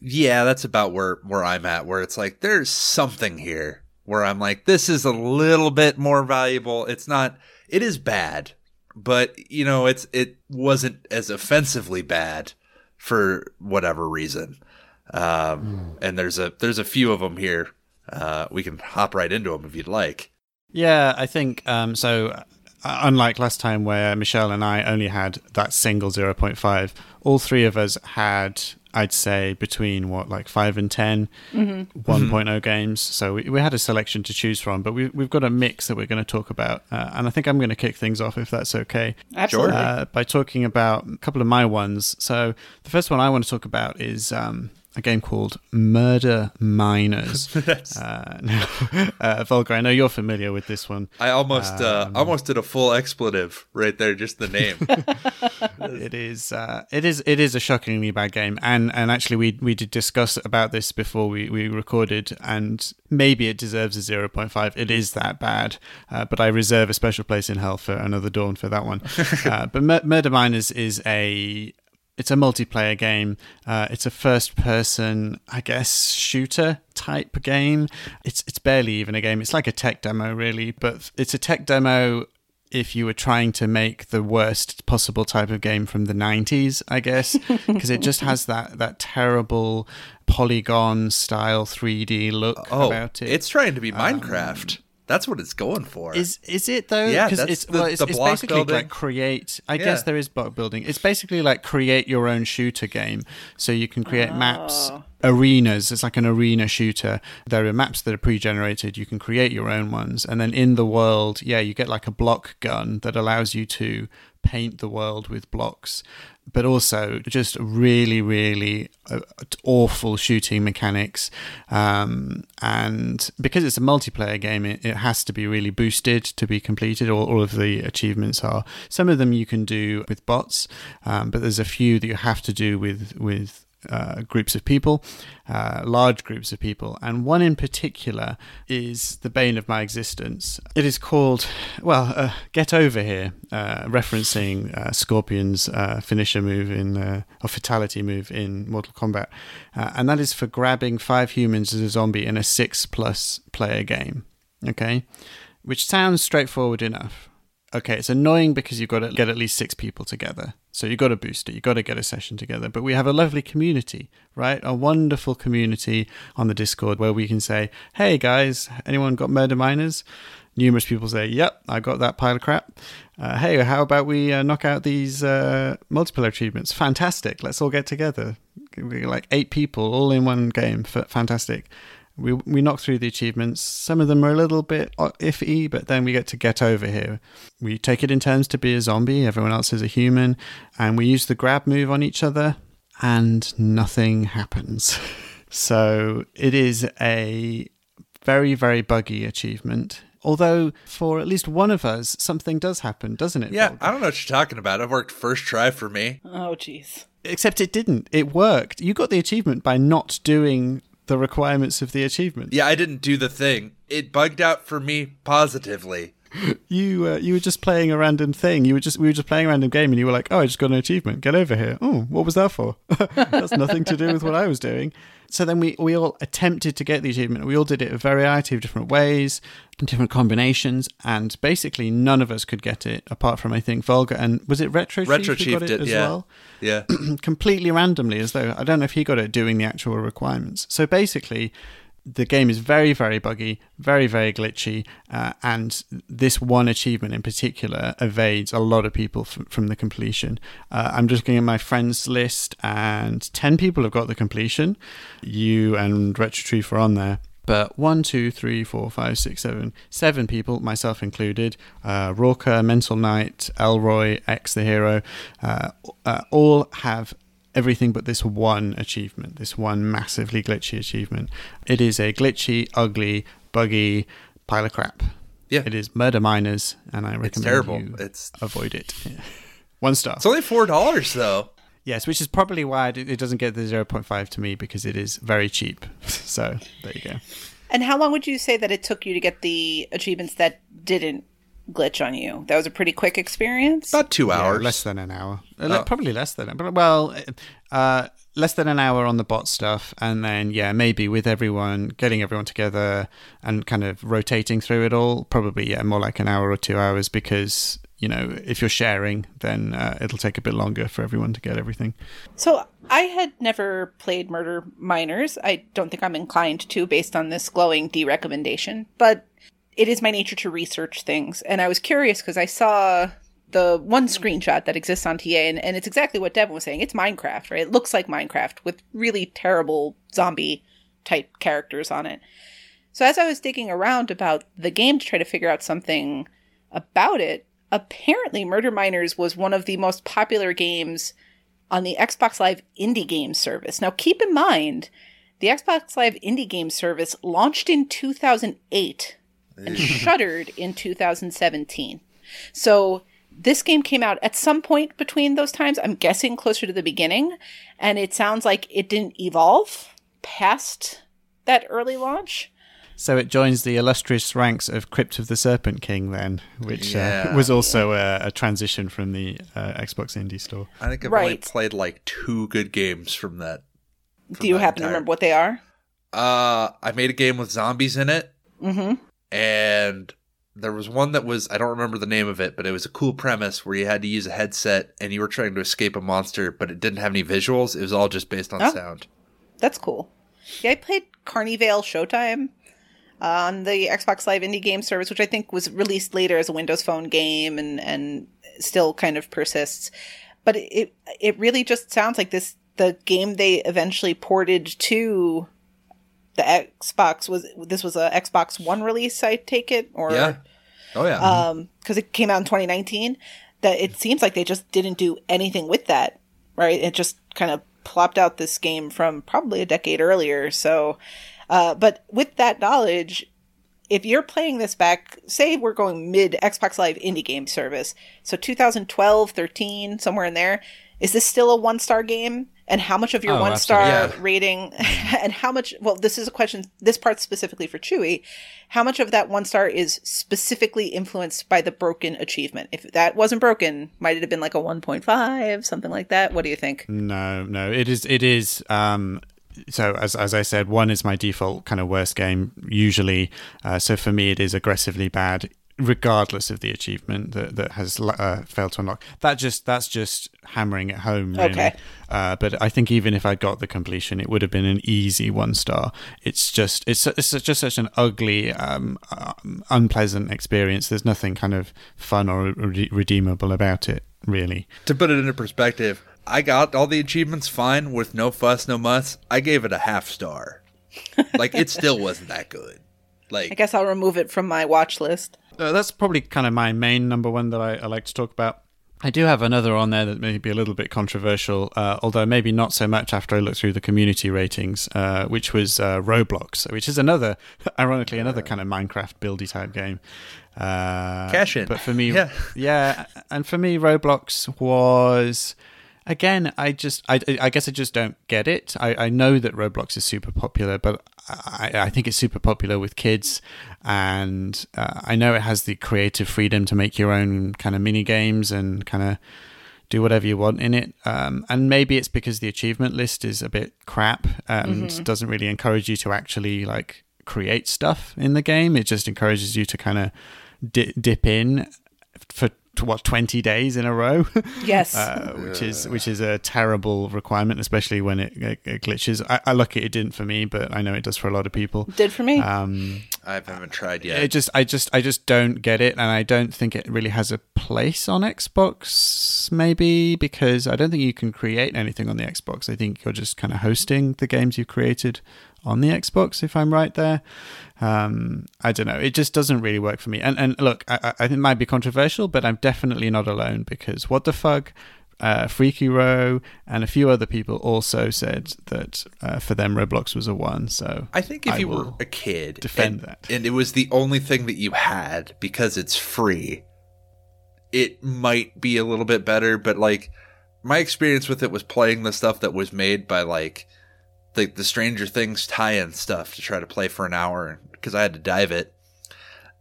Yeah, that's about where where I'm at. Where it's like there's something here where I'm like, this is a little bit more valuable. It's not. It is bad, but you know, it's it wasn't as offensively bad for whatever reason. Um, and there's a there's a few of them here. Uh, we can hop right into them if you'd like. Yeah, I think um, so. uh, Unlike last time, where Michelle and I only had that single 0.5, all three of us had, I'd say, between what, like 5 and 10 1.0 games. So we, we had a selection to choose from, but we, we've got a mix that we're going to talk about. Uh, and I think I'm going to kick things off if that's okay. absolutely uh, by talking about a couple of my ones. So the first one I want to talk about is um, a game called Murder Miners. (laughs) uh, (laughs) now, uh, Volker, I know you're familiar with this one. I almost uh, almost did a full expletive right there, just the name. (laughs) it is uh, it is it is a shockingly bad game, and and actually we we did discuss about this before we we recorded, and maybe it deserves a zero point five. It is that bad, uh, but I reserve a special place in hell for another dawn for that one. uh, but Mur- Murder Miners is a it's a multiplayer game. Uh, it's a first-person, I guess, shooter type game. It's it's barely even a game. It's like a tech demo, really, but it's a tech demo if you were trying to make the worst possible type of game from the 90s i guess (laughs) because it just has that that terrible polygon style 3d look Oh, about it it's trying to be Minecraft. That's what it's going for. is is it though? Yeah, 'Cause that's it's the- well, it's, the it's block basically building. like create. I Yeah. guess there is block building. It's basically like create your own shooter game. So you can create ah. maps, Oh. arenas. It's like an arena shooter. There are maps that are pre-generated. You can create your own ones, and then in the world, yeah, you get like a block gun that allows you to paint the world with blocks. But also just really, really uh, awful shooting mechanics, um, and because it's a multiplayer game, it, it has to be really boosted to be completed. All, all of the achievements are. Some of them you can do with bots, um, but there's a few that you have to do with with uh, groups of people, uh, large groups of people, and one in particular is the bane of my existence. It is called, well, uh, Get Over Here, uh, referencing uh, Scorpion's uh, finisher move in, or fatality move in Mortal Kombat, and that is for grabbing five humans as a zombie in a six plus player game. Okay, which sounds straightforward enough. Okay, it's annoying because you've got to get at least six people together. So you've got to boost it, you've got to get a session together. But we have a lovely community, right? A wonderful community on the Discord where we can say, hey guys, anyone got murder miners? Numerous people say, yep, I got that pile of crap. Uh, hey, how about we uh, knock out these uh, multiplayer achievements? Fantastic. Let's all get together. We're like eight people all in one game. F- fantastic we we knock through the achievements. Some of them are a little bit uh, iffy, but then we get to get over here. We take it in turns to be a zombie. Everyone else is a human, and we use the grab move on each other, and nothing happens. (laughs) so it is a very very buggy achievement. Although for at least one of us, something does happen, doesn't it? yeah, Volker? I don't know what you're talking about. It worked first try for me. Oh, jeez. Except it didn't. It worked. You got the achievement by not doing the requirements of the achievement. Yeah, I didn't do the thing. It bugged out for me positively. you uh, you were just playing a random thing. You were just we were just playing a random game, and you were like, "Oh, I just got an achievement. Get over here." Oh, what was that for? (laughs) That's nothing to do with what I was doing. So then we we all attempted to get the achievement. We all did it a variety of different ways, different combinations, and basically none of us could get it apart from I think Volga and was it Retro Retro Chief got did, as yeah. well Yeah. (clears throat) completely randomly as though I don't know if he got it doing the actual requirements. So basically, the game is very, very buggy, very, very glitchy, uh, and this one achievement in particular evades a lot of people f- from the completion. Uh, I'm just looking at my friends list, and 10 people have got the completion. You and Retro Chief are on there. But one, two, three, four, five, six, seven, seven people, myself included, uh, Rorka, Mental Knight, Elroy, X the Hero, uh, uh, all have everything but this one achievement, this one massively glitchy achievement. It is a glitchy, ugly, buggy pile of crap. Yeah. It is Murder Miners, and I recommend terrible. you It's- avoid it. Yeah. (laughs) One star. It's only four dollars though. yes, which is probably why it it doesn't get the 0.5 to me because it is very cheap. (laughs) so there you go. And how long would you say that it took you to get the achievements that didn't glitch on you? That was a pretty quick experience. About two Yeah, hours. less than an hour. Uh, Oh. Probably less than, but well, uh, less than an hour on the bot stuff, and then yeah, maybe with everyone getting everyone together and kind of rotating through it all. Probably yeah, more like an hour or two hours because you know if you're sharing, then uh, it'll take a bit longer for everyone to get everything. So I had never played Murder Miners. I don't think I'm inclined to based on this glowing D recommendation, but it is my nature to research things. And I was curious because I saw the one screenshot that exists on TA, and, and it's exactly what Devin was saying. It's Minecraft, right? It looks like Minecraft with really terrible zombie type characters on it. So as I was digging around about the game to try to figure out something about it, apparently Murder Miners was one of the most popular games on the Xbox Live Indie Game Service. Now, keep in mind, the Xbox Live Indie Game Service launched in 2008 and (laughs) shuttered in 2017. So this game came out at some point between those times. I'm guessing closer to the beginning, and it sounds like it didn't evolve past that early launch. So it joins the illustrious ranks of Crypt of the Serpent King, then, which uh, was also a, a transition from the uh, Xbox Indie Store. I think I've only played like two good games from that. Do you that happen to remember what they are? Uh, I made a game with zombies in it, Mm-hmm. And there was one that was I don't remember the name of it, but it was a cool premise where you had to use a headset and you were trying to escape a monster, but it didn't have any visuals. It was all just based on Oh. sound. That's cool. Yeah, I played Carnivale Showtime uh, on the Xbox Live Indie Game Service, which I think was released later as a Windows Phone game and and still kind of persists. But it it really just sounds like this the game they eventually ported to the Xbox was this was a Xbox One release, I take it, or Yeah. Oh yeah. um because it came out in 2019 that it seems like they just didn't do anything with that right it just kind of plopped out this game from probably a decade earlier so uh but with that knowledge if you're playing this back say we're going mid xbox live indie game service so 2012 13 somewhere in there is this still a one star game and how much of your Oh, one star. Yeah. rating (laughs) and how much well this is a question this part's specifically for chewy how much of that one star is specifically influenced by the broken achievement if that wasn't broken might it have been like a 1.5 something like that what do you think No, no, it is. It is. Um, so as as I said, one is my default kind of worst game usually. Uh, so for me, it is aggressively bad, regardless of the achievement that that has uh, failed to unlock. That just that's just hammering it home, really. Okay. Uh, but I think even if I got the completion, it would have been an easy one star. It's just it's it's just such an ugly, um, um, unpleasant experience. There's nothing kind of fun or re- redeemable about it, really. to put it into perspective, I got all the achievements fine with no fuss, no muss. I gave it a half star. like it still wasn't that good. Like I guess i'll remove it from my watch list Uh, that's probably kind of my main number one that I, I like to talk about. I do have another on there that may be a little bit controversial, uh, although maybe not so much after I looked through the community ratings, uh, which was uh, Roblox, which is another, (laughs) ironically, another kind of Minecraft buildy type game. Uh, Cash in. But for me, (laughs) Yeah. yeah, and for me, Roblox was again. I just, I, I guess I just don't get it. I, I know that Roblox is super popular, but I, I think it's super popular with kids, and uh, I know it has the creative freedom to make your own kind of mini games and kind of do whatever you want in it. Um, and maybe it's because the achievement list is a bit crap and doesn't really encourage you to actually like create stuff in the game. It just encourages you to kind of di- dip in for what 20 days in a row? (laughs) Yes. Uh, which is which is a terrible requirement especially when it, it, it glitches. I, I lucky it didn't for me but i know it does for a lot of people. Did for me. Um I haven't tried yet. it just i just i just don't get it and i don't think it really has a place on xbox maybe because i don't think you can create anything on the xbox. I think you're just kind of hosting the games you've created on the xbox if i'm right there um i don't know it just doesn't really work for me and and look i, I I think it might be controversial but i'm definitely not alone because what the fuck uh, Freaky Row and a few other people also said that uh, for them Roblox was a one. So I think if I you were a kid defend and, that. and it was the only thing that you had because it's free, it might be a little bit better. But like my experience with it was playing the stuff that was made by like the the Stranger Things tie-in stuff to try to play for an hour because I had to dive it.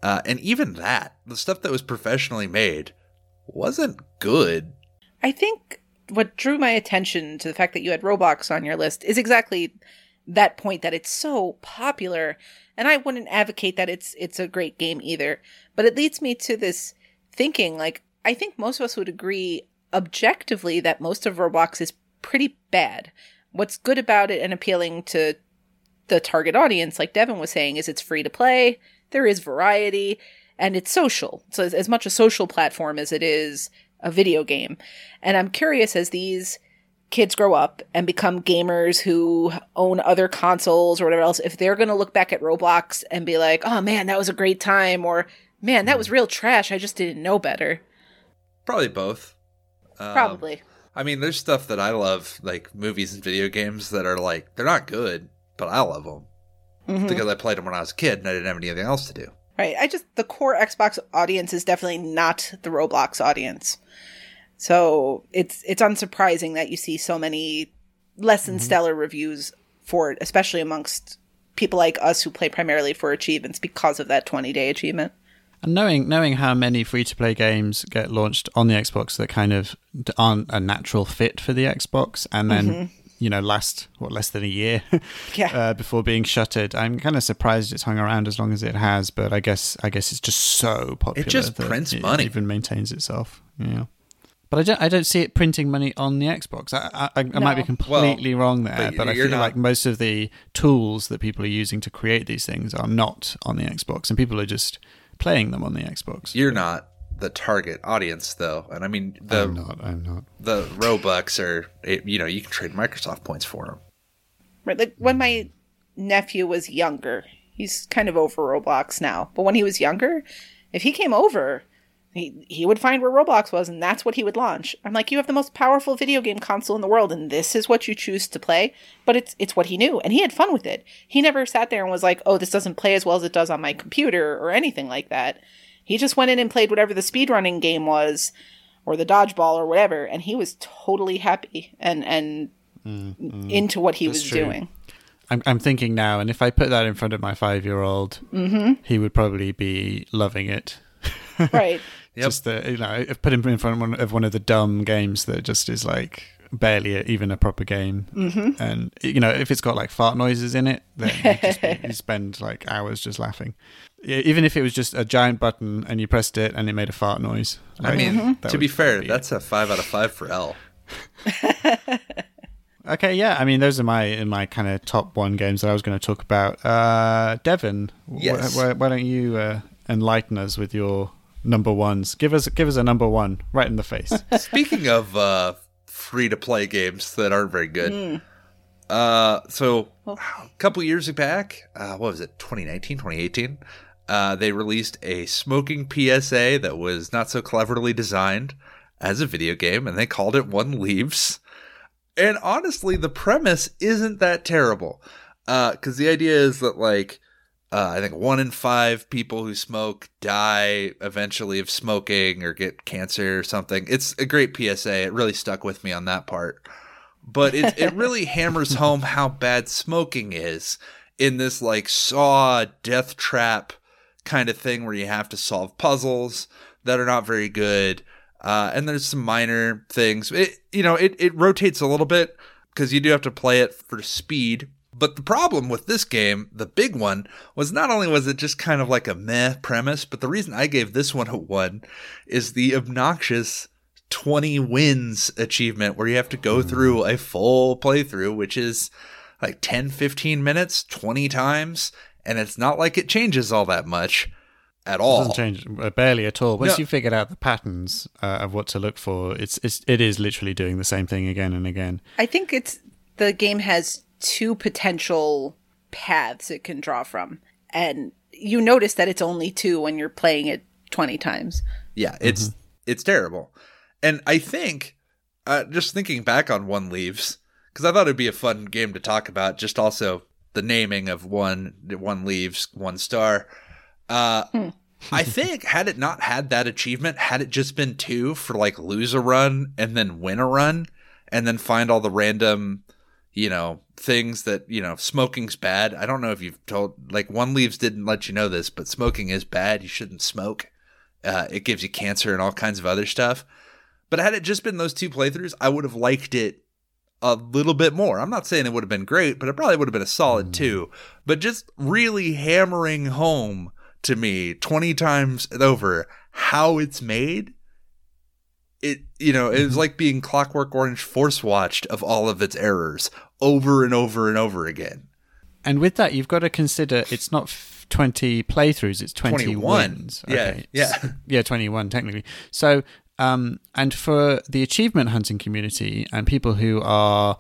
Uh, and even that, the stuff that was professionally made, wasn't good. I think what drew my attention to the fact that you had Roblox on your list is exactly that point that it's so popular. And I wouldn't advocate that it's it's a great game either. But it leads me to this thinking like I think most of us would agree objectively that most of Roblox is pretty bad. What's good about it and appealing to the target audience, like Devin was saying, is it's free to play, there is variety, and it's social. So as, as much a social platform as it is a video game. And I'm curious as these kids grow up and become gamers who own other consoles or whatever else, if they're going to look back at Roblox and be like, oh man, that was a great time, or man, that was real trash. I just didn't know better. Probably both. Um, Probably. I mean, there's stuff that I love, like movies and video games that are like they're not good, but I love them Mm-hmm. because I played them when I was a kid and I didn't have anything else to do. Right. I just the core Xbox audience is definitely not the Roblox audience. So it's it's unsurprising that you see so many less than stellar reviews for it, especially amongst people like us who play primarily for achievements because of that 20 day achievement. And knowing knowing how many free to play games get launched on the Xbox that kind of aren't a natural fit for the Xbox, and then you know last what less than a year (laughs) Yeah. uh, before being shuttered, I'm kind of surprised it's hung around as long as it has. But I guess I guess it's just so popular. It just that prints it money. even maintains itself. Yeah. But I don't, I don't see it printing money on the Xbox. I, I, I might be No. completely wrong there, but but, I feel not- like most of the tools that people are using to create these things are not on the Xbox, and people are just playing them on the Xbox. You're not the target audience though, and I mean the I'm not. I'm not. the Robux are you know you can trade Microsoft points for them. Right. Like when my nephew was younger, he's kind of over Roblox now. But when he was younger, if he came over, he he would find where Roblox was, and that's what he would launch. I'm like, you have the most powerful video game console in the world, and this is what you choose to play. But it's it's what he knew, and he had fun with it. He never sat there and was like, oh, this doesn't play as well as it does on my computer or anything like that. He just went in and played whatever the speedrunning game was, or the dodgeball or whatever, and he was totally happy and and mm-hmm. into what he That's was true. doing. I'm, I'm thinking now, and if I put that in front of my five year old, mm-hmm. he would probably be loving it. (laughs) Right. Yep. Just the you know, if put him in front of one, of one of the dumb games that just is like barely a, even a proper game, mm-hmm. and you know, if it's got like fart noises in it, then you, just (laughs) you spend like hours just laughing. Yeah, Even if it was just a giant button and you pressed it and it made a fart noise. I like, mean, that to be fair, be- that's a five out of five for L. (laughs) Okay, yeah. I mean, those are my in my kind of top one games that I was going to talk about. Uh, Devon, wh- Yes. why, why don't you uh, enlighten us with your number ones? Give us give us a number one right in the face. (laughs) Speaking of uh, free to play games that aren't very good, uh, so a couple years back, uh, what was it, 2019, 2018? Uh, they released a smoking PSA that was not so cleverly designed as a video game, and they called it One Leaves. And honestly, the premise isn't that terrible. Because the idea is that, like, uh, I think one in five people who smoke die eventually of smoking or get cancer or something. It's a great PSA. It really stuck with me on that part. But it, it (laughs) really hammers home how bad smoking is in this, like, saw death trap kind of thing where you have to solve puzzles that are not very good. Uh, and there's some minor things. It, you know, it, it rotates a little bit because you do have to play it for speed. But the problem with this game, the big one, was not only was it just kind of like a meh premise, but the reason I gave this (laughs) one a one is the obnoxious 20 wins achievement where you have to go through a full playthrough, which is like 10, 15 minutes, 20 times. And it's not like it changes all that much at all. It doesn't change uh, barely at all. Once No. you figured out the patterns uh, of what to look for, it's, it's it is literally doing the same thing again and again. I think it's the game has two potential paths it can draw from. And you notice that it's only two when you're playing it 20 times. Yeah, it's it's terrible. And I think uh, just thinking back on One Leaves because I thought it'd be a fun game to talk about. Just also the naming of one One Leaves one star. Uh, I think had it not had that achievement, had it just been two for like lose a run and then win a run, and then find all the random, you know, things that you know smoking's bad. I don't know if you've told like One Leaves didn't let you know this, but smoking is bad. You shouldn't smoke. Uh, it gives you cancer and all kinds of other stuff. But had it just been those two playthroughs, I would have liked it a little bit more. I'm not saying it would have been great, but it probably would have been a solid two. But just really hammering home to me 20 times over how it's made. It you know, it was like being Clockwork Orange force watched of all of its errors over and over and over again. And with that, you've got to consider it's not f- 20 playthroughs, it's 20 21. wins. Yeah, yeah. S- Yeah, 21 technically. So, um, and for the achievement hunting community and people who are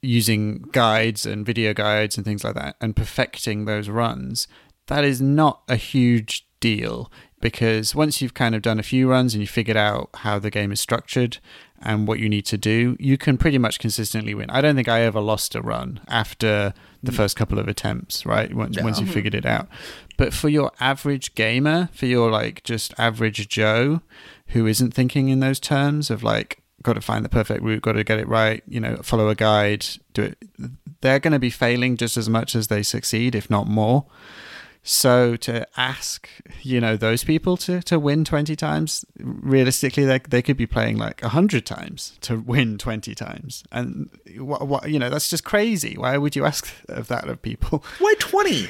using guides and video guides and things like that and perfecting those runs, that is not a huge deal. Because once you've kind of done a few runs and you figured out how the game is structured and what you need to do, you can pretty much consistently win. I don't think I ever lost a run after the mm. first couple of attempts, right? Once once you figured it out. But for your average gamer, for your like just average Joe who isn't thinking in those terms of like got to find the perfect route, got to get it right, you know, follow a guide, do it. They're going to be failing just as much as they succeed, if not more. So to ask, you know, those people to, to win 20 times, realistically, they, they could be playing like 100 times to win 20 times. And, what, what, you know, that's just crazy. Why would you ask of that of people? (laughs) Why twenty?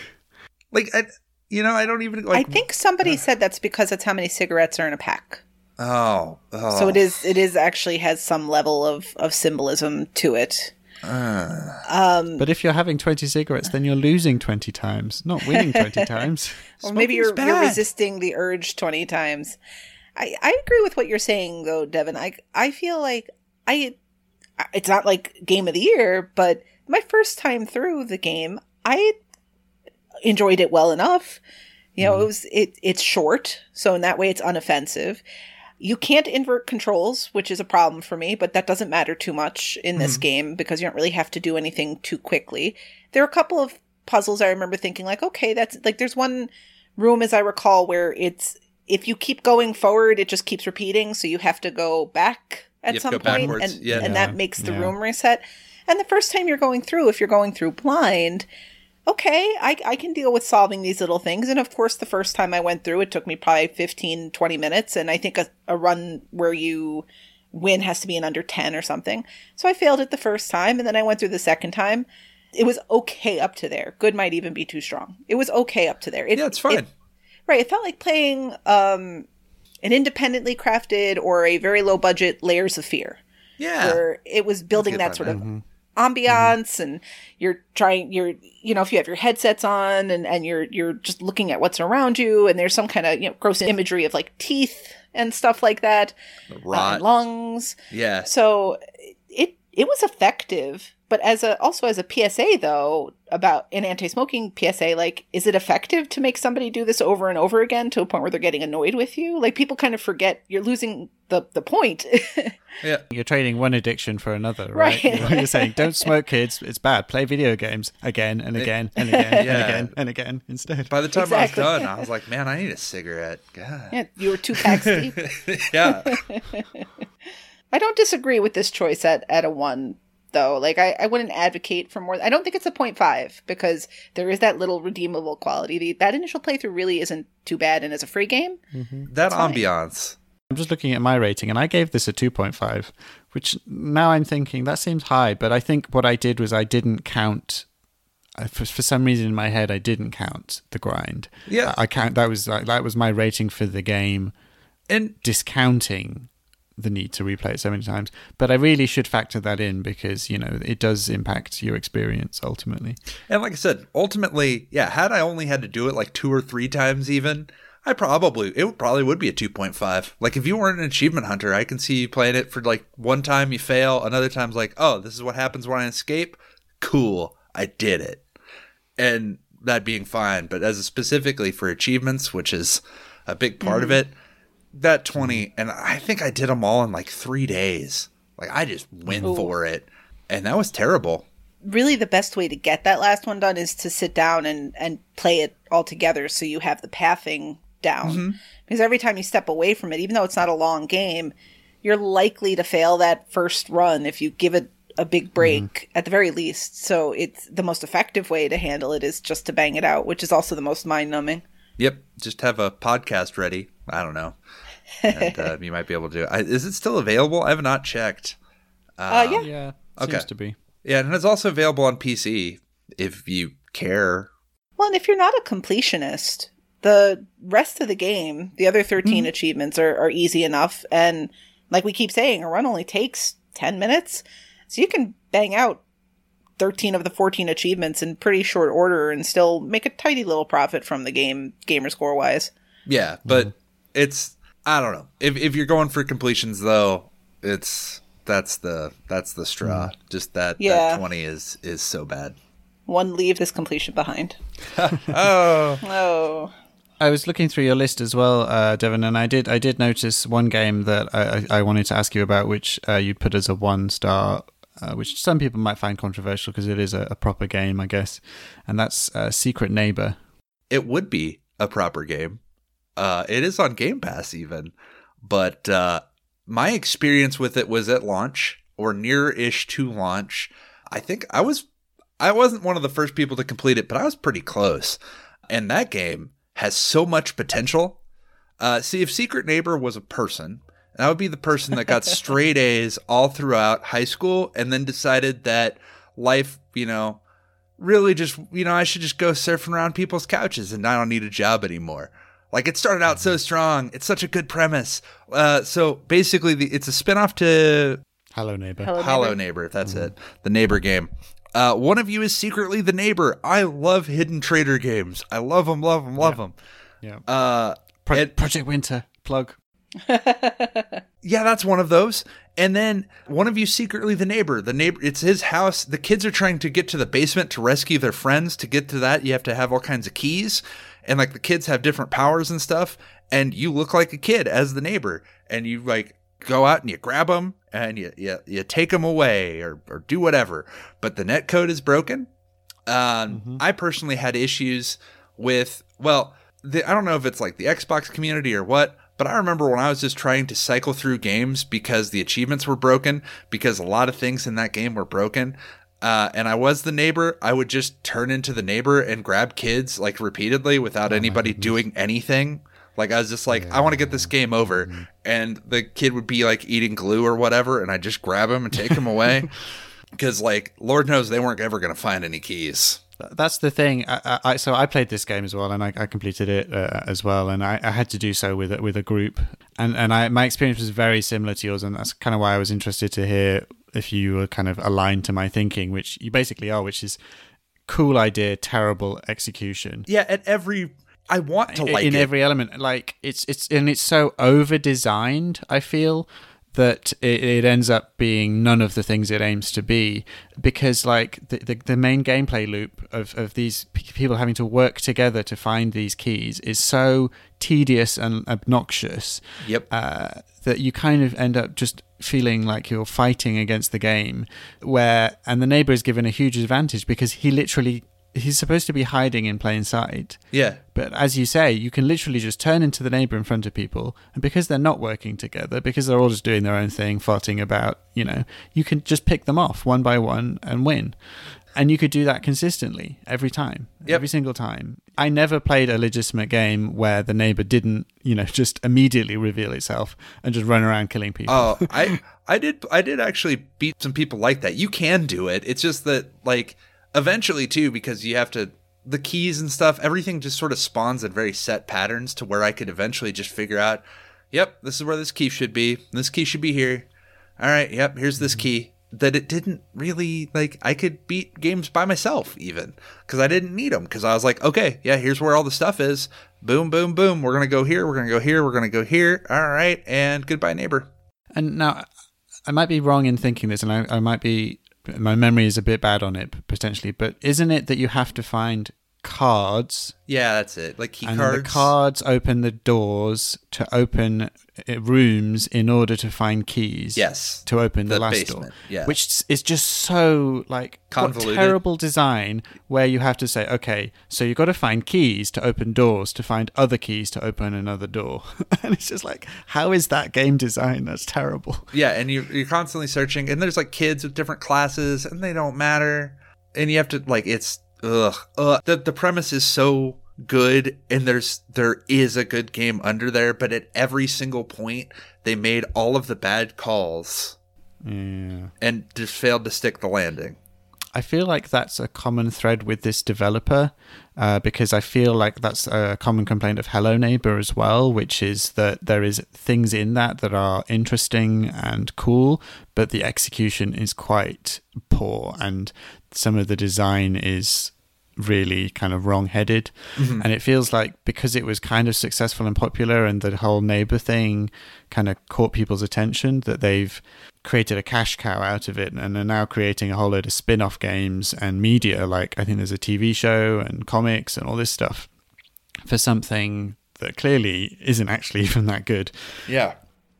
Like, I, you know, I don't even like. I think somebody said that's because that's how many cigarettes are in a pack. Oh, oh. So it is. It is actually has some level of of symbolism to it. Um, but if you're having 20 cigarettes, then you're losing 20 times, not winning 20 (laughs) times. Or maybe you're, you're resisting the urge 20 times. I, I agree with what you're saying though, Devin. I I feel like I it's not like game of the year, but my first time through the game, I enjoyed it well enough. You know, mm-hmm. it was it it's short, so in that way it's unoffensive. You can't invert controls, which is a problem for me, but that doesn't matter too much in this game because you don't really have to do anything too quickly. There are a couple of puzzles I remember thinking like, okay, that's like there's one room as I recall where it's if you keep going forward, it just keeps repeating, so you have to go back at some point, backwards, and yeah. and that makes the Yeah. room reset. And the first time you're going through, if you're going through blind, okay, I, I can deal with solving these little things. And of course, the first time I went through, it took me probably 15, 20 minutes. And I think a, a run where you win has to be in under 10 or something. So I failed it the first time. And then I went through the second time. It was okay up to there. Good might even be too strong. It was okay up to there. It, yeah, it's fine. it- right. It felt like playing um, an independently crafted or a very low budget Layers of Fear yeah, where it was building that sort of ambiance and you're trying you're you know if you have your headsets on and and you're you're just looking at what's around you and there's some kind of you know gross imagery of like teeth and stuff like that uh, rot. and lungs. Yeah, so it it was effective but as a also as a PSA though about an anti-smoking PSA like is it effective to make somebody do this over and over again to a point where they're getting annoyed with you like people kind of forget you're losing the the point (laughs) yeah. You're trading one addiction for another, right? Right. You're, you're saying, don't smoke, kids. It's bad. Play video games again and again and again and (laughs) again and again instead. By the time Exactly. I was done, I was like, man, I need a cigarette. God. yeah, you were two packs deep (laughs) yeah. I don't disagree with this choice at, at a one, though. Like, I, I wouldn't advocate for more. I don't think it's a 0.5 because there is that little redeemable quality. The, that initial playthrough really isn't too bad, and as a free game, mm-hmm. That fine. ambiance. I'm just looking at my rating and I gave this a 2.5, which now I'm thinking that seems high, but I think what I did was I didn't count. I- For, for some reason in my head, I didn't count the grind. Yeah. I, I count that was like that was my rating for the game, And discounting the need to replay it so many times. But I really should factor that in because you know it does impact your experience ultimately. and like I said, ultimately, yeah, had I only had to do it like two or three times even, I probably it probably would be a 2.5. Like if you weren't an achievement hunter, I can see you playing it for like one time you fail, another time's like, "Oh, this is what happens when I escape." Cool. I did it. And that being fine, but as specifically for achievements, which is a big part of mm-hmm. it, that 20 and I think I did them all in like 3 days. Like I just went for it. And that was terrible. really the best way to get that last one done is to sit down and, and play it all together so you have the pathing down. Mm-hmm. Because every time you step away from it, even though it's not a long game, you're likely to fail that first run if you give it a big mm-hmm. break at the very least. So it's the most effective way to handle it is just to bang it out, which is also the most mind numbing. Yep, just have a podcast ready. I don't know. And uh, you might be able to do it. I, is it still available? I have not checked. Uh, yeah. Yeah, Okay. seems to be. Yeah, and it's also available on PC if you care. Well, and if you're not a completionist, the rest of the game, the other 13 achievements are, are easy enough. And like we keep saying, a run only takes 10 minutes. So you can bang out 13 of the 14 achievements in pretty short order and still make a tidy little profit from the game, gamer score wise. Yeah, but it's I don't know. If if you're going for completions though, it's that's the that's the straw. Just that Yeah. that 20 is is so bad. One leave this completion behind. (laughs) Oh. Oh. I was looking through your list as well, uh, Devon, and I did I did notice one game that I, I I wanted to ask you about, which uh, you put as a one star, uh, which some people might find controversial because it is a, a proper game, I guess, and that's uh, Secret Neighbor. It would be a proper game. Uh, it is on Game Pass even, but uh, my experience with it was at launch or near-ish to launch. I think I was I wasn't one of the first people to complete it, but I was pretty close. And that game has so much potential. Uh, see, if Secret Neighbor was a person, that would be the person that got (laughs) straight A's all throughout high school and then decided that life, you know, really just, you know, I should just go surfing around people's couches and I don't need a job anymore. Like it started out so strong. It's such a good premise. Uh, so basically, the, it's a spinoff to Hello, neighbor. Hello, Hello neighbor. Neighbor. That's it. The neighbor game. Uh, one of you is secretly the neighbor. I love hidden trader games. I love them, love them, love them. Yeah. Uh, Pro- and- Project Winter plug. (laughs) yeah, that's one of those. And then one of you secretly the neighbor. The neighbor, it's his house. The kids are trying to get to the basement to rescue their friends. To get to that, you have to have all kinds of keys. And like the kids have different powers and stuff. And you look like a kid as the neighbor. And you like go out and you grab them and you, you, you take them away or, or do whatever. But the net code is broken. Um, I personally had issues with, well, the, I don't know if it's like the Xbox community or what, but I remember when I was just trying to cycle through games because the achievements were broken, because a lot of things in that game were broken. Uh, and I was the neighbor, I would just turn into the neighbor and grab kids like repeatedly without anybody doing anything. Like I was just like, I want to get this game over, and the kid would be like eating glue or whatever, and I just grab him and take him away, (laughs) because like Lord knows they weren't ever gonna find any keys. That's the thing. I, I, so I played this game as well, and I, I completed it uh, as well, and I, I had to do so with a- with a group, and and I my experience was very similar to yours, and that's kind of why I was interested to hear if you were kind of aligned to my thinking, which you basically are, which is cool idea, terrible execution. Yeah, at every I want to like in it. every element like it's it's and it's so over designed i feel that it, it ends up being none of the things it aims to be because like the, the, the main gameplay loop of, of these p- people having to work together to find these keys is so tedious and obnoxious Yep. uh, that you kind of end up just feeling like you're fighting against the game where and the neighbor is given a huge advantage because he literally he's supposed to be hiding in plain sight yeah. but as you say, you can literally just turn into the neighbor in front of people, and because they're not working together, because they're all just doing their own thing, farting about, you know, you can just pick them off one by one and win. And you could do that consistently every time, Yep. every single time. I never played a legitimate game where the neighbor didn't, you know, (laughs) just immediately reveal itself and just run around killing people. Oh, I I did I did actually beat some people like that. You can do it. It's just that like eventually too because you have to the keys and stuff, everything just sort of spawns in very set patterns to where I could eventually just figure out, yep, this is where this key should be. This key should be here. All right, yep, here's this mm-hmm. key. That it didn't really like I could beat games by myself even because I didn't need them because I was like, okay, yeah, here's where all the stuff is. Boom, boom, boom. We're gonna go here. We're gonna go here. We're gonna go here. All right, and goodbye, neighbor. And now, I might be wrong in thinking this, and I, I might be, my memory is a bit bad on it potentially, but isn't it that you have to find cards Yeah, that's it. Like key and cards. the cards open the doors to open uh, rooms in order to find keys. Yes. To open the, The last basement, door. yeah. Which is just so like Convoluted. terrible design where you have to say, okay, so you've got to find keys to open doors to find other keys to open another door. (laughs) and it's just like, how is that game design? That's terrible. Yeah, and you're, you're constantly searching, and there's like kids with different classes, and they don't matter. And you have to like it's ugh, ugh. The the premise is so good, and there's there is a good game under there, but at every single point they made all of the bad calls Yeah. and just failed to stick the landing. I feel like that's a common thread with this developer uh, because I feel like that's a common complaint of Hello Neighbor as well, which is that there is things in that that are interesting and cool, but the execution is quite poor and some of the design is really kind of wrong-headed mm-hmm. and it feels like because it was kind of successful and popular and the whole neighbor thing kind of caught people's attention that they've created a cash cow out of it and are now creating a whole load of spin-off games and media like i think there's a tv show and comics and all this stuff for something that clearly isn't actually (laughs) even that good. Yeah.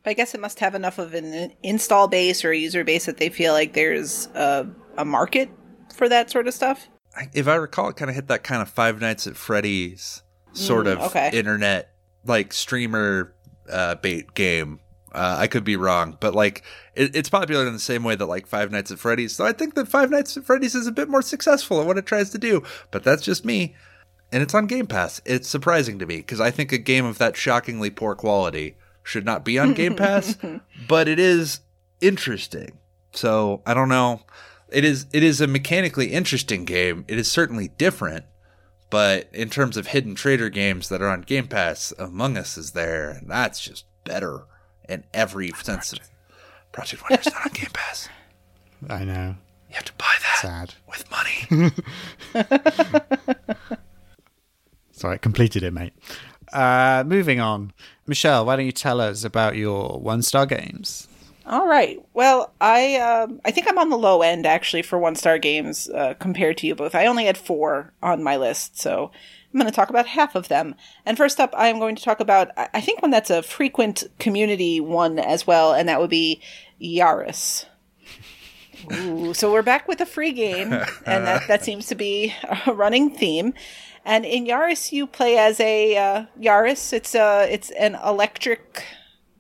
I guess it must have enough of an install base or a user base that they feel like there's a, a market for that sort of stuff. If I recall, it kind of hit that kind of Five Nights at Freddy's sort Mm, of okay. internet, like streamer uh, bait game. Uh, I could be wrong, but like it, it's popular in the same way that like Five Nights at Freddy's. So I think that Five Nights at Freddy's is a bit more successful at what it tries to do, but that's just me. And it's on Game Pass. It's surprising to me because I think a game of that shockingly poor quality should not be on Game Pass, (laughs) but it is interesting. So I don't know. It is it is a mechanically interesting game. It is certainly different, but in terms of hidden trader games that are on Game Pass, Among Us is there, and that's just better in every sense. Of, Project Winter's not on Game Pass. (laughs) I know. You have to buy that Sad. with money. (laughs) (laughs) Sorry, I completed it, mate. Uh, moving on. Michelle, why don't you tell us about your one star games? All right. Well, I um, I think I'm on the low end actually for one star games uh, compared to you both. I only had four on my list, so I'm going to talk about half of them. And first up, I am going to talk about I I think one that's a frequent community one as well, and that would be Yaris. Ooh, so we're back with a free game, and that, that (laughs) seems to be a running theme. And in Yaris, you play as a uh, Yaris. It's a it's an electric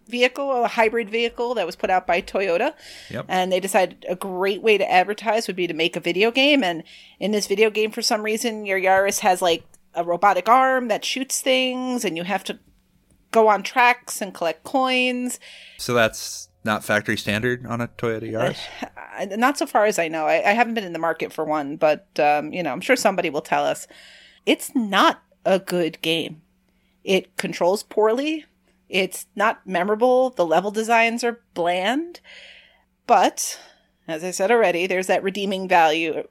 vehicle, a hybrid vehicle that was put out by Toyota. Yep. And they decided a great way to advertise would be to make a video game. And in this video game, for some reason, your Yaris has like a robotic arm that shoots things, and you have to go on tracks and collect coins. So that's not factory standard on a Toyota Yaris. Uh, (sighs) Not so far as I know. I, I haven't been in the market for one, but um, you know, I'm sure somebody will tell us. It's not a good game. It controls poorly. It's not memorable. The level designs are bland. But as I said already, there's that redeeming value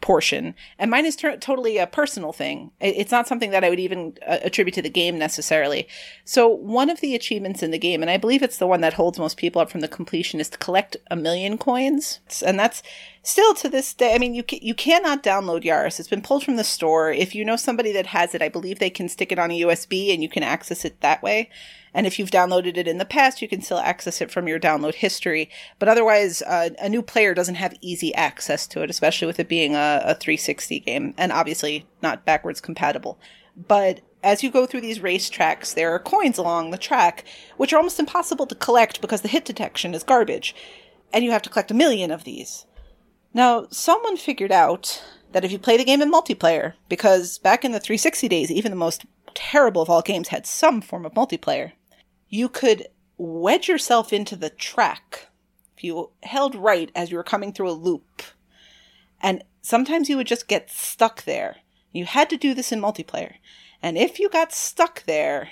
portion. And mine is ter- totally a personal thing. It's not something that I would even uh, attribute to the game necessarily. So, one of the achievements in the game, and I believe it's the one that holds most people up from the completion, is to collect a million coins. And that's still to this day. I mean, you ca- you cannot download Yaris. It's been pulled from the store. If you know somebody that has it, I believe they can stick it on a USB and you can access it that way. And if you've downloaded it in the past, you can still access it from your download history. But otherwise, uh, a new player doesn't have easy access to it, especially with it being a, a 360 game and obviously not backwards compatible. But as you go through these race tracks, there are coins along the track, which are almost impossible to collect because the hit detection is garbage. And you have to collect a million of these. Now, someone figured out that if you play the game in multiplayer, because back in the 360 days, even the most terrible of all games had some form of multiplayer, you could wedge yourself into the track if you held right as you were coming through a loop. And sometimes you would just get stuck there. You had to do this in multiplayer. And if you got stuck there,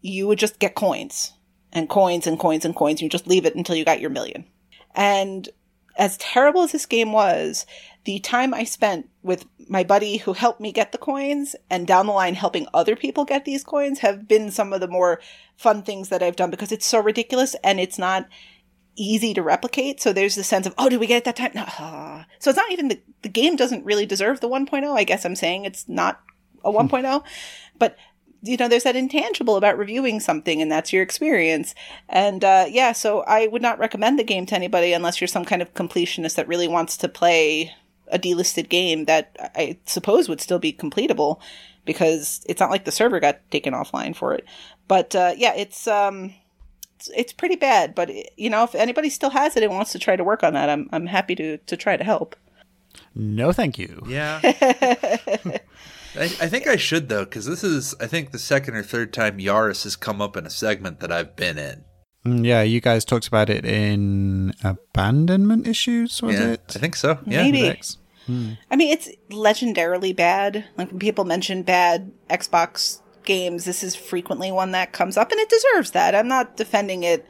you would just get coins and coins and coins and coins. And You just leave it until you got your million. And as terrible as this game was, the time I spent with my buddy who helped me get the coins and down the line helping other people get these coins have been some of the more fun things that I've done because it's so ridiculous and it's not easy to replicate. So there's the sense of, oh, did we get it that time? No. So it's not even the, the game doesn't really deserve the 1.0. I guess I'm saying it's not a 1.0, but you know, there's that intangible about reviewing something, and that's your experience. And uh, yeah, so I would not recommend the game to anybody unless you're some kind of completionist that really wants to play a delisted game that I suppose would still be completable because it's not like the server got taken offline for it. But uh, yeah, it's um, it's, it's pretty bad. But you know, if anybody still has it and wants to try to work on that, I'm I'm happy to to try to help. No, thank you. Yeah. (laughs) I, I think I should though, because this is I think the second or third time Yaris has come up in a segment that I've been in. Mm, Yeah, you guys talked about it in abandonment issues, was yeah, it? I think so. Yeah. Maybe. Index. I mean, it's legendarily bad. Like when people mention bad Xbox games, this is frequently one that comes up, and it deserves that. I'm not defending it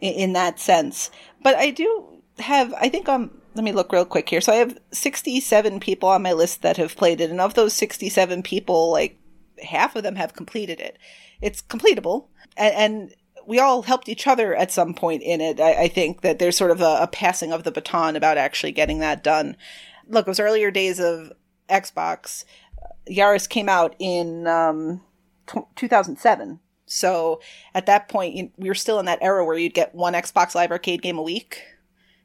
in, in that sense, but I do have. I think um. Let me look real quick here. So I have 67 people on my list that have played it, and of those 67 people, like half of them have completed it. It's completable, and, and we all helped each other at some point in it. I, I think that there's sort of a, a passing of the baton about actually getting that done. Look, it was earlier days of Xbox. Yaris came out in um, t- 2007. So at that point, you- we were still in that era where you'd get one Xbox Live Arcade game a week.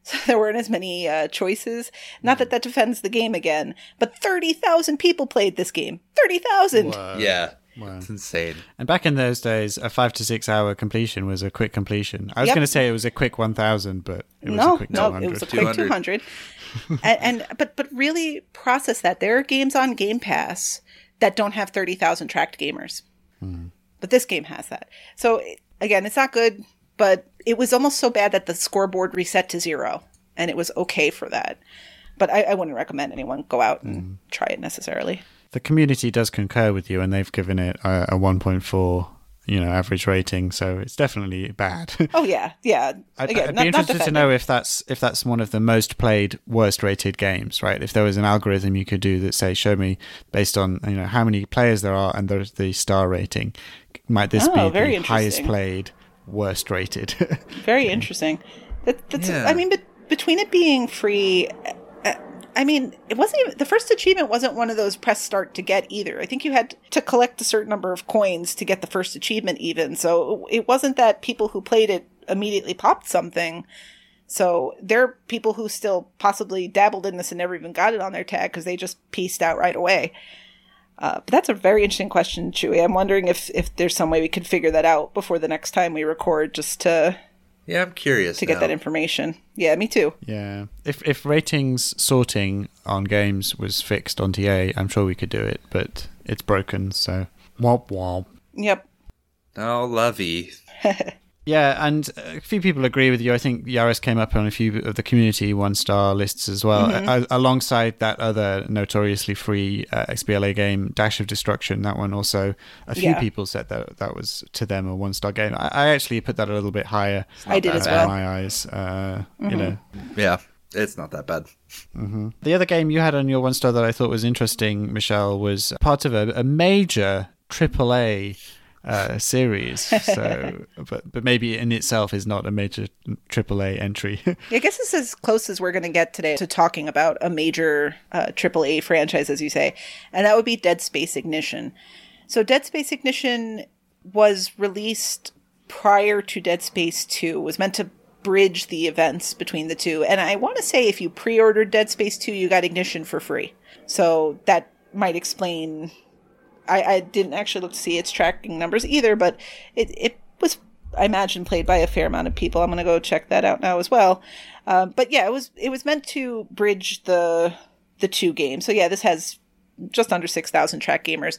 (laughs) So there weren't as many uh, choices. Not that that defends the game again, but 30,000 people played this game. 30,000! yeah, Wow. it's insane. And back in those days, a five to six hour completion was a quick completion. I was Yep. going to say it was a quick 1000, but it was no, a quick no, 200. it was a quick 200. 200. and, and but but really process that. There are games on Game Pass that don't have 30,000 tracked gamers. But this game has that. So again, it's not good, but it was almost so bad that the scoreboard reset to zero, and it was okay for that. But I, I wouldn't recommend anyone go out and mm. try it necessarily. the community does concur with you, and they've given it a, a 1.4, you know, average rating. So it's definitely bad. (laughs) Oh yeah, yeah. I'd, Again, I'd not- be not interested to know if that's if that's one of the most played, worst rated games, right? If there was an algorithm you could do that say, show me based on you know how many players there are and the the star rating, might this Oh, be the highest played, worst rated? (laughs) Very interesting. That, that's. Yeah. I mean, but between it being free, uh, I mean, it wasn't even the first achievement. wasn't one of those press start to get either. I think you had to collect a certain number of coins to get the first achievement, even. So it wasn't that people who played it immediately popped something. So there are people who still possibly dabbled in this and never even got it on their tag because they just pieced out right away. Uh, but that's a very interesting question, Chewy. I'm wondering if if there's some way we could figure that out before the next time we record, just to Yeah, I'm curious to get that information. Yeah, me too. yeah, if if ratings sorting on games was fixed on TA, I'm sure we could do it, but it's broken. So womp womp. Yep. Oh, lovey. (laughs) Yeah, and a few people agree with you. I think Yaris came up on a few of the community one star lists as well, a- alongside that other notoriously free uh, XBLA game, Dash of Destruction. That one also, a few Yeah. people said that that was to them a one star game. I, I actually put that a little bit higher. I did uh, as well. In my eyes, uh, you know. Yeah, it's not that bad. The other game you had on your one star that I thought was interesting, Michelle, was part of a, a major AAA uh, series. So, (laughs) but but maybe in itself is not a major AAA entry. (laughs) I guess it's as close as we're going to get today to talking about a major uh, AAA franchise, as you say, and that would be Dead Space Ignition. So, Dead Space Ignition was released prior to Dead Space 2, was meant to bridge the events between the two. And I want to say if you pre ordered Dead Space 2, you got Ignition for free. So, that might explain. I, I didn't actually look to see its tracking numbers either, but it, it was I imagine played by a fair amount of people. I'm gonna go check that out now as well. Um, but yeah, it was it was meant to bridge the the two games. So yeah, this has just under six thousand track gamers,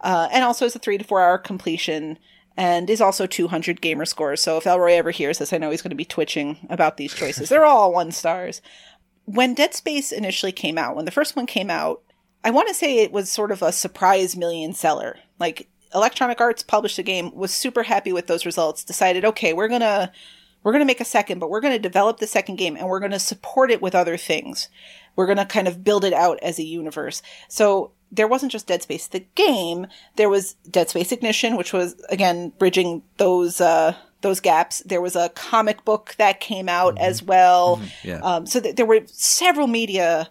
uh, and also is a three to four hour completion, and is also 200 gamer scores. So if Elroy ever hears this, I know he's going to be twitching about these choices. They're all one stars. When Dead Space initially came out, when the first one came out, I want to say it was sort of a surprise million seller. Like Electronic Arts published the game, was super happy with those results, decided, okay, we're gonna we're gonna make a second, but we're gonna develop the second game and we're gonna support it with other things. We're gonna kind of build it out as a universe. So there wasn't just Dead Space the game, there was Dead Space Ignition, which was again bridging those uh those gaps. There was a comic book that came out as well. Yeah. Um, so th- there were several media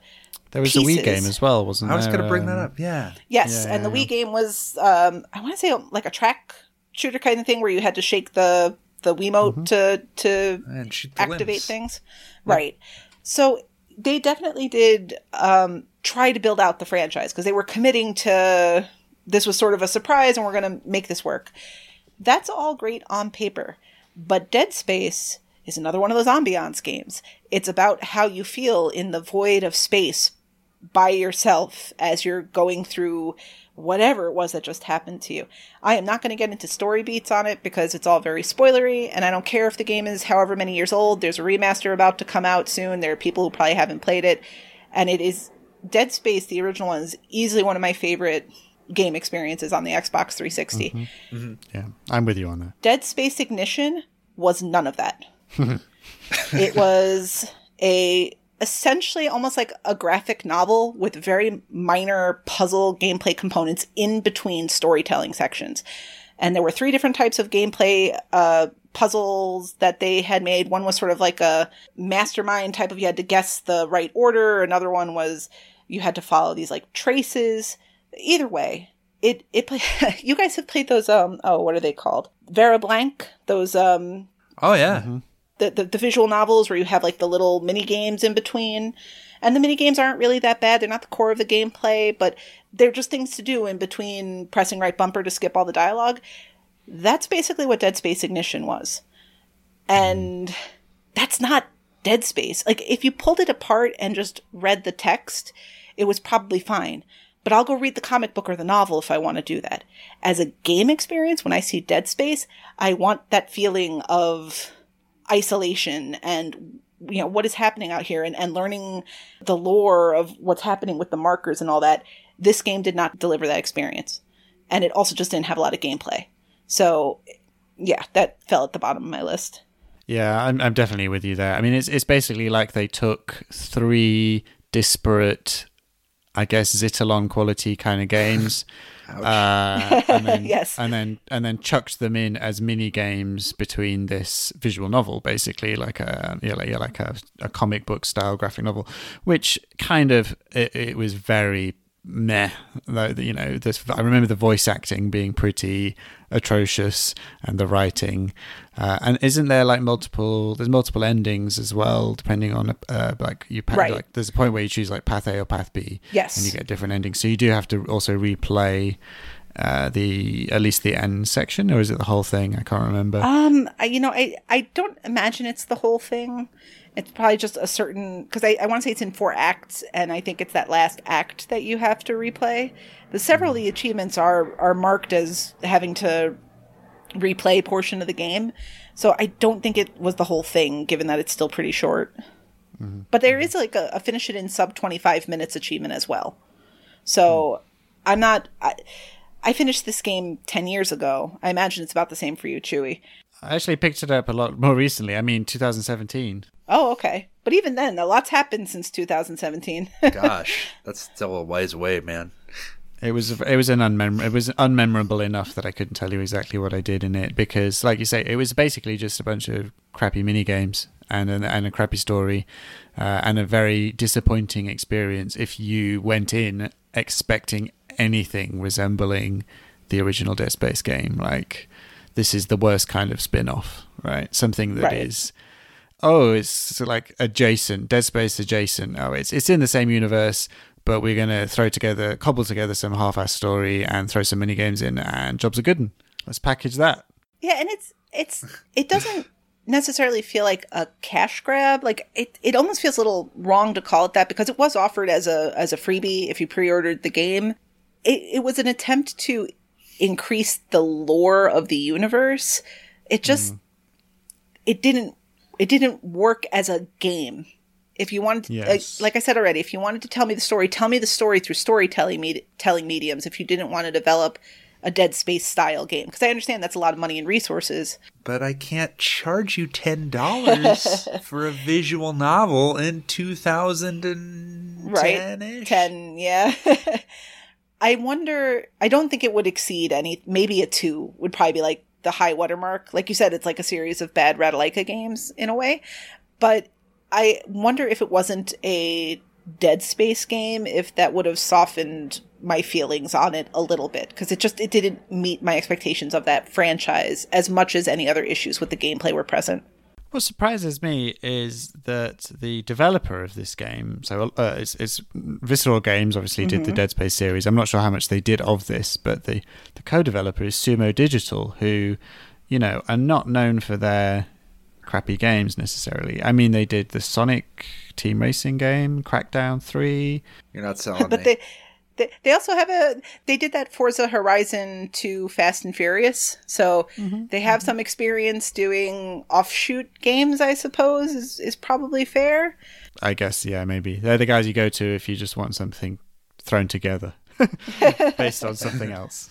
there was a Wii game as well, wasn't there? I was going to bring that Um, up. Yeah. Yes, Yeah, and the yeah, Wii game was um, I want to say like a track shooter kind of thing where you had to shake the the Wiimote to to And shoot the activate limbs. things. Right. So they definitely did um, try to build out the franchise because they were committing to this was sort of a surprise and we're going to make this work. That's all great on paper, but Dead Space is another one of those ambiance games. It's about how you feel in the void of space by yourself as you're going through whatever it was that just happened to you. I am not going to get into story beats on it because it's all very spoilery, and I don't care if the game is however many years old. There's a remaster about to come out soon. There are people who probably haven't played it, and it is Dead Space, the original one, is easily one of my favorite game experiences on the Xbox 360. Mm-hmm. Mm-hmm. Yeah, I'm with you on that. Dead Space Ignition was none of that. (laughs) it was a essentially almost like a graphic novel with very minor puzzle gameplay components in between storytelling sections. And there were three different types of gameplay uh, puzzles that they had made. One was sort of like a mastermind type of you had to guess the right order. Another one was you had to follow these like traces. Either way, it it play, (laughs) you guys have played those um oh what are they called Vera Blanc those um Oh yeah. Mm-hmm. The, the the visual novels where you have like the little mini games in between. And the mini games aren't really that bad. They're not the core of the gameplay but they're just things to do in between pressing right bumper to skip all the dialogue. That's basically what Dead Space Ignition was. And that's not Dead Space. Like if you pulled it apart and just read the text it was probably fine. But I'll go read the comic book or the novel if I want to do that. As a game experience, when I see Dead Space, I want that feeling of isolation and you know what is happening out here and, and learning the lore of what's happening with the markers and all that. This game did not deliver that experience. And it also just didn't have a lot of gameplay. So yeah, that fell at the bottom of my list. Yeah, I'm, I'm definitely with you there. I mean, it's it's basically like they took three disparate, I guess, Zitalon quality kind of games, uh, and then, (laughs) Yes. and then and then chucked them in as mini games between this visual novel, basically like a yeah, like, like a, a comic book style graphic novel, which kind of it, it was very meh. Like, you know, this I remember the voice acting being pretty atrocious and the writing. Uh, and isn't there like multiple? There's multiple endings as well, depending on uh, like you pa- Right. like. There's a point where you choose like path A or path B, Yes. and you get different endings. So you do have to also replay uh, the at least the end section, or is it the whole thing? I can't remember. Um, you know, I, I don't imagine it's the whole thing. It's probably just a certain because I, I want to say it's in four acts, and I think it's that last act that you have to replay. The several of the achievements are are marked as having to replay portion of the game, so I don't think it was the whole thing, given that it's still pretty short. Mm-hmm. But there mm-hmm. is like a, a finish it in sub twenty five minutes achievement as well. So mm-hmm. I'm not. I, I finished this game ten years ago. I imagine it's about the same for you, Chewy. I actually picked it up a lot more recently. I mean, 2017. Oh, okay. But even then, a lot's happened since 2017. (laughs) Gosh, that's still a ways away, man. It was it was an unmem- it was unmemorable enough that I couldn't tell you exactly what I did in it because, like you say, it was basically just a bunch of crappy mini games and an, and a crappy story uh, and a very disappointing experience if you went in expecting anything resembling the original Dead Space game. Like this is the worst kind of spin-off, right? Something that is Right. Oh, it's like adjacent, Dead Space adjacent. Oh, it's it's in the same universe, but we're gonna throw together, cobble together some half-ass story and throw some mini games in, and jobs are good. 'un. Let's package that. yeah, and it's it's it doesn't necessarily feel like a cash grab. Like it it almost feels a little wrong to call it that because it was offered as a as a freebie if you pre-ordered the game. It it was an attempt to increase the lore of the universe. It just mm-hmm. it didn't it didn't work as a game. If you wanted, to, Yes. like, like I said already, if you wanted to tell me the story, tell me the story through storytelling me- telling mediums. If you didn't want to develop a Dead Space style game, because I understand that's a lot of money and resources. But I can't charge you ten dollars (laughs) for a visual novel in two thousand and Right. 10, yeah. (laughs) I wonder, I don't think it would exceed any, maybe a two would probably be like the high watermark. Like you said, it's like a series of bad Ratalaika games in a way. But I wonder if it wasn't a Dead Space game, if that would have softened my feelings on it a little bit. Because it just, it didn't meet my expectations of that franchise as much as any other issues with the gameplay were present. What surprises me is that the developer of this game, so uh, it's, it's Visceral Games, obviously did the Dead Space series. I'm not sure how much they did of this, but the the co-developer is Sumo Digital, who, you know, are not known for their crappy games necessarily. I mean, they did the Sonic Team Racing game, Crackdown Three. You're not (laughs) selling but me. they, they they also have a they did that Forza Horizon 2 Fast and Furious. So mm-hmm. they have mm-hmm. some experience doing offshoot games, I suppose, is is probably fair. I guess, yeah, maybe they're the guys you go to if you just want something thrown together (laughs) (laughs) based on something else.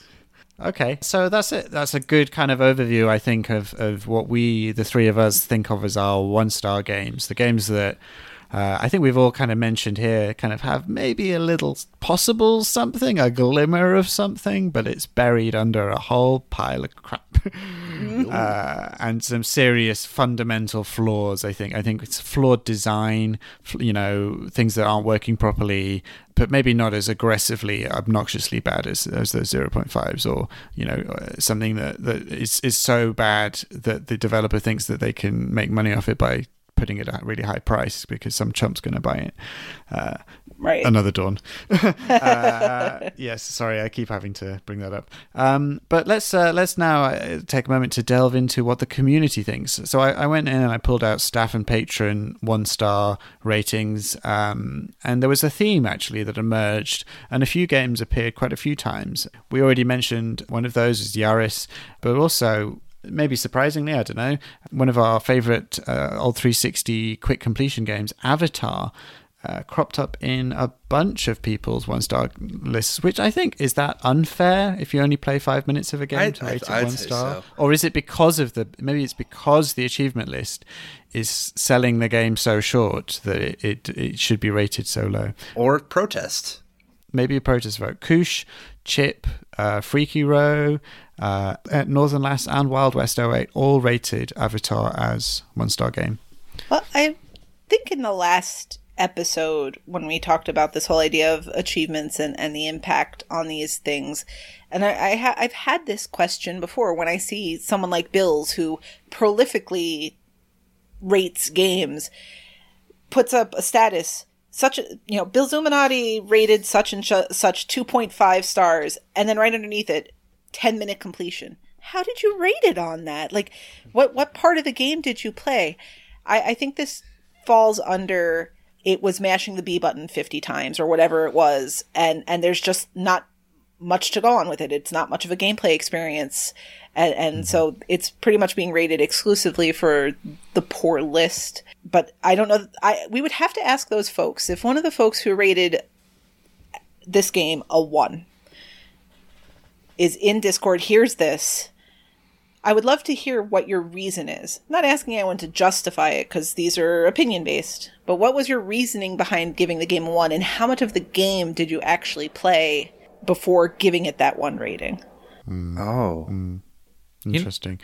Okay, so that's it. That's a good kind of overview, I think, of, of what we, the three of us, think of as our one star games. The games that uh, I think we've all kind of mentioned here kind of have maybe a little possible something, a glimmer of something, but it's buried under a whole pile of crap. (laughs) uh, and some serious fundamental flaws. I think. I think it's flawed design. You know, things that aren't working properly, but maybe not as aggressively, obnoxiously bad as, as those 0.5s, or you know, uh, something that that is is so bad that the developer thinks that they can make money off it by putting it at a really high price because some chump's going to buy it. Uh, Right. Another dawn. (laughs) uh, (laughs) yes, sorry, I keep having to bring that up. Um, but let's uh, let's now uh, take a moment to delve into what the community thinks. So I, I went in and I pulled out staff and patron one star ratings, um, and there was a theme actually that emerged, and a few games appeared quite a few times. We already mentioned one of those is Yaris, but also maybe surprisingly, I don't know, one of our favorite uh, old 360 quick completion games, Avatar, uh, cropped up in a bunch of people's one star lists, which I think is that unfair if you only play five minutes of a game I'd- to rate I'd- it one I'd say star? so. Or is it because of the maybe it's because the achievement list is selling the game so short that it, it, it should be rated so low? Or protest. maybe a protest vote. Koosh, Chip, uh, Freaky Row, uh, Northern Last, and Wild West 08 all rated Avatar as one star game. Well, I think in the last episode when we talked about this whole idea of achievements and, and the impact on these things, and I, I ha- I've had this question before when I see someone like Bills who prolifically rates games, puts up a status such a you know Bill Illuminati rated such and sh- such 2.5 stars, and then right underneath it, 10 minute completion. How did you rate it on that? Like, what what part of the game did you play? I, I think this falls under it was mashing the B button 50 times or whatever it was, and and there's just not much to go on with it. It's not much of a gameplay experience. And, and mm-hmm. so it's pretty much being rated exclusively for the poor list. But I don't know. I we would have to ask those folks if one of the folks who rated this game a one is in Discord. Here's this. I would love to hear what your reason is. I'm not asking anyone to justify it because these are opinion based. But what was your reasoning behind giving the game a one, and how much of the game did you actually play before giving it that one rating? Hmm. Oh. Hmm. Interesting.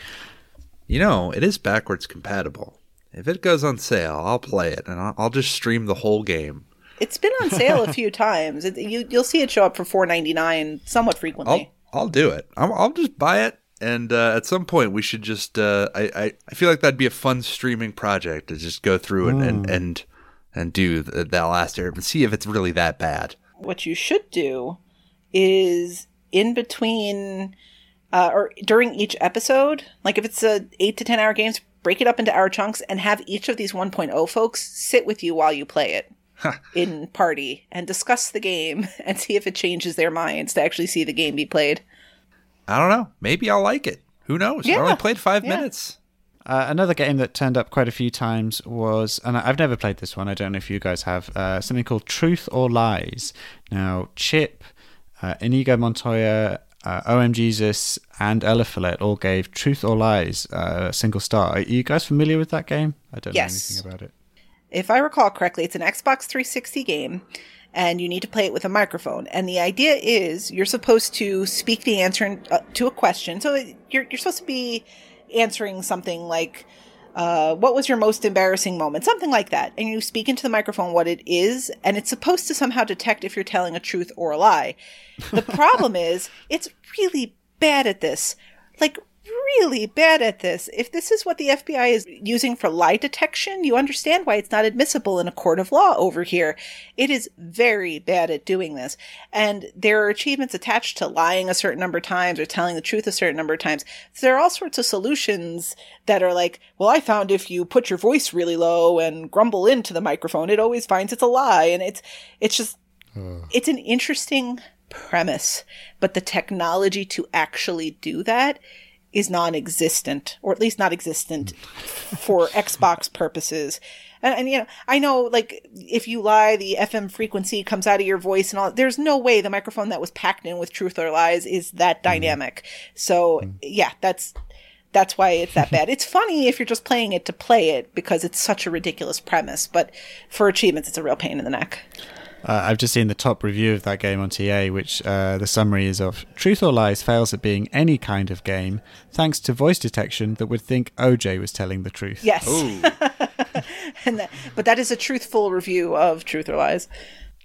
You know, it is backwards compatible. If it goes on sale, I'll play it and I'll, I'll just stream the whole game. It's been on sale a few (laughs) times. It, you you'll see it show up for four ninety nine somewhat frequently. I'll do it. I'll, I'll just buy it, and uh, at some point we should just. Uh, I, I I feel like that'd be a fun streaming project to just go through it and and and do th- that last area and see if it's really that bad. what you should do is in between uh, or during each episode, like if it's a eight to ten hour games, break it up into hour chunks and have each of these 1.0 folks sit with you while you play it (laughs) in party and discuss the game (laughs) and see if it changes their minds to actually see the game be played. I don't know. Maybe I'll like it. Who knows? I Yeah. only played five Yeah. minutes. Uh, another game that turned up quite a few times was, and I've never played this one. I don't know if you guys have uh, something called Truth or Lies. Now, Chip, uh, Inigo Montoya, uh, OM Jesus, and Ella Eliphalet all gave Truth or Lies uh, a single star. Are you guys familiar with that game? I don't Yes. know anything about it. If I recall correctly, it's an Xbox 360 game, and you need to play it with a microphone. And the idea is you're supposed to speak the answer uh, to a question. So you're you're supposed to be answering something like, uh, "What was your most embarrassing moment?" Something like that, and you speak into the microphone what it is, and it's supposed to somehow detect if you're telling a truth or a lie. The problem (laughs) is it's really bad at this. Like really bad at this. If this is what the FBI is using for lie detection, you understand why it's not admissible in a court of law over here. It is very bad at doing this. And there are achievements attached to lying a certain number of times or telling the truth a certain number of times. So there are all sorts of solutions that are like, well, I found if you put your voice really low and grumble into the microphone, it always finds it's a lie. And it's, it's just, it's an interesting premise, but the technology to actually do that is non-existent, or at least not existent (laughs) for Xbox purposes. And, and you know, I know, like, if you lie, the FM frequency comes out of your voice and all. There's no way the microphone that was packed in with truth or lies is that mm-hmm. dynamic. So, mm-hmm. yeah, that's that's why it's that bad. It's funny if you're just playing it to play it because it's such a ridiculous premise, but for achievements, it's a real pain in the neck. Uh, I've just seen the top review of that game on TA, which uh, the summary is of Truth or Lies fails at being any kind of game thanks to voice detection that would think OJ was telling the truth. Yes. (laughs) And that, but that is a truthful review of Truth or Lies.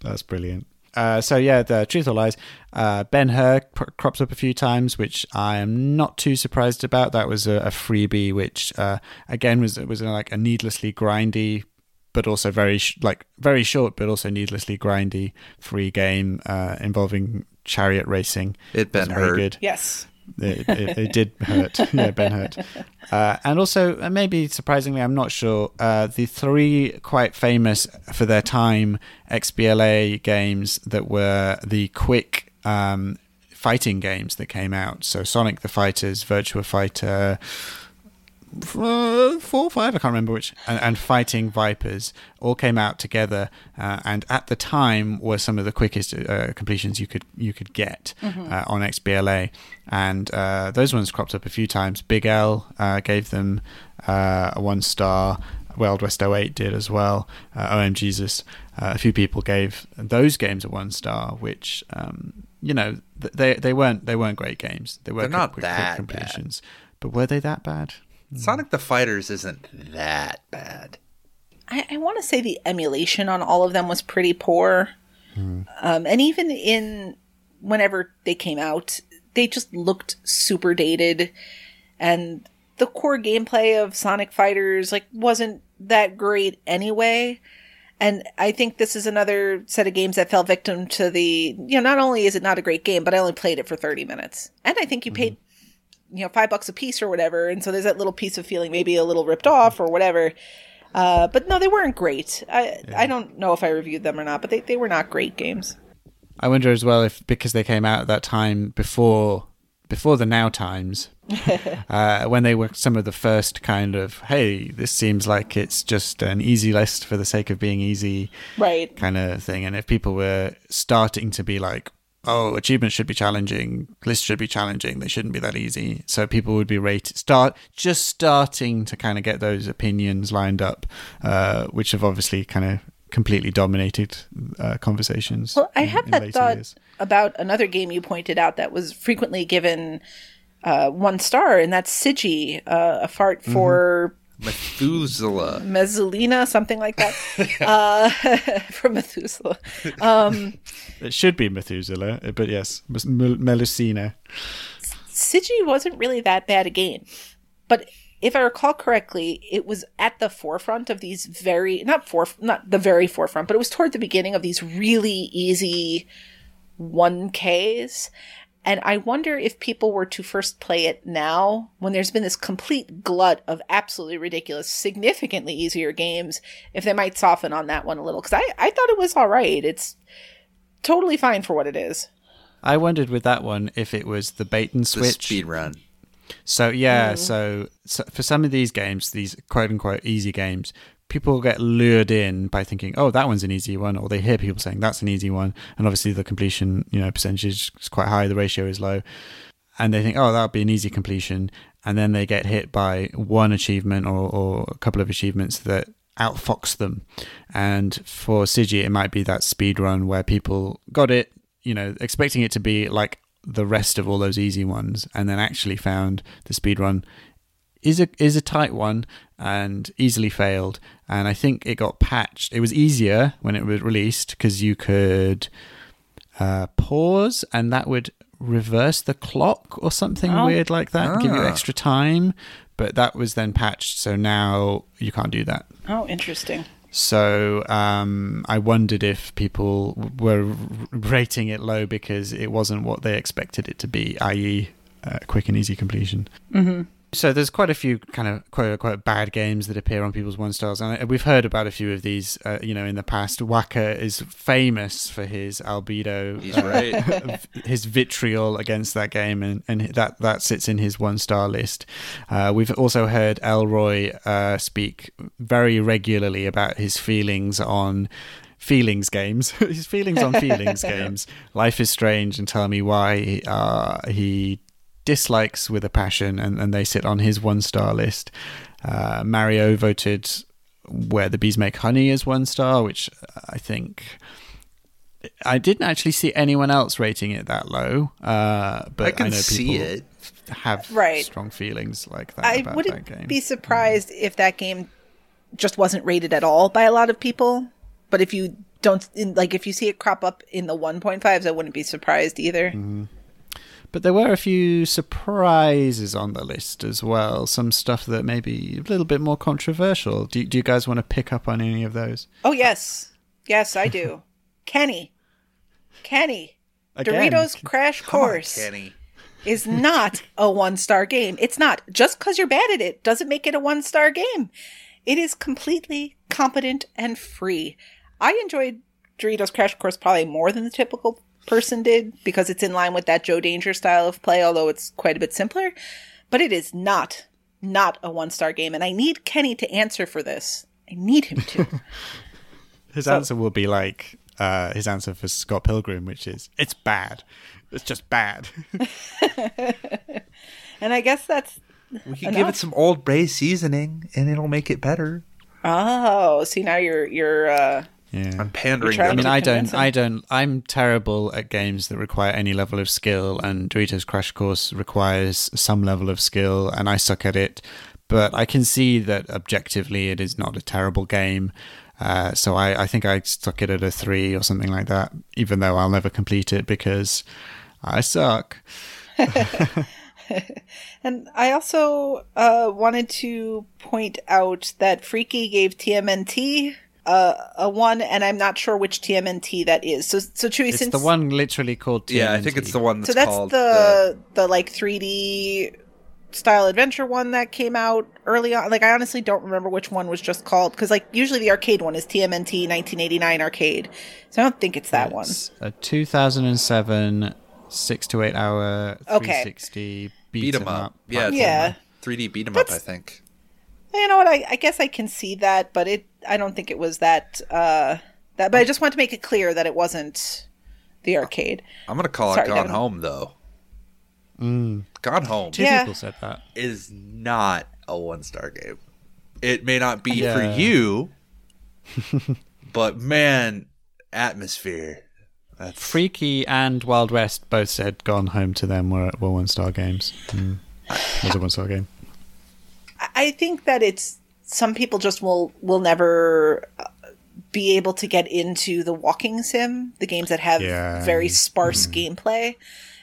That's brilliant. Uh, so yeah, the Truth or Lies, uh, Ben Hur cr- crops up a few times, which I am not too surprised about. That was a, a freebie, which uh, again was was like a needlessly grindy, but also very sh- like very short, but also needlessly grindy free game uh, involving chariot racing. It was Ben very good. Yes. It, it, it did hurt. (laughs) Yeah, Ben hurt. Uh, and also, uh, maybe surprisingly, I'm not sure, uh, the three quite famous for their time XBLA games that were the quick um, fighting games that came out. So Sonic the Fighters, Virtua Fighter, uh, four or five, I can't remember which, and, and Fighting Vipers all came out together, uh, and at the time were some of the quickest uh, completions you could you could get uh, on XBLA, and uh, those ones cropped up a few times. Big L uh, gave them uh, a one star. Wild West 08 did as well. Uh, OM Jesus, uh, a few people gave those games a one star, which um, you know th- they they weren't they weren't great games. They were quick- not quick- quick that bad. completions, but were they that bad? Hmm. Sonic the Fighters isn't that bad. I, I want to say the emulation on all of them was pretty poor. Hmm. Um, and even in whenever they came out, they just looked super dated. And the core gameplay of Sonic Fighters like wasn't that great anyway. And I think this is another set of games that fell victim to the, you know, not only is it not a great game, but I only played it for 30 minutes. And I think you paid, hmm. You know, five bucks a piece or whatever. And so there's that little piece of feeling maybe a little ripped off or whatever. Uh, but no, they weren't great. I I don't know if I reviewed them or not, but they, they were not great games. I wonder as well if because they came out at that time before before the now times, (laughs) uh, when they were some of the first kind of hey, this seems like it's just an easy list for the sake of being easy Right. kind of thing, and if people were starting to be like. Oh, achievements should be challenging. Lists should be challenging. They shouldn't be that easy. So people would be rated start just starting to kind of get those opinions lined up, uh, which have obviously kind of completely dominated uh, conversations. Well, I in- had that thought years. about another game you pointed out that was frequently given uh, one star, and that's Sigi, uh, a fart for Methuselah. Mezzalina, something like that, (laughs) uh, (laughs) from Methuselah. Um, It should be Methuselah, but yes, Mus- Mel- Melusina. Sigi wasn't really that bad a game, but if I recall correctly, it was at the forefront of these very not for not the very forefront, but it was toward the beginning of these really easy 1Ks. And I wonder if people were to first play it now, when there's been this complete glut of absolutely ridiculous, significantly easier games, if they might soften on that one a little. Because I, I thought it was all right. It's totally fine for what it is. I wondered with that one if it was the bait and The switch. speed run. So yeah, mm-hmm. so, so for some of these games, these quote unquote easy games, people get lured in by thinking, "Oh, that one's an easy one," or they hear people saying that's an easy one, and obviously the completion, you know, percentage is quite high, the ratio is low, and they think, "Oh, that would be an easy completion," and then they get hit by one achievement or, or a couple of achievements that outfox them, and for Sigi, it might be that speed run where people got it, you know, expecting it to be like the rest of all those easy ones, and then actually found the speed run is a is a tight one and easily failed. And I think it got patched. It was easier when it was released because you could uh, pause and that would reverse the clock or something Oh. weird like that, give you Ah. extra time. But that was then patched, so now you can't do that. Oh, interesting. So um, I wondered if people were rating it low because it wasn't what they expected it to be, i.e., uh, quick and easy completion. Mm-hmm. So there's quite a few kind of quote unquote bad games that appear on people's one stars, and we've heard about a few of these. Uh, you know, in the past, Waka is famous for his albedo, He's uh, right. (laughs) his vitriol against that game, and, and that that sits in his one star list. Uh, we've also heard Elroy uh, speak very regularly about his feelings on feelings games, (laughs) his feelings on feelings (laughs) games. Life is strange, and tell me why uh, he dislikes with a passion, and, and they sit on his one star list. Uh, Mario voted where the bees make honey as one star, which I think I didn't actually see anyone else rating it that low, uh, but I can know see it. have Right. strong feelings like that I about wouldn't game. be surprised if that game just wasn't rated at all by a lot of people. But if you don't like, if you see it crop up in the 1.5s, I wouldn't be surprised either. Mm-hmm. But there were a few surprises on the list as well. Some stuff that may be a little bit more controversial. Do, do you guys want to pick up on any of those? Oh yes, yes, I do. (laughs) Kenny, Kenny, Again. Doritos Crash Course Kenny. is not (laughs) a one star game. It's not. Just because you're bad at it doesn't make it a one star game. It is completely competent and free. I enjoyed Doritos Crash Course probably more than the typical person did because it's in line with that Joe Danger style of play, although it's quite a bit simpler. But it is not, not a one star game. And I need Kenny to answer for this. I need him to. (laughs) His answer will be like uh, his answer for Scott Pilgrim, which is it's bad. It's just bad. (laughs) and I guess that's We can give it some Old Bay seasoning, and it'll make it better. Oh, see now you're you're uh yeah. I'm pandering. You're I mean, I don't. I don't, I'm terrible at games that require any level of skill, and Doritos Crash Course requires some level of skill, and I suck at it. But I can see that objectively it is not a terrible game. Uh, so I, I think I stuck it at a three or something like that, even though I'll never complete it because I suck. (laughs) (laughs) and I also uh wanted to point out that Freaky gave TMNT uh, a one, and I'm not sure which TMNT that is. So, so Chewy, It's since the one literally called TMNT. Yeah, I think it's the one that's, so that's called the, the like 3D style adventure one that came out early on. Like, I honestly don't remember which one was just called because, like, usually the arcade one is TMNT 1989 arcade. So I don't think it's that one. A 2007 six to eight hour Okay. 360 beat beat 'em up. Yeah, it's Yeah. 3D beat 'em up. I think. You know what? I, I guess I can see that, but it. I don't think it was that. Uh, that. But I just want to make it clear that it wasn't the arcade. I'm gonna call Sorry, it Gone Devon. Home though. Mm. Gone Home Two Yeah. people said that. is not a one star game. It may not be Yeah. for you, (laughs) but man, atmosphere. That's Freaky and Wild West both said Gone Home to them were, were one star games. Mm. Was a one star game. I- I think that it's some people just will will never uh, be able to get into the walking sim, the games that have Yeah. very sparse gameplay,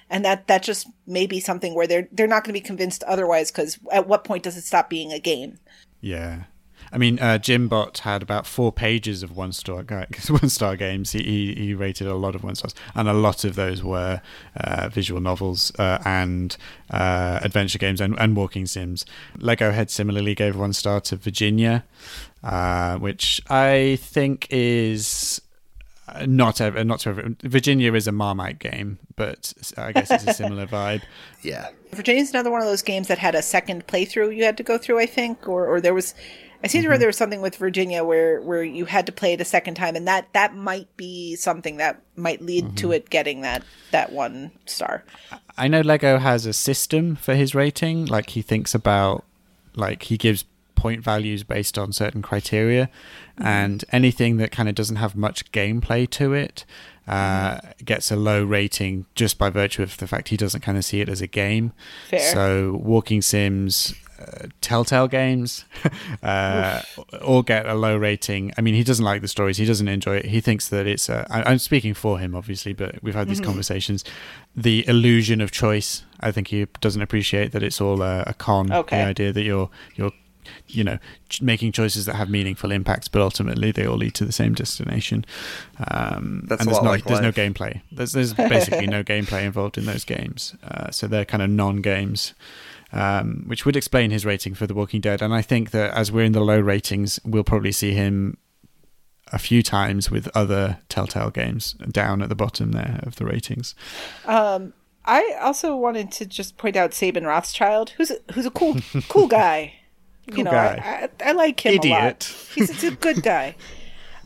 and that that just may be something where they're they're not going to be convinced otherwise. Because at what point does it stop being a game? Yeah. I mean, uh, Jimbot had about four pages of one star (laughs) one star games. He, he he rated a lot of one stars, and a lot of those were uh, visual novels uh, and uh, adventure games and, and walking sims. Lego Head similarly gave one star to Virginia, uh, which I think is uh, not ever, not to every, Virginia is a Marmite game, but I guess it's a similar (laughs) vibe. yeah. Virginia's another one of those games that had a second playthrough you had to go through, I think, or or there was. I seem to remember mm-hmm. there was something with Virginia where where you had to play it a second time, and that that might be something that might lead to mm-hmm. it getting that that one star. I know Lego has a system for his rating. Like he thinks about, like he gives point values based on certain criteria, mm-hmm. and anything that kind of doesn't have much gameplay to it uh, gets a low rating just by virtue of the fact he doesn't kind of see it as a game. Fair. So walking sims. Uh, Telltale games (laughs) uh, all get a low rating. I mean, he doesn't like the stories. He doesn't enjoy it. He thinks that it's. Uh, I, I'm speaking for him, obviously, but we've had these conversations. The illusion of choice. I think he doesn't appreciate that it's all a, a con. Okay. The idea that you're you're you know ch- making choices that have meaningful impacts, but ultimately they all lead to the same destination. Um, That's and a there's lot no like there's no gameplay. There's there's basically no (laughs) gameplay involved in those games. Uh, so they're kind of non games um, which would explain his rating for The Walking Dead. And I think that as we're in the low ratings, we'll probably see him a few times with other Telltale games down at the bottom there of the ratings. I also wanted to just point out Sabin Rothschild, who's a, who's a cool cool (laughs) guy. you Cool know, guy. I, I, I like him a lot. Idiot. He's, he's a good guy. (laughs)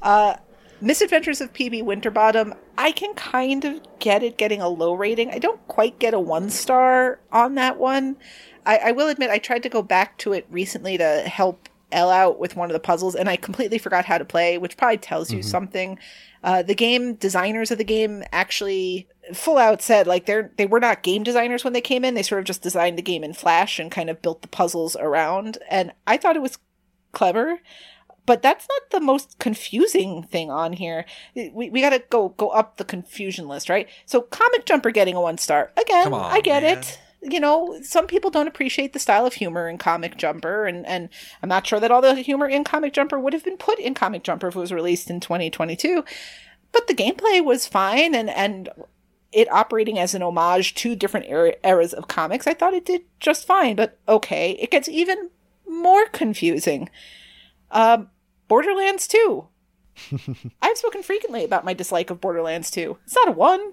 Uh, Misadventures of PB Winterbottom. I can kind of get it getting a low rating. I don't quite get a one star on that one. I, I will admit I tried to go back to it recently to help Elle out with one of the puzzles, and I completely forgot how to play, which probably tells you something. Uh, the game designers of the game actually full out said like they're they were not game designers when they came in. They sort of just designed the game in Flash and kind of built the puzzles around. And I thought it was clever but that's not the most confusing thing on here. We, we got to go go up the confusion list, right? So Comic Jumper getting a one star again. On, I get man. it. You know, some people don't appreciate the style of humor in Comic Jumper, and and I'm not sure that all the humor in Comic Jumper would have been put in Comic Jumper if it was released in 2022. But the gameplay was fine, and and it operating as an homage to different era- eras of comics, I thought it did just fine. But okay, it gets even more confusing. Um, Borderlands 2. (laughs) I've spoken frequently about my dislike of Borderlands 2. It's not a one.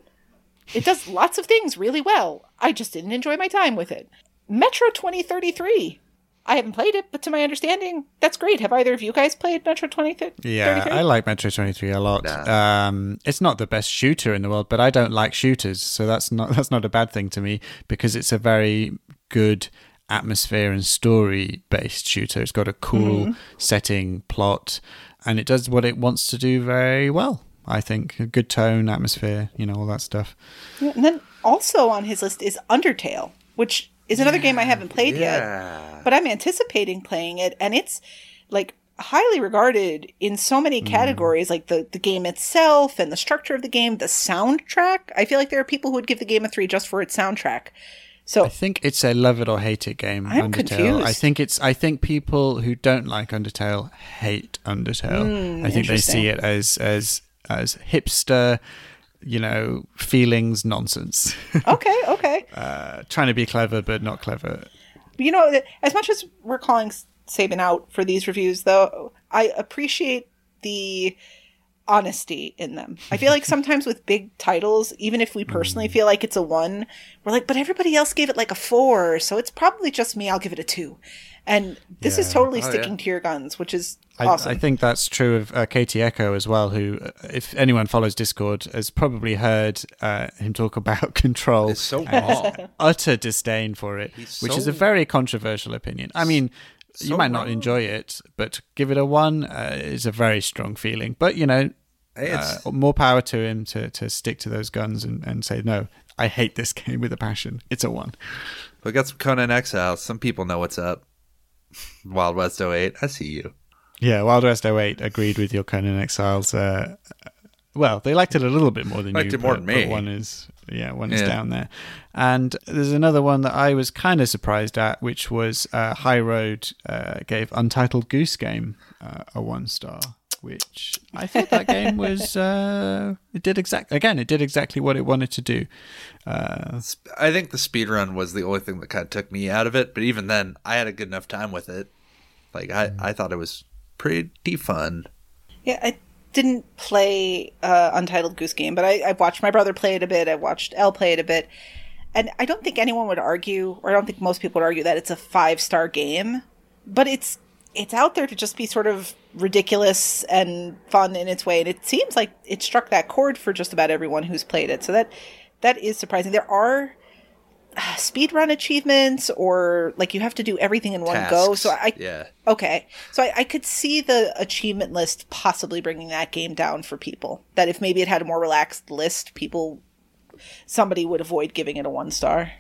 It does lots of things really well. I just didn't enjoy my time with it. Metro 2033. I haven't played it, but to my understanding, that's great. Have either of you guys played Metro 2033? Yeah, I like Metro 23 a lot. Um, it's not the best shooter in the world, but I don't like shooters, so that's not (laughs) that's not a bad thing to me because it's a very good atmosphere and story based shooter. It's got a cool setting, plot, and it does what it wants to do very well. I think a good tone, atmosphere, you know, all that stuff. Yeah, and then also on his list is Undertale, which is another game I haven't played yet, but I'm anticipating playing it, and it's like highly regarded in so many mm. categories, like the the game itself and the structure of the game, the soundtrack. I feel like there are people who would give the game a three just for its soundtrack. So I think it's a love it or hate it game. I'm Undertale. confused. I think it's. I think people who don't like Undertale hate Undertale. Hmm, I think they see it as as as hipster, you know, feelings nonsense. (laughs) okay, okay. uh, trying to be clever but not clever. you know, as much as we're calling Saban out for these reviews, though, I appreciate the honesty in them. I feel like sometimes with big titles, even if we personally feel like it's a one, we're like, but everybody else gave it like a four, so it's probably just me. I'll give it a two. And this is Yeah. totally Oh, sticking yeah. to your guns, which is I, awesome. I think that's true of uh, Katie Echo as well, who, uh, if anyone follows Discord, has probably heard uh, him talk about (laughs) Control. It's so and utter disdain for it, He's which so- is a very controversial opinion. I mean, you might not enjoy it, but give it a one uh, is a very strong feeling. But you know, Hey, uh, it's- more power to him to, to stick to those guns and, and say no. I hate this (laughs) game with a passion. It's a one. We got some Conan Exiles. Some people know what's up. Wild West 08. I see you. Yeah, Wild West 08 agreed with your Conan Exiles. Uh, well, they liked it a little bit more than Liked you. it more but- than me. but one is, yeah, one is Yeah. down there. And there's another one that I was kind of surprised at, which was uh, High Road uh, gave Untitled Goose Game uh, a one star. Which I thought that game was (laughs) uh, it did exact again it did exactly what it wanted to do. Uh, I think the speed run was the only thing that kind of took me out of it. But even then, I had a good enough time with it. Like I, I thought it was pretty fun. Yeah, I didn't play uh, Untitled Goose Game, but I, I watched my brother play it a bit. I watched Elle play it a bit. And I don't think anyone would argue, or I don't think most people would argue, that it's a five star game. But it's it's out there to just be sort of ridiculous and fun in its way. And it seems like it struck that chord for just about everyone who's played it. So that that is surprising. There are uh, speedrun achievements, or like you have to do everything in one go. So I yeah. Okay. So I, I could see the achievement list possibly bringing that game down for people. That if maybe it had a more relaxed list, people, somebody would avoid giving it a one star.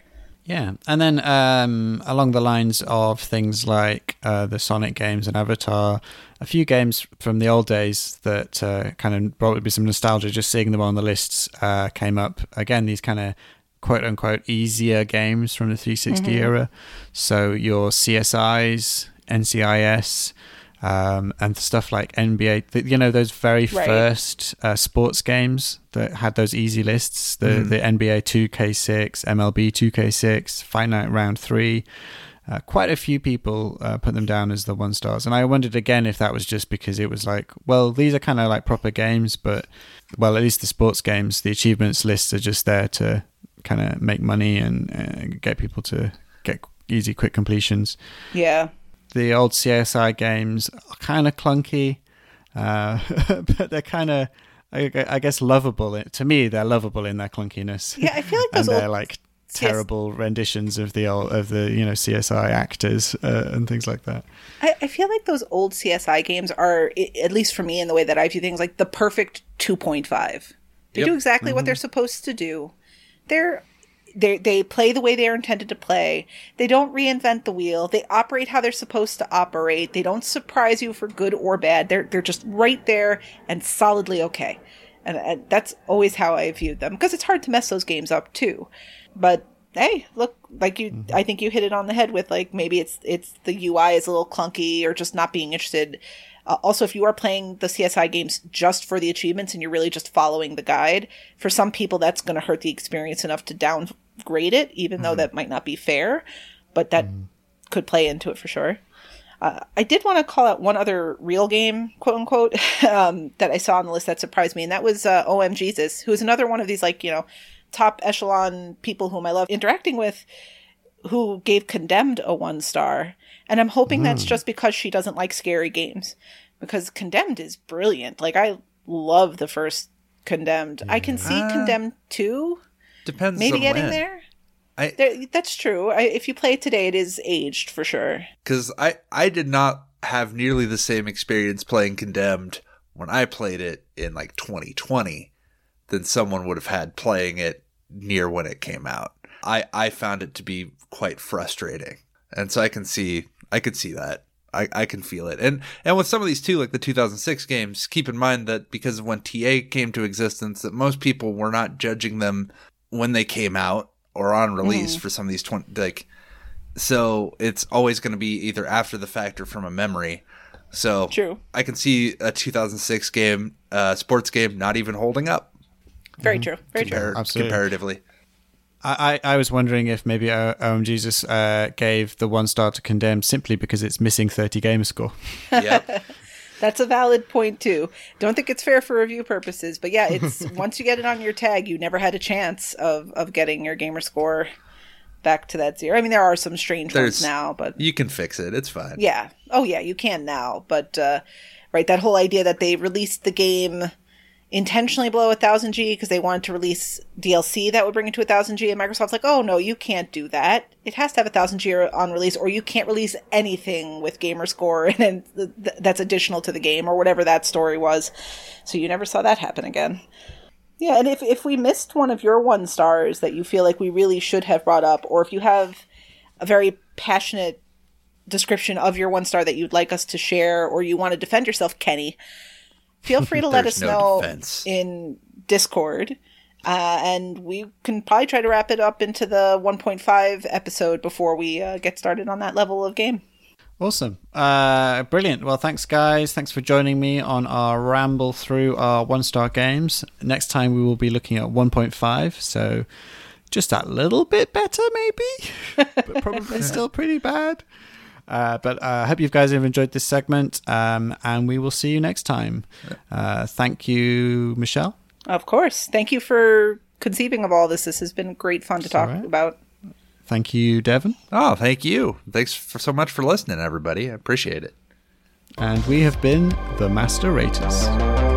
Yeah, and then um, along the lines of things like uh, the Sonic games and Avatar, a few games from the old days that uh, kind of brought me some nostalgia. Just seeing them on the lists uh, came up again. These kind of quote unquote easier games from the 360 era. So your CSIs, NCIS. Um, and stuff like NBA, th- you know, those very Right. first uh, sports games that had those easy lists, the the NBA 2K6, MLB 2K6, Fight Night Round Three. Uh, quite a few people uh, put them down as the one stars, and I wondered again if that was just because it was like, well, these are kind of like proper games, but well, at least the sports games, the achievements lists are just there to kind of make money and uh, get people to get easy, quick completions Yeah. The old CSI games are kind of clunky, uh, (laughs) but they're kind of, I, I guess, lovable. To me, they're lovable in their clunkiness. Yeah, I feel like (laughs) and those they're old like terrible renditions of the old, of the you know CSI actors uh, and things like that. I, I feel like those old CSI games are, at least for me, in the way that I view things, like the perfect 2.5. They Yep. do exactly what they're supposed to do. They're they they play the way they are intended to play. They don't reinvent the wheel. They operate how they're supposed to operate. They don't surprise you for good or bad. They're they're just right there and solidly okay. And, and that's always how I viewed them because it's hard to mess those games up too. But hey, look, like you, I think you hit it on the head with like maybe it's it's the UI is a little clunky or just not being interested. Uh, also, if you are playing the CSI games just for the achievements and you're really just following the guide, for some people that's going to hurt the experience enough to downgrade it, even though that might not be fair. But that could play into it for sure. Uh, I did want to call out one other real game, quote unquote, (laughs) um, that I saw on the list that surprised me, and that was uh, OM Jesus, who is another one of these like you know top echelon people whom I love interacting with, who gave Condemned a one star, and I'm hoping that's just because she doesn't like scary games, because Condemned is brilliant. Like I love the first Condemned. I can see Condemned two Depends. maybe on getting when. there. I- There- that's true. I, if you play it today, it is aged for sure. because I I did not have nearly the same experience playing Condemned when I played it in like 2020 than someone would have had playing it near when it came out. I I found it to be quite frustrating, and so I can see I could see that. I, I can feel it, and and with some of these too, like the 2006 games, keep in mind that because of when TA came to existence, that most people were not judging them when they came out or on release for some of these 20 like so it's always going to be either after the fact or from a memory. So True. I can see a 2006 game, uh, sports game, not even holding up Very true. Very true. compar- Absolutely. comparatively. I, I I was wondering if maybe uh, OM Jesus uh, gave the one star to condemn simply because it's missing 30 gamer score. Yep. (laughs) That's a valid point too. Don't think it's fair for review purposes, but yeah, it's (laughs) once you get it on your tag, you never had a chance of of getting your gamer score back to that zero. I mean, there are some strange There's- ones now, but you can fix it. It's fine. yeah, oh yeah, you can now. But uh, right, that whole idea that they released the game intentionally below a thousand G because they wanted to release DLC that would bring it to a thousand G, and Microsoft's like, oh no, you can't do that. It has to have a thousand G on release, or you can't release anything with gamer score (laughs) and then th- th- that's additional to the game, or whatever that story was. So you never saw that happen again. Yeah, and if if we missed one of your one stars that you feel like we really should have brought up, or if you have a very passionate description of your one star that you'd like us to share, or you want to defend yourself, Kenny, feel (laughs) free to let us no know defense. in Discord. Uh, and we can probably try to wrap it up into the 1.5 episode before we uh, get started on that level of game. Awesome. Uh, brilliant. Well, thanks, guys. Thanks for joining me on our ramble through our one star games. Next time, we will be looking at 1.5. So just a little bit better, maybe, (laughs) but probably still pretty bad. Uh, but uh, I hope you guys have enjoyed this segment, um, and we will see you next time. Uh, thank you, Michelle. Of course. Thank you for conceiving of all this. This has been great fun to talk all right. about. Thank you, Devon. Oh, thank you. Thanks for so much for listening, everybody. I appreciate it. And we have been the Master Raters.